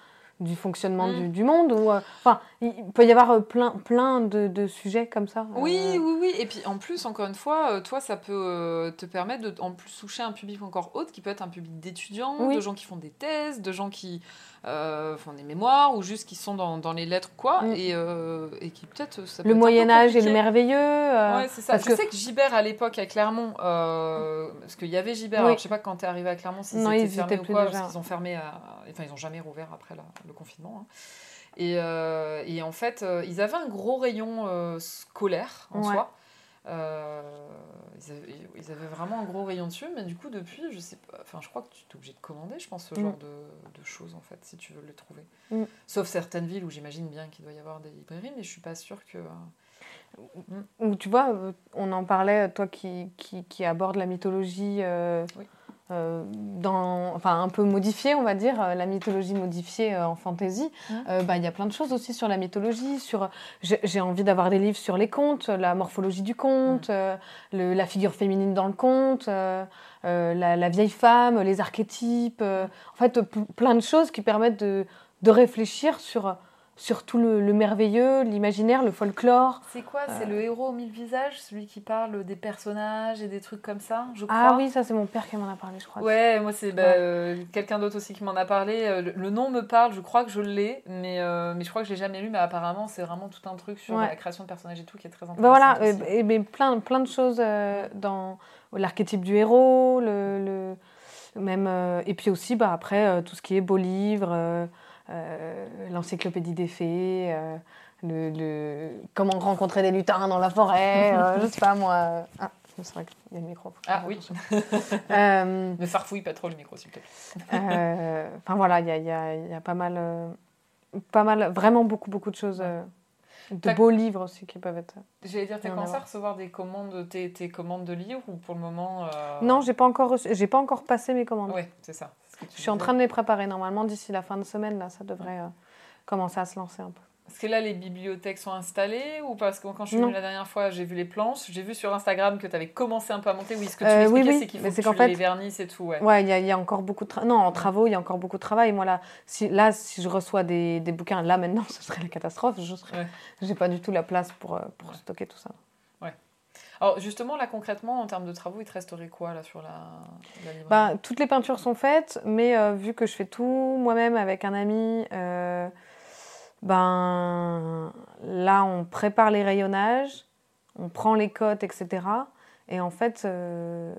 du fonctionnement mm. du, monde ou euh, enfin il peut y avoir euh, plein plein de, sujets comme ça oui euh. oui oui et puis en plus encore une fois toi ça peut te permettre de en plus toucher un public encore autre qui peut être un public d'étudiants de gens qui font des thèses de gens qui font des mémoires ou juste qui sont dans, dans les lettres quoi mm. et, et, qui peut-être le Moyen Âge et le merveilleux ouais c'est ça je sais que Gibert à l'époque à Clermont parce qu'il y avait Gibert alors, je sais pas quand tu es arrivé à Clermont si c'était fermé ou quoi parce qu'ils ont fermé enfin ils ont jamais rouvert après la le confinement. Hein. Et, euh, et, en fait, euh, ils avaient un gros rayon euh, scolaire en soi. Ils avaient, ils, vraiment un gros rayon dessus, mais du coup, depuis, je sais pas, enfin, je crois que tu es obligé de commander, je pense, ce mm. genre de, de, choses, en fait, si tu veux les trouver. Mm. Sauf certaines villes où j'imagine bien qu'il doit y avoir des librairies, mais je suis pas sûre que. Ou tu vois, on en parlait, toi qui, qui, qui aborde la mythologie. Oui euh, dans, enfin un peu modifiée, on va dire, euh, la mythologie modifiée euh, en fantasy. Bah, il y a plein de choses aussi sur la mythologie. Sur, j'ai envie d'avoir des livres sur les contes, la morphologie du conte, la figure féminine dans le conte, la, vieille femme, les archétypes. en fait, plein de choses qui permettent de, de réfléchir sur surtout le, merveilleux, l'imaginaire, le folklore. C'est quoi? C'est le héros aux mille visages, celui qui parle des personnages et des trucs comme ça, je ah crois? Ah oui, ça c'est mon père qui m'en a parlé, je crois. Ouais, moi c'est bah, euh, quelqu'un d'autre aussi qui m'en a parlé. Euh, le, nom me parle, je crois que je l'ai, mais, euh, mais je crois que je l'ai jamais lu, mais apparemment c'est vraiment tout un truc sur la création de personnages et tout qui est très bah, intéressant. voilà, et, mais plein, plein de choses dans l'archétype du héros, le, même, et puis aussi bah, après tout ce qui est beau livre euh, l'encyclopédie des fées, euh, le, comment rencontrer des lutins dans la forêt, euh, je sais pas moi. Ah, c'est vrai qu'il y a le micro. Ah oui. <laughs> ne farfouille pas trop le micro, s'il te plaît. Enfin voilà, il y a, y, a, y a, pas mal, pas mal, vraiment beaucoup, beaucoup de choses. de beaux livres aussi qui peuvent être. J'allais dire, tu as commencé à recevoir des commandes, tes, tes, commandes de livres ou pour le moment Non, j'ai pas encore j'ai pas encore passé mes commandes. Oui, c'est ça. Je suis en train de les préparer. Normalement, d'ici la fin de semaine, là, ça devrait euh, commencer à se lancer un peu. Est-ce que là, les bibliothèques sont installées ou parce que quand je suis venue la dernière fois, j'ai vu les planches, j'ai vu sur Instagram que tu avais commencé un peu à monter. Oui, ce que tu euh, oui, oui. c'est qu'il faut que tu fait, les vernisses et tout. Ouais, ouais il y, a encore beaucoup de travail. Non, en travaux, il y a encore beaucoup de travail. Moi, là, si, là, si je reçois des, des bouquins, là, maintenant, <laughs> ce serait la catastrophe. Je n'ai pas du tout la place pour, euh, pour stocker tout ça. Alors justement, là concrètement, en termes de travaux, il te resterait quoi là sur la, la bah, Toutes les peintures sont faites, mais euh, vu que je fais tout moi-même avec un ami, euh, ben là on prépare les rayonnages, on prend les cotes, etc. Et en fait, euh,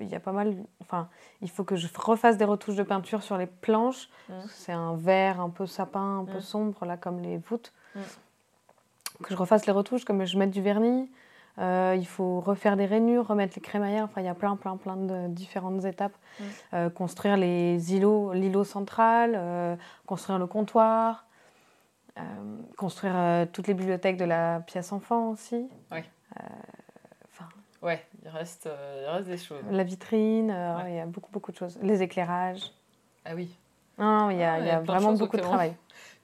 il y a pas mal. Enfin, il faut que je refasse des retouches de peinture sur les planches. Mmh. C'est un vert un peu sapin, un peu mmh. sombre, là, comme les voûtes. Mmh. Que je refasse les retouches, comme je mette du vernis. Euh, il faut refaire des rainures, remettre les crémaillères. Enfin, il y a plein, plein, plein de différentes étapes. Euh, construire les îlots, l'îlot central, euh, construire le comptoir. Construire toutes les bibliothèques de la pièce enfant aussi. Oui. Enfin, Ouais, il reste, il reste des choses. la vitrine, Ouais. il y a beaucoup, beaucoup de choses. Les éclairages. Ah oui. Non, non, il y a, Ah, il y a vraiment beaucoup de travail.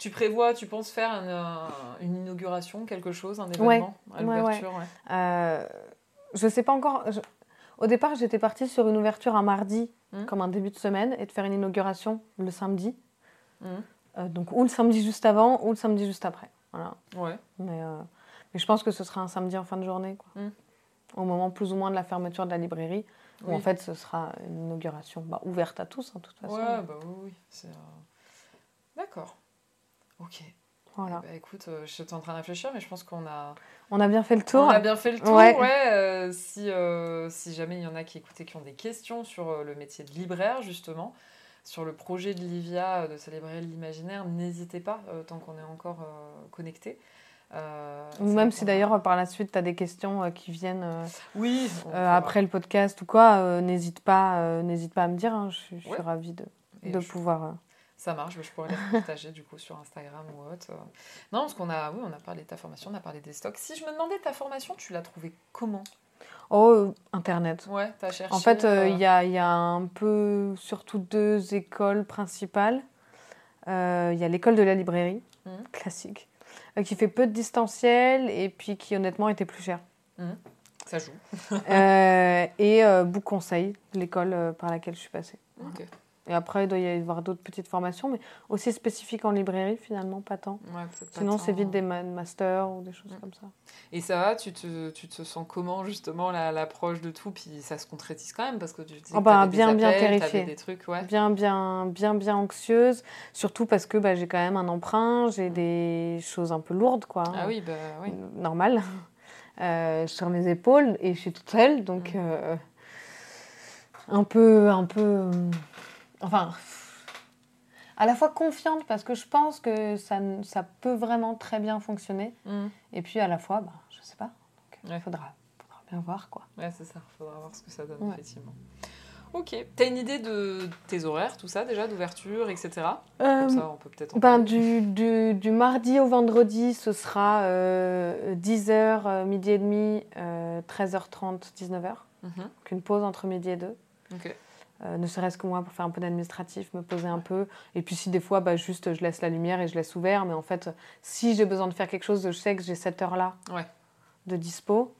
Tu prévois, tu penses faire une, euh, une inauguration, quelque chose, un Ouais. événement à Ouais, l'ouverture ouais. Euh, je sais pas encore. je- Au départ, j'étais partie sur une ouverture un mardi, Mhm. comme un début de semaine, et de faire une inauguration le samedi. Mhm. Euh, donc, ou le samedi juste avant, ou le samedi juste après. Voilà. Ouais. Mais, euh, mais je pense que ce sera un samedi en fin de journée, quoi. Mhm. Au moment plus ou moins de la fermeture de la librairie, où en fait ce sera une inauguration bah, ouverte à tous, en toute façon. Ouais, bah oui, oui. euh, D'accord. Ok. Voilà. Eh ben, écoute, euh, j'étais en train de réfléchir, mais je pense qu'on a, On a bien fait le tour. on a bien fait le tour. Ouais. Ouais. euh, si, euh, si jamais il y en a qui écoutaient, qui ont des questions sur euh, le métier de libraire, justement, sur le projet de Livia de de l'imaginaire, n'hésitez pas, tant qu'on est encore connecté. Ou même si d'ailleurs par la suite tu as des questions qui viennent Oui, après le podcast ou quoi, n'hésite pas, n'hésite pas à me dire. hein, je suis, suis ravie de, Et de je- pouvoir. Ça marche, je pourrais les <laughs> partager du coup sur Instagram ou autre. Non, parce qu'on a, oui, on a parlé de ta formation, on a parlé des stocks. Si je me demandais ta formation, tu l'as trouvée comment? Oh, Internet. Ouais, t'as cherché. En fait, euh, euh, il y, a, y a un peu, surtout deux écoles principales. Euh, Il y a l'école de la librairie, Mhm. classique, euh, qui fait peu de distanciel et puis qui honnêtement était plus cher. Ça joue. Et Book Conseil, l'école par laquelle je suis passée. Ok. Et après, il doit y avoir d'autres petites formations, mais aussi spécifiques en librairie, finalement, pas tant. Ouais, Sinon, c'est vite des ma- masters ou des choses Mm. comme ça. Et ça va, tu te, tu te sens comment justement l'approche de tout? Puis ça se concrétise quand même parce que tu disais Oh que bah, t'avais des bien, bien terrifiée. t'avais des trucs, ouais. Bien, bien, bien, bien anxieuse. Surtout parce que bah, j'ai quand même un emprunt, j'ai des choses un peu lourdes, quoi. Ah oui, bah oui. Normal. Euh, sur mes épaules et je suis toute seule, donc Mm. euh, un peu, un peu, enfin, à la fois confiante parce que je pense que ça, ça peut vraiment très bien fonctionner, Mm. et puis à la fois, bah, je sais pas. Donc, il Ouais. faudra, faudra bien voir quoi. Ouais, c'est ça. Faudra voir ce que ça donne, Ouais. effectivement. Ok. T'as une idée de tes horaires, tout ça déjà, d'ouverture, etc. Comme Euh, ça, on peut peut-être en Ben, du, du, du mardi au vendredi, ce sera euh, 10h, midi et demi, euh, 13h30, 19h. Mhm. Donc une pause entre midi et deux. Ok. Euh, ne serait-ce que moi pour faire un peu d'administratif, me poser un peu. Et puis si des fois, bah, juste je laisse la lumière et je laisse ouvert. Mais en fait, si j'ai besoin de faire quelque chose, je sais que j'ai cette heure-là Ouais. de dispo.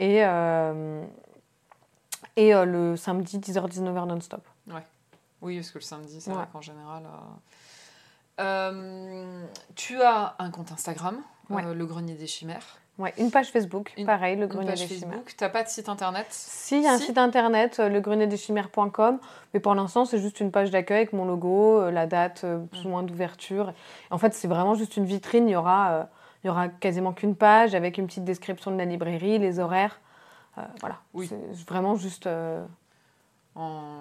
Et, euh, et euh, le samedi, 10h, 19h non-stop. Oui, parce que le samedi, c'est Ouais. vrai qu'en général. tu as un compte Instagram, Ouais. Le Grenier des Chimères. Ouais, une page Facebook, Une- pareil, le Une grenier page des chimères. Facebook. T'as pas de site internet Si, il y a un Si. site internet, euh, legrenierdeschimères.com, mais pour l'instant, c'est juste une page d'accueil avec mon logo, euh, la date euh, plus Mm. ou moins d'ouverture. En fait, c'est vraiment juste une vitrine. Il y aura, euh, il y aura quasiment qu'une page avec une petite description de la librairie, les horaires. Euh, voilà. Oui. C'est vraiment juste euh, en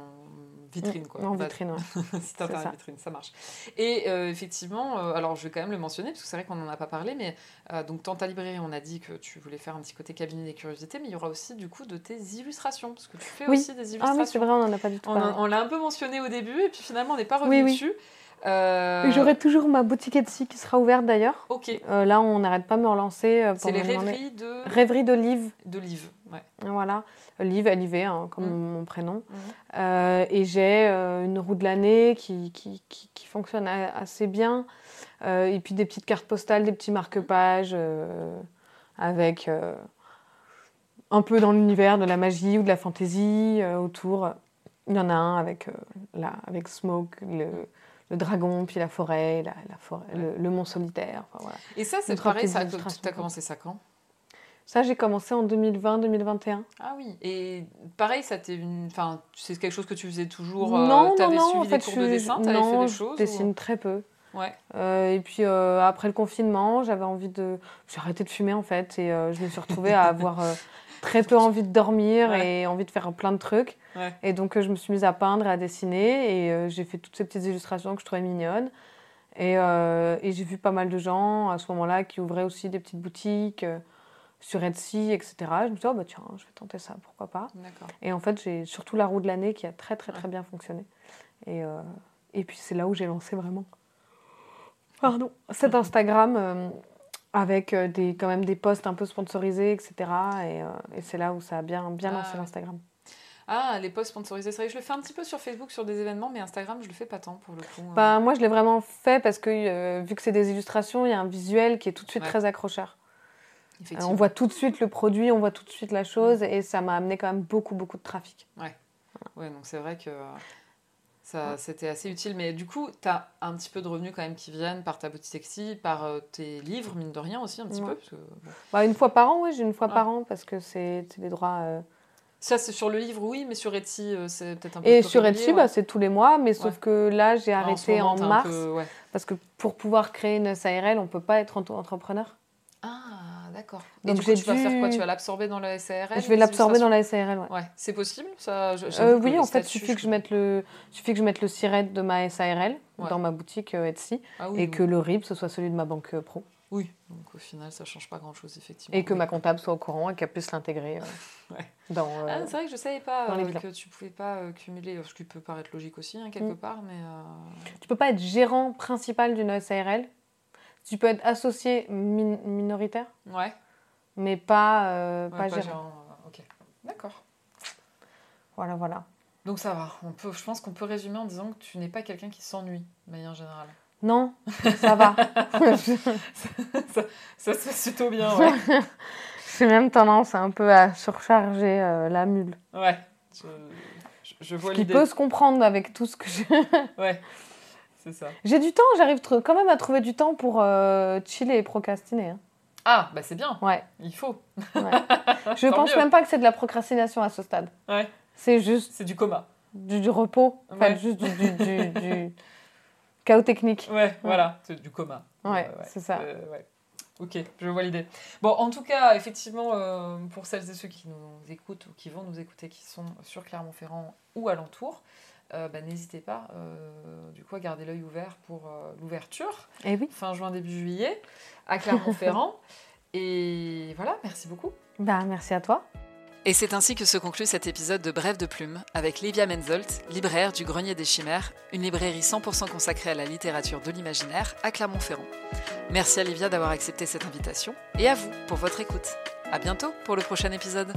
vitrine, quoi. en vitrine. ouais. <laughs> site internet ça. vitrine, ça marche. Et euh, effectivement, euh, alors je vais quand même le mentionner, parce que c'est vrai qu'on n'en a pas parlé, mais euh, donc dans ta librairie, on a dit que tu voulais faire un petit côté cabinet des curiosités, mais il y aura aussi du coup de tes illustrations, parce que tu fais Oui. aussi des Ah oui, c'est illustrations. vrai, on n'en a pas du tout on parlé. a- on l'a un peu mentionné au début, et puis finalement, on n'est pas revenu Oui, oui. dessus. Euh, J'aurai toujours ma boutique Etsy qui sera ouverte d'ailleurs. Ok, Euh, là, on n'arrête pas de me relancer. euh, c'est les demander- rêveries de Rêverie d'olive. d'Olive. Ouais. Voilà, Liv, L-I-V, hein, comme Mm. mon, prénom. Mhm. Euh, et j'ai euh, une roue de l'année qui, qui, qui, qui fonctionne assez bien. Euh, et puis des petites cartes postales, des petits marque-pages avec un peu dans l'univers de la magie ou de la fantaisie autour. Il y en a un avec, la, avec Smoke, le, le dragon, puis la forêt, la, la forêt le, le mont solitaire. Enfin, voilà. Et ça, c'est pareil, tu as comme commencé ça quand? Ça, j'ai commencé en 2020-2021. Ah oui, et pareil, ça t'est une... enfin, c'est quelque chose que tu faisais toujours. non, euh, non, t'avais non, suivi en fait, des cours je de dessin, non, fait des je choses. ou- dessine très peu. Ouais. Euh, et puis euh, après le confinement, j'avais envie de. J'ai arrêté de fumer en fait et euh, je me suis retrouvée à <laughs> avoir très peu envie de dormir Ouais. et envie de faire plein de trucs. Ouais. Et donc je me suis mise à peindre et à dessiner et j'ai fait toutes ces petites illustrations que je trouvais mignonnes. Et, et j'ai vu pas mal de gens à ce moment-là qui ouvraient aussi des petites boutiques sur Etsy, etc. Je me suis dit, oh bah tiens, je vais tenter ça, pourquoi pas. Et en fait, j'ai surtout la roue de l'année qui a très très très bien fonctionné. Et, euh, et puis c'est là où j'ai lancé vraiment. Pardon. Cet Instagram euh, avec euh, des, quand même des posts un peu sponsorisés, etc. Et, euh, et c'est là où ça a bien, bien Ah, lancé l'Instagram. Ah, les posts sponsorisés, c'est vrai que je le fais un petit peu sur Facebook, sur des événements, mais Instagram, je le fais pas tant pour le coup. Bah, moi, je l'ai vraiment fait parce que euh, vu que c'est des illustrations, il y a un visuel qui est tout de suite Ouais. très accrocheur. Euh, on voit tout de suite le produit, on voit tout de suite la chose et ça m'a amené quand même beaucoup, beaucoup de trafic. Ouais, donc c'est vrai que ça, c'était assez utile. Mais du coup, tu as un petit peu de revenus quand même qui viennent par ta boutique sexy, par euh, tes livres, mine de rien aussi, un petit Ouais. peu. parce que, bon. Bah, une fois par an, oui, j'ai une fois Ouais. par an parce que c'est des droits. euh, Ça, c'est sur le livre, oui, mais sur Etsy, euh, c'est peut-être un peu Et sur Etsy, ouais. bah, c'est tous les mois, mais sauf Ouais. que là, j'ai Ah, arrêté moment, en, mars peu- ouais. parce que pour pouvoir créer une SARL, on peut pas être entrepreneur. Ah, d'accord. Donc j'ai tu vas faire quoi? Dû- Tu vas l'absorber dans la SARL je vais l'absorber dans la SARL, ouais. Ouais, c'est possible ça? Je- Euh, oui, en fait, il suffit que je mette le, suffit que je mette le siret de ma SARL Ouais. dans ma boutique euh, Etsy Ah oui, et oui. que le RIB ce soit celui de ma banque euh, pro Oui, donc au final, ça change pas grand-chose, effectivement. et que Oui. ma comptable soit au courant et qu'elle puisse l'intégrer euh, <laughs> Ouais. dans. euh, Ah, c'est vrai que je savais pas euh, que tu pouvais pas cumuler, ce qui peut paraître logique aussi, hein, quelque Mm. part, mais... Tu peux pas être gérant principal d'une SARL. Tu peux être associé min- minoritaire, Ouais, mais pas, euh, ouais, pas, pas gérant. euh, ok. D'accord. Voilà, voilà. Donc ça va, on peut, je pense qu'on peut résumer en disant que tu n'es pas quelqu'un qui s'ennuie, de manière générale. Non, ça va. <laughs> ça, ça se passe plutôt bien, ouais. <laughs> J'ai même tendance un peu à surcharger euh, la mule. ouais, je, je- je vois Ce qui l'idée. peut se comprendre avec tout ce que j'ai. Ouais, c'est ça. J'ai du temps, j'arrive quand même à trouver du temps pour euh, chiller et procrastiner. hein. Ah, bah c'est bien, Ouais, il faut. ouais. <laughs> Je pense mieux. même pas que c'est de la procrastination à ce stade. Ouais, C'est juste c'est du coma. du, du repos, enfin Ouais. juste du, du, du- du chaos technique. Ouais, voilà, c'est du coma. Ouais, c'est ça. Euh, ouais. Ok, je vois l'idée. Bon, en tout cas, effectivement, euh, pour celles et ceux qui nous écoutent ou qui vont nous écouter, qui sont sur Clermont-Ferrand ou alentour, euh, bah, n'hésitez pas, euh, du coup, à garder l'œil ouvert pour euh, l'ouverture, Et oui. fin juin, début juillet, à Clermont-Ferrand. <laughs> et voilà, merci beaucoup. Bah, merci à toi. Et c'est ainsi que se conclut cet épisode de Brève de Plume avec Livia Menzolt, libraire du Grenier des Chimères, une librairie 100% consacrée à la littérature de l'imaginaire à Clermont-Ferrand. Merci à Livia d'avoir accepté cette invitation et à vous pour votre écoute. À bientôt pour le prochain épisode.